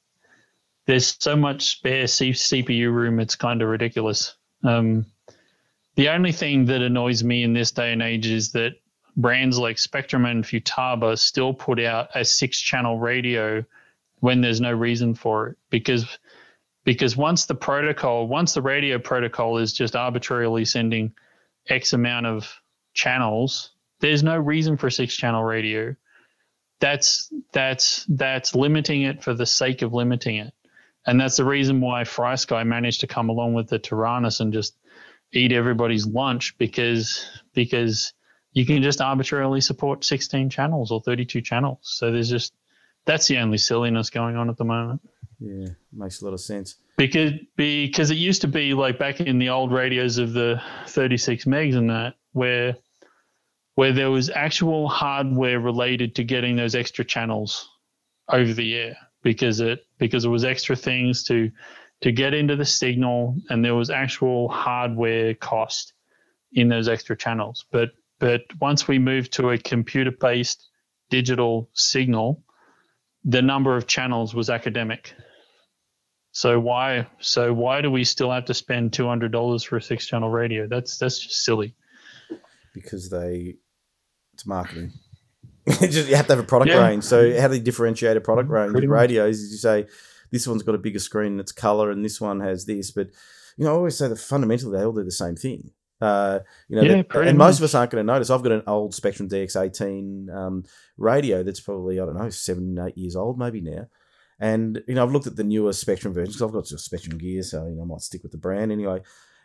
there's so much spare C- CPU room. It's kind of ridiculous. Um, the only thing that annoys me in this day and age is that brands like Spektrum and Futaba still put out a six channel radio when there's no reason for it because because once the protocol once the radio protocol is just arbitrarily sending x amount of channels there's no reason for six channel radio that's that's that's limiting it for the sake of limiting it and that's the reason why FrSky managed to come along with the Taranis and just eat everybody's lunch because because you can just arbitrarily support 16 channels or 32 channels. So there's just that's the only silliness going on at the moment. Yeah, makes a lot of sense. Because because it used to be like back in the old radios of the 36 megs and that where where there was actual hardware related to getting those extra channels over the air because it because it was extra things to to get into the signal and there was actual hardware cost in those extra channels but but once we moved to a computer based digital signal the number of channels was academic so why so why do we still have to spend $200 for a six channel radio that's that's just silly because they it's marketing just, you have to have a product yeah. range. So how do you differentiate a product range Pretty radios? Is you say this one's got a bigger screen and it's color, and this one has this. But you know, I always say that fundamentally they all do the same thing. Uh, you know, yeah, and most of us aren't going to notice. I've got an old Spektrum DX18 um, radio that's probably I don't know seven, eight years old, maybe now. And you know, I've looked at the newer Spektrum versions because I've got Spektrum gear, so you know, I might stick with the brand anyway.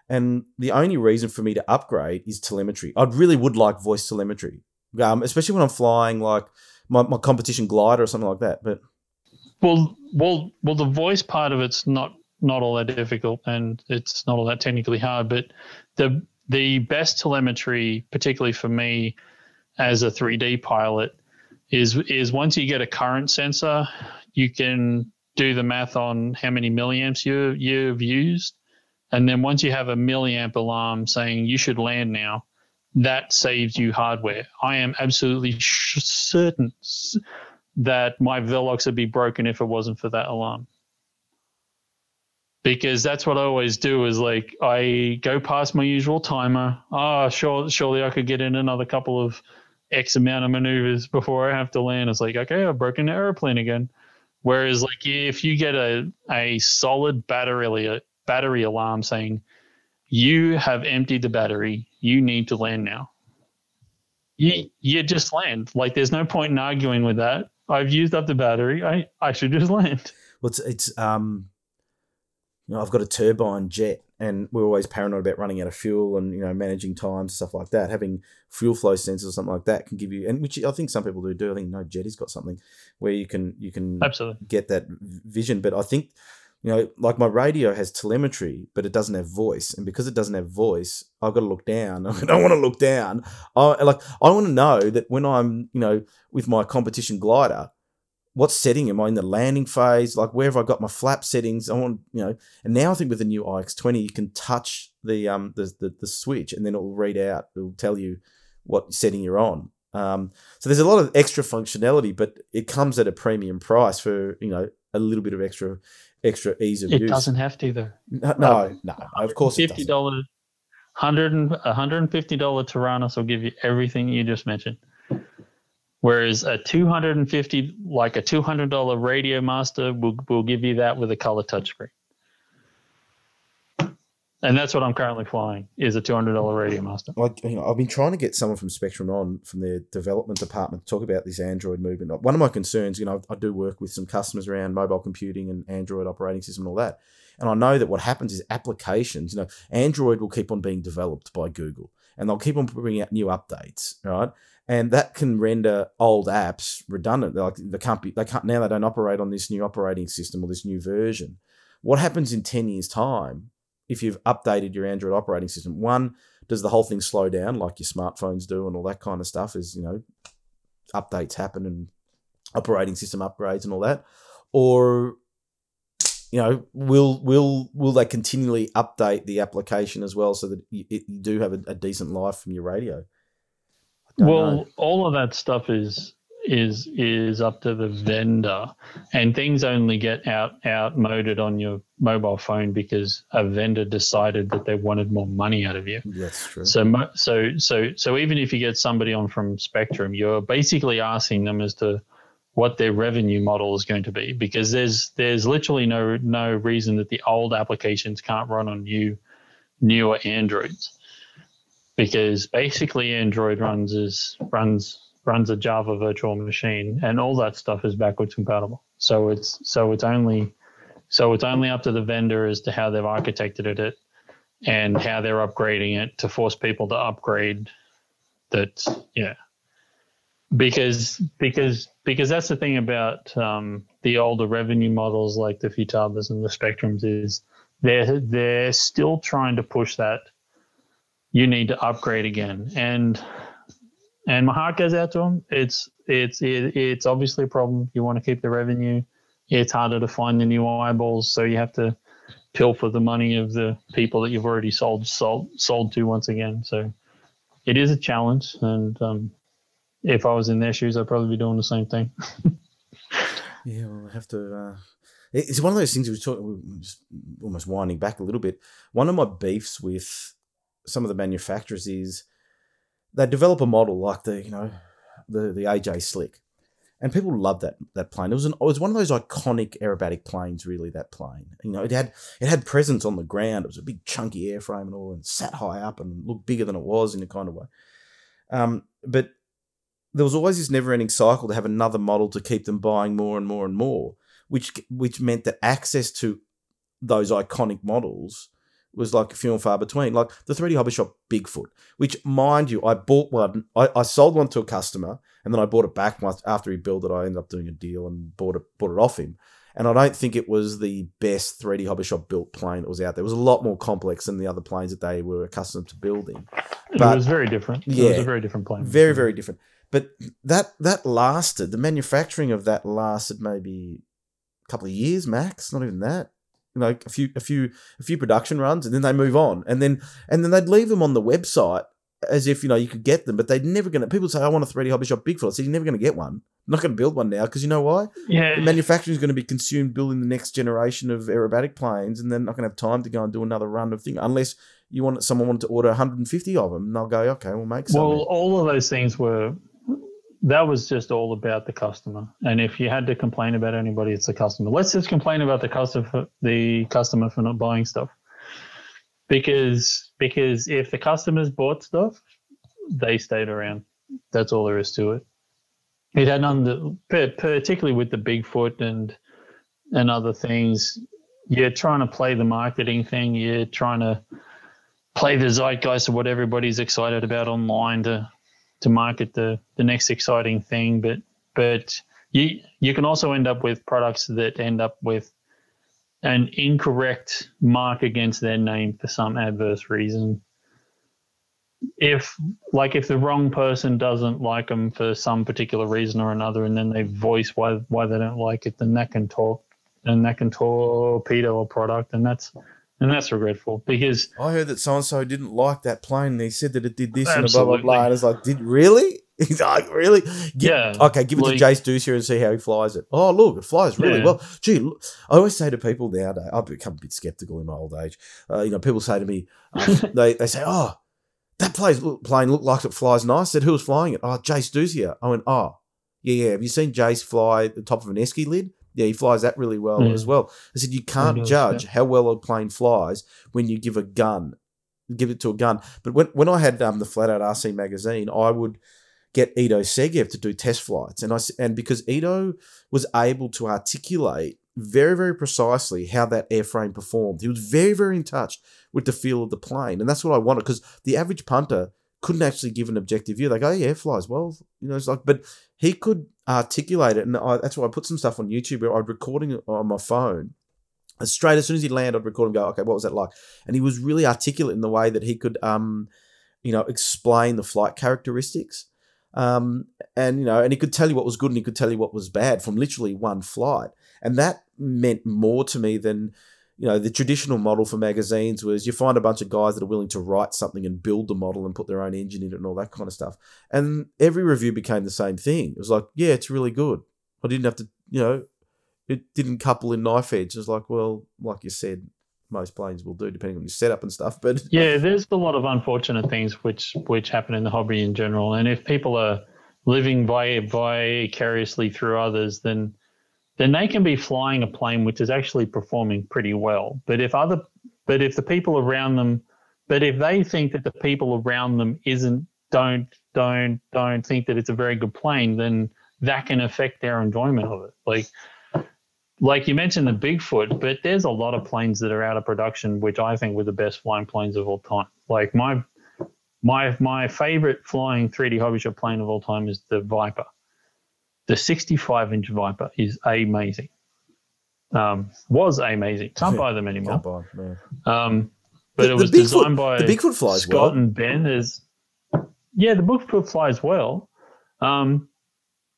And the only reason for me to upgrade is telemetry. I really would like voice telemetry um, especially when I'm flying like my, my competition glider or something like that. But well, well, well, the voice part of it's not not all that difficult, and it's not all that technically hard. But the the best telemetry, particularly for me as a 3D pilot, is is once you get a current sensor, you can do the math on how many milliamps you you've used, and then once you have a milliamp alarm saying you should land now, that saves you hardware. I am absolutely certain that my Velox would be broken if it wasn't for that alarm. Because that's what I always do is like I go past my usual timer. Ah, oh, sure, surely I could get in another couple of X amount of maneuvers before I have to land. It's like, okay, I've broken the airplane again. Whereas like if you get a, a solid battery battery alarm saying you have emptied the battery. You need to land now. You, you just land. Like there's no point in arguing with that. I've used up the battery. I, I should just land. Well, it's, it's um, you know, I've got a turbine jet, and we're always paranoid about running out of fuel and you know managing times stuff like that. Having fuel flow sensors or something like that can give you, and which I think some people do do. I think no Jeti's got something where you can you can absolutely get that vision. But I think you know, like my radio has telemetry, but it doesn't have voice, and because it doesn't have voice, I've got to look down. I don't want to look down. I like I want to know that when I'm, you know, with my competition glider, what setting am I in the landing phase? Like where have I got my flap settings? I want, you know, and now I think with the new IX20, you can touch the um the the, the switch, and then it will read out. It will tell you what setting you're on. Um, so there's a lot of extra functionality, but it comes at a premium price for you know a little bit of extra extra ease of it use. It doesn't have to though. No, no, no of course fifty dollars, hundred and hundred and fifty dollar Taranis will give you everything you just mentioned. Whereas a two hundred and fifty, like a two hundred dollar Radio Master, will will give you that with a color touchscreen and that's what I'm currently flying is a two hundred dollar Radio Master. I, you know, I've been trying to get someone from Spektrum on from their development department to talk about this Android movement. One of my concerns, you know, I do work with some customers around mobile computing and Android operating system and all that, and I know that what happens is applications. You know, Android will keep on being developed by Google, and they'll keep on bringing out new updates, right? And that can render old apps redundant. Like they can't be, they can't now. They don't operate on this new operating system or this new version. What happens in ten years' time? if you've updated your Android operating system. One, does the whole thing slow down like your smartphones do and all that kind of stuff? Is you know, updates happen and operating system upgrades and all that, or you know, will will will they continually update the application as well so that you, you do have a, a, decent life from your radio? Well, know. all of that stuff is is is up to the vendor, and things only get out outmoded on your mobile phone because a vendor decided that they wanted more money out of you. That's true. So so so so even if you get somebody on from Spektrum, you're basically asking them as to what their revenue model is going to be because there's there's literally no no reason that the old applications can't run on new newer Androids because basically Android runs is runs runs a Java virtual machine and all that stuff is backwards compatible. So it's so it's only so it's only up to the vendor as to how they've architected it and how they're upgrading it to force people to upgrade that yeah because because because that's the thing about um, the older revenue models like the Futabas and the Spektrums is they're they're still trying to push that you need to upgrade again and and my heart goes out to them. It's it's it, it's obviously a problem. You want to keep the revenue. It's harder to find the new eyeballs, so you have to pilfer the money of the people that you've already sold sold sold to once again. So it is a challenge, and um, if I was in their shoes, I'd probably be doing the same thing. yeah, we'll have to. Uh, it's one of those things we talk, almost winding back a little bit. One of my beefs with some of the manufacturers is they develop a model like the you know the the AJ Slick, and people love that that plane. It was an, it was one of those iconic aerobatic planes. Really, that plane. You know, it had it had presence on the ground. It was a big chunky airframe and all, and sat high up and looked bigger than it was in a kind of way. Um, but there was always this never-ending cycle to have another model to keep them buying more and more and more, which which meant that access to those iconic models was like few and far between. Like the 3D Hobby Shop Bigfoot, which, mind you, I bought one. I, I sold one to a customer, and then I bought it back once after he built it. I ended up doing a deal and bought it bought it off him. And I don't think it was the best 3D Hobby Shop built plane that was out there. It was a lot more complex than the other planes that they were accustomed to building. But, it was very different. Yeah, it was a very different plane. Very, very different. But that that lasted. The manufacturing of that lasted maybe a couple of years max. Not even that. Know, a few a few a few production runs, and then they move on, and then and then they'd leave them on the website as if you know you could get them, but they're never to. People say, "I want a 3D hobby shop Bigfoot." I said, "You're never going to get one. I'm not going to build one now because you know why? Yeah, the manufacturing is going to be consumed building the next generation of aerobatic planes, and they're not going to have time to go and do another run of thing unless you want someone wanted to order 150 of them, and they'll go, "Okay, we'll make some." Well, all of those things were that was just all about the customer. And if you had to complain about anybody, it's the customer. Let's just complain about the customer, the customer for not buying stuff. Because because if the customers bought stuff, they stayed around. That's all there is to it. It had none, particularly with the Bigfoot and and other things. You're trying to play the marketing thing. You're trying to play the zeitgeist of what everybody's excited about online to to market the the next exciting thing. But but you you can also end up with products that end up with an incorrect mark against their name for some adverse reason. If like if the wrong person doesn't like them for some particular reason or another, and then they voice why why they don't like it, then that can talk and that can torpedo a product, and that's and that's regretful because I heard that so and so didn't like that plane. They said that it did this absolutely. and blah blah blah. And it's like, did really? He's like, really? Give, yeah. Okay, give it like, to Jace Doucet and see how he flies it. Oh, look, it flies really yeah. well. Gee, look, I always say to people nowadays, I've become a bit skeptical in my old age. Uh, you know, people say to me, um, they they say, oh, that plane looked like it flies nice. I said, who was flying it? Oh, Jace Doucet. I went, oh, yeah, yeah. Have you seen Jace fly the top of an esky lid? Yeah, he flies that really well yeah. as well. I said you can't judge yeah. how well a plane flies when you give a gun, give it to a gun. But when when I had um, the Flat Out RC magazine, I would get Ido Segev to do test flights, and I and because Ido was able to articulate very very precisely how that airframe performed, he was very very in touch with the feel of the plane, and that's what I wanted because the average punter couldn't actually give an objective view. They go, oh, yeah, flies well, you know. It's like, but he could articulate it, and I, that's why I put some stuff on YouTube where I'd recording on my phone. Straight as soon as he'd land, I'd record and go, okay, what was that like? And he was really articulate in the way that he could um you know, explain the flight characteristics. Um, and you know, and he could tell you what was good and he could tell you what was bad from literally one flight. And that meant more to me than you know the traditional model for magazines was you find a bunch of guys that are willing to write something and build the model and put their own engine in it and all that kind of stuff. And every review became the same thing. It was like, yeah, it's really good. I didn't have to, you know, it didn't couple in knife edge. It's like, well, like you said, most planes will do depending on your setup and stuff. But yeah, there's a lot of unfortunate things which which happen in the hobby in general. And if people are living by vicariously through others, then then they can be flying a plane which is actually performing pretty well. But if other but if the people around them but if they think that the people around them isn't don't don't don't think that it's a very good plane, then that can affect their enjoyment of it. Like like you mentioned the Bigfoot, but there's a lot of planes that are out of production, which I think were the best flying planes of all time. Like my my my favorite flying 3D hobby shop plane of all time is the Viper. The 65 inch Viper is amazing. Um, was amazing. Can't buy them anymore. Can't buy, um, but the, it was designed by the Bigfoot flies Scott well. and Ben. Is yeah, the Bigfoot flies well. Um,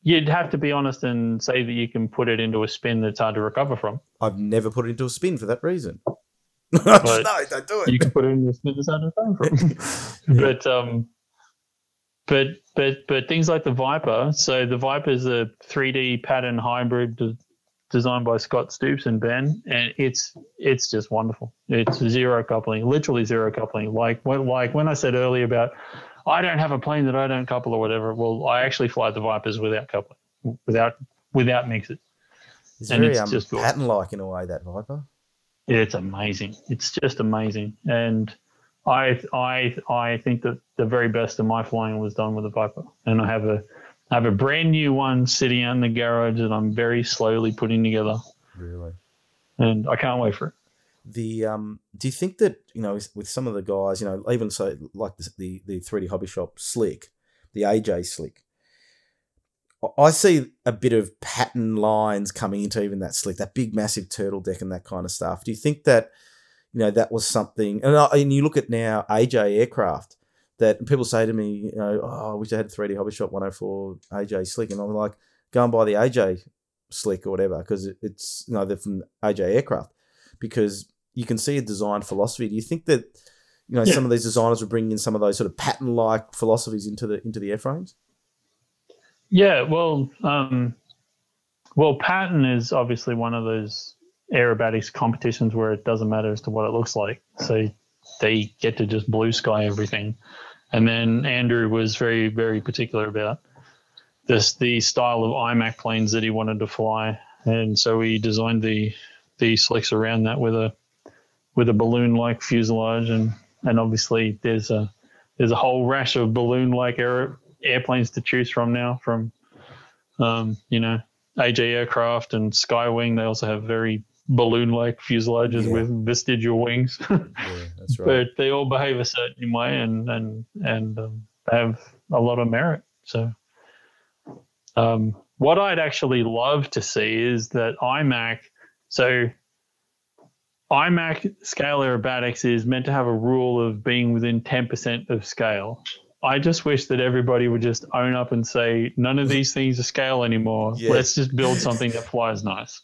you'd have to be honest and say that you can put it into a spin that's hard to recover from. I've never put it into a spin for that reason. no, don't do it. You can put it into a spin that's hard to recover from. but um, but but but things like the Viper. So the Viper is a 3D pattern hybrid de- designed by Scott Stoops and Ben, and it's it's just wonderful. It's zero coupling, literally zero coupling. Like when like when I said earlier about I don't have a plane that I don't couple or whatever. Well, I actually fly the Vipers without coupling, without without mixes. It's and very it's um, just pattern like in a way that Viper. It's amazing. It's just amazing, and I I I think that the very best of my flying was done with a Viper, and I have a I have a brand new one sitting in the garage that I'm very slowly putting together. Really, and I can't wait for it. The um do you think that you know with some of the guys you know even so like the the 3d hobby shop slick the aj slick i see a bit of pattern lines coming into even that slick that big massive turtle deck and that kind of stuff. Do you think that you know that was something and, I, and you look at now aj aircraft that people say to me you know oh i wish i had a 3d hobby shop 104 aj slick and i'm like go and buy the aj slick or whatever because it's you know they're from aj aircraft because you can see a design philosophy. Do you think that you know yeah. some of these designers were bringing in some of those sort of pattern like philosophies into the into the airframes? Yeah, well, um, well, pattern is obviously one of those aerobatics competitions where it doesn't matter as to what it looks like. So they get to just blue sky everything. And then Andrew was very, very particular about this the style of IMAC planes that he wanted to fly, and so he designed the the slicks around that with a with a balloon-like fuselage, and and obviously there's a there's a whole rash of balloon-like air, airplanes to choose from now. From um, you know AJ Aircraft and Skywing, they also have very balloon-like fuselages yeah. with vestigial wings. yeah, that's right. but they all behave a certain way, and and and um, have a lot of merit. So. Um, what I'd actually love to see is that IMAC. So IMAC scale aerobatics is meant to have a rule of being within 10% of scale. I just wish that everybody would just own up and say, none of these things are scale anymore. Yeah. Let's just build something that flies nice.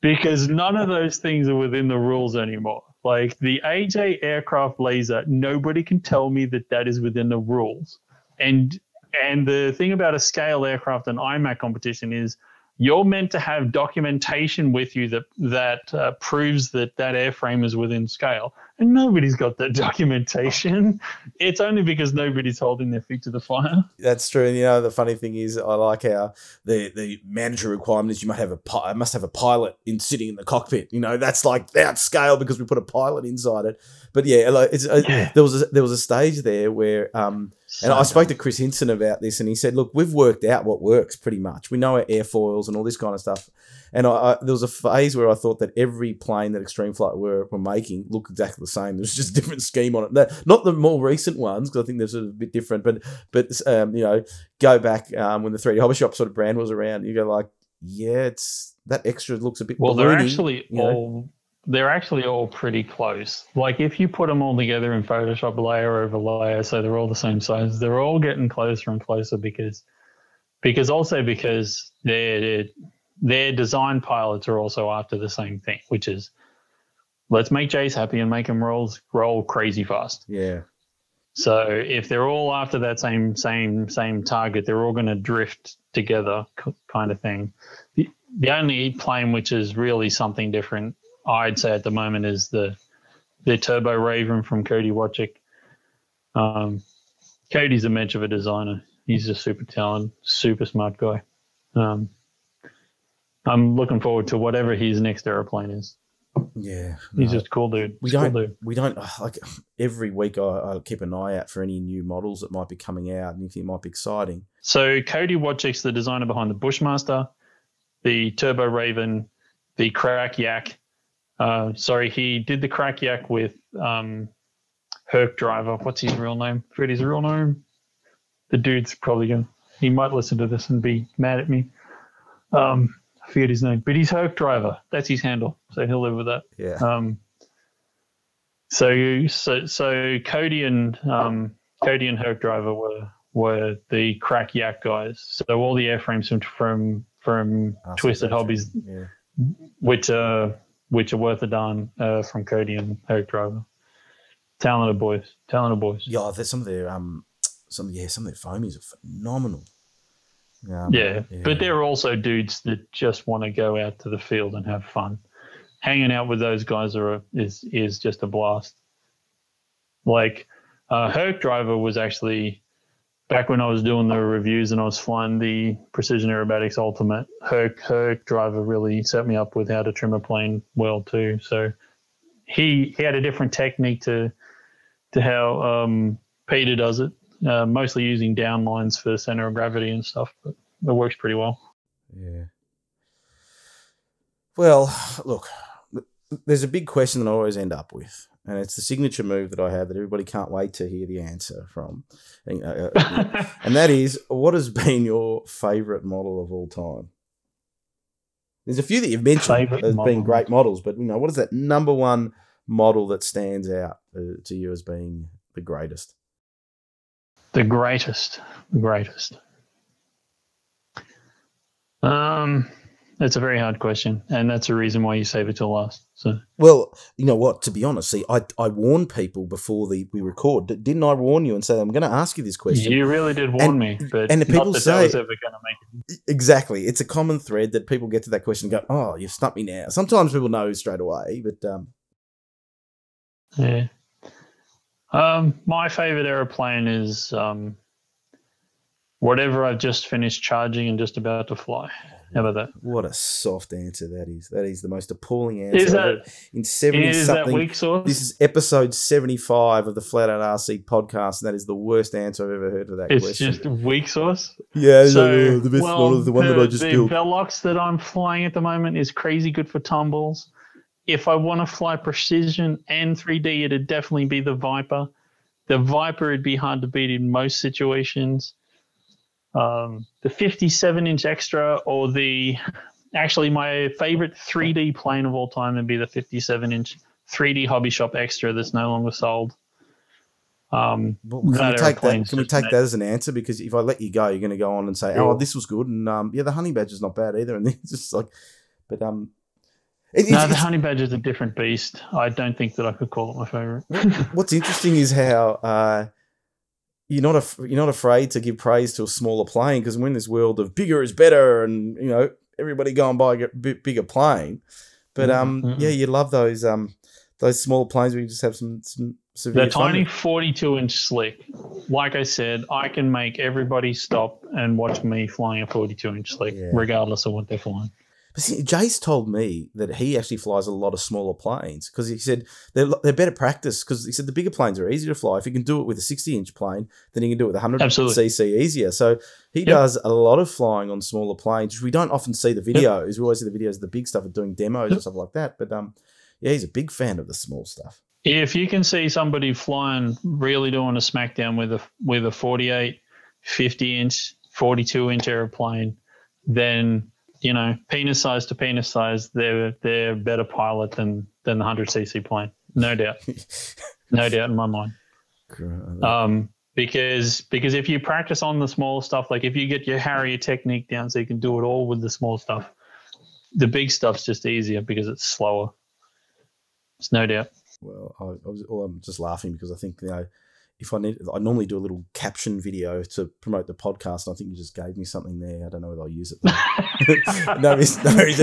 Because none of those things are within the rules anymore. Like the AJ aircraft laser, nobody can tell me that that is within the rules. And and the thing about a scale aircraft and IMAC competition is you're meant to have documentation with you that that uh, proves that that airframe is within scale and nobody's got that documentation. It's only because nobody's holding their feet to the fire. That's true. And you know the funny thing is i like how the the mandatory requirement is you might have a must have a pilot in sitting in the cockpit. You know that's like that scale because we put a pilot inside it. But yeah, like uh, yeah. there was a, there was a stage there where um, and I spoke to Chris Hinson about this, and he said, "Look, we've worked out what works pretty much. We know our airfoils and all this kind of stuff." And I, I, there was a phase where I thought that every plane that Extreme Flight were, were making looked exactly the same. There's just a different scheme on it. Not the more recent ones because I think they're sort of a bit different. But but um, you know, go back um, when the 3D Hobby Shop sort of brand was around, you go like, yeah, it's that extra looks a bit. Well, they're actually all they're actually all pretty close. Like if you put them all together in Photoshop layer over layer, so they're all the same size, they're all getting closer and closer because because also because their their design pilots are also after the same thing, which is let's make Jace happy and make him roll roll crazy fast. Yeah. So if they're all after that same same same target, they're all going to drift together, kind of thing. The, the only plane which is really something different, I'd say at the moment, is the the Turbo Raven from Cody Wojcik. Um, Cody's a mensch of a designer. He's a super talented, super smart guy. Um, I'm looking forward to whatever his next aeroplane is. Yeah, he's no. just cool dude. We don't. Cool dude. We don't like every week. I, I, keep an eye out for any new models that might be coming out, and anything might be exciting. So Cody Wojcik's the designer behind the Bushmaster, the Turbo Raven, the Crack Yak. Uh, sorry, he did the Crack Yak with um, Herc Driver. What's his real name? Forget his real name. The dude's probably going. To, he might listen to this and be mad at me. Um, I forget his name, but he's Herc Driver. That's his handle, so he'll live with that. Yeah. Um. So so so Cody and um, Cody and Herc Driver were were the crack yak guys. So all the airframes from from from oh, Twisted Hobbies, yeah. which are which are worth a darn uh, from Cody and Herc Driver. Talented boys, talented boys. Yeah, there's some of their um, some yeah, some of their foamies are phenomenal. Yeah, yeah, but there are also dudes that just want to go out to the field and have fun. Hanging out with those guys are is is just a blast. Like uh, Herc Driver was actually back when I was doing the reviews and I was flying the Precision Aerobatics Ultimate. her her Driver really set me up with how to trim a plane well too. So he he had a different technique to to how um, Peter does it uh, mostly using down lines for center of gravity and stuff, but it works pretty well. Yeah. Well, look, there's a big question that I always end up with, and it's the signature move that I have that everybody can't wait to hear the answer from, and, uh, and that is, what has been your favourite model of all time? There's a few that you've mentioned Favorite as model. being great models, but you know, what is that number one model that stands out uh, to you as being the greatest? The greatest, the greatest. Um, that's a very hard question, and that's a reason why you save it till last. So, well, you know what? To be honest, see, I I warn people before the we record. Didn't I warn you and say I'm going to ask you this question? You really did warn and, me, but and the people say that it. exactly. It's a common thread that people get to that question and go, "Oh, you've stumped me now." Sometimes people know straight away, but um, yeah. Um, my favorite aeroplane is um, whatever I've just finished charging and just about to fly. How about that? What a soft answer that is. That is the most appalling answer. Is that in seventy is something? That weak sauce? This is episode seventy-five of the Flat Out RC podcast, and that is the worst answer I've ever heard for that it's question. It's just weak sauce. Yeah, so, the best well, one the one the, that I just the built. The Velox that I'm flying at the moment is crazy good for tumbles. If I want to fly precision and 3D, it'd definitely be the Viper. The Viper would be hard to beat in most situations. Um, the 57 inch extra or the actually my favorite 3D plane of all time would be the 57 inch 3D Hobby Shop Extra that's no longer sold. Um, well, can we take that? Can we take that as an answer? Because if I let you go, you're going to go on and say, "Oh, this was good," and um, yeah, the Honey Badger's not bad either. And it's just like, but um, it, no, the honey badger is a different beast. I don't think that I could call it my favorite. What's interesting is how uh, you're not af- you're not afraid to give praise to a smaller plane because we're in this world of bigger is better, and you know everybody go and buy a bit bigger plane. But um, mm-hmm. yeah, you love those um those smaller planes where you just have some some severe. The tiny 42 inch slick. Like I said, I can make everybody stop and watch me flying a 42 inch slick, yeah. regardless of what they're flying. See, Jace told me that he actually flies a lot of smaller planes because he said they're, they're better practice because he said the bigger planes are easier to fly. If you can do it with a 60 inch plane, then you can do it with a 100 Absolutely. cc easier. So he yep. does a lot of flying on smaller planes, which we don't often see the videos. Yep. We always see the videos of the big stuff of doing demos yep. and stuff like that. But um, yeah, he's a big fan of the small stuff. If you can see somebody flying, really doing a smackdown with a with a 48, 50 inch, 42 inch airplane, then you know, penis size to penis size, they're they're a better pilot than than the hundred cc plane, no doubt, no doubt in my mind. Um, because because if you practice on the small stuff, like if you get your Harrier technique down, so you can do it all with the small stuff, the big stuff's just easier because it's slower. It's no doubt. Well, I, I was, well, I'm just laughing because I think you know if I need, I normally do a little caption video to promote the podcast. And I think you just gave me something there. I don't know whether I'll use it. no, it's, no, it's,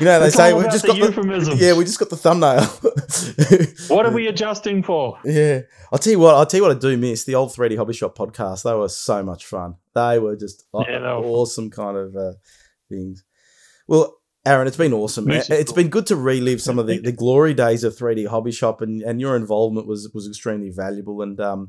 you know they it's say we just the got euphemisms. the yeah, we just got the thumbnail. what are we adjusting for? Yeah, I'll tell you what. I'll tell you what I do miss the old 3D Hobby Shop podcast. They were so much fun. They were just yeah, they were awesome fun. kind of uh, things. Well, Aaron, it's been awesome. It's cool. been good to relive some of the, the glory days of 3D Hobby Shop, and, and your involvement was was extremely valuable. And um,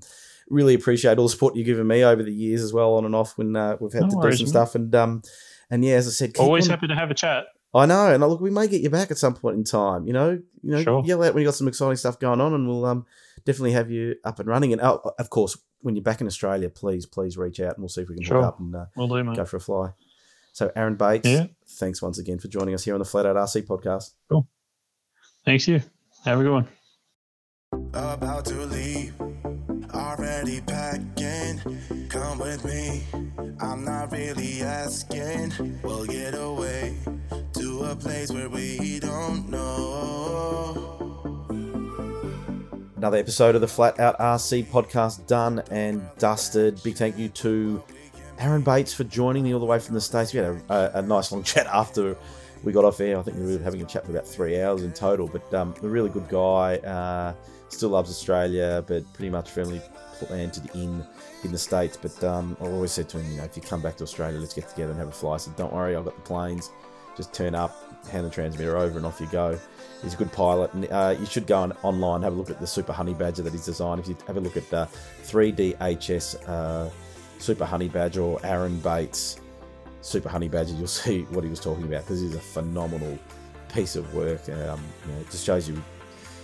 really appreciate all the support you've given me over the years as well, on and off when uh, we've had no to worries, do some man. stuff. And um, and yeah, as I said, always on. happy to have a chat. I know, and look, we may get you back at some point in time. You know, you know, sure. yell out when you got some exciting stuff going on, and we'll um, definitely have you up and running. And oh, of course, when you're back in Australia, please, please reach out, and we'll see if we can sure. hook up and uh, we'll do, go for a fly. So, Aaron Bates, yeah. thanks once again for joining us here on the Flat Out RC podcast. Cool. Thanks, you. Have a good one. About to leave, already packing. Come with me. I'm not really asking. We'll get away to a place where we don't know. Another episode of the Flat Out RC podcast done and dusted. Big thank you to Aaron Bates for joining me all the way from the States. We had a, a, a nice long chat after we got off air. I think we were having a chat for about three hours in total, but um, a really good guy. Uh, still loves Australia, but pretty much firmly planted in in the States. But um, I always said to him, you know, if you come back to Australia, let's get together and have a fly. I said, don't worry, I've got the planes. Just turn up, hand the transmitter over, and off you go. He's a good pilot, and uh, you should go on, online have a look at the Super Honey Badger that he's designed. If you have a look at uh, 3DHS. Super Honey Badger or Aaron Bates Super Honey Badger, you'll see what he was talking about because he's a phenomenal piece of work. Um, you know, it just shows you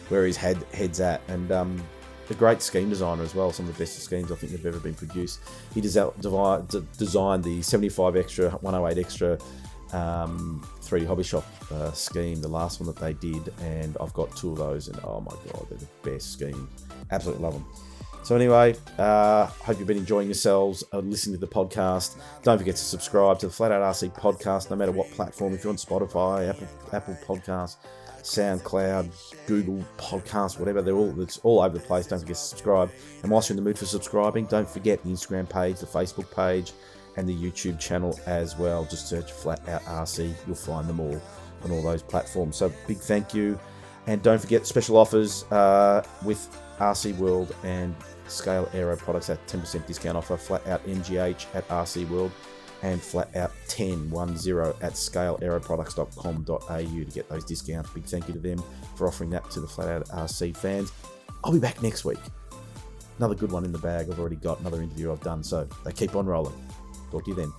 where his head head's at, and um, a great scheme designer as well. Some of the best schemes I think have ever been produced. He designed the 75 extra, 108 extra um, 3D Hobby Shop uh, scheme, the last one that they did, and I've got two of those, and oh my god, they're the best scheme. Absolutely love them. So anyway, uh, hope you've been enjoying yourselves uh, listening to the podcast. Don't forget to subscribe to the Flat Out RC podcast, no matter what platform. If you're on Spotify, Apple, Apple Podcast, SoundCloud, Google Podcast, whatever, they're all it's all over the place. Don't forget to subscribe. And whilst you're in the mood for subscribing, don't forget the Instagram page, the Facebook page, and the YouTube channel as well. Just search Flat Out RC. You'll find them all on all those platforms. So big thank you. And don't forget special offers uh, with RC World and Scale Aero products at 10% discount offer. Flat out MGH at RC World and flat out 1010 at scaleaeroproducts.com.au to get those discounts. Big thank you to them for offering that to the Flat Out RC fans. I'll be back next week. Another good one in the bag. I've already got another interview I've done, so they keep on rolling. Talk to you then.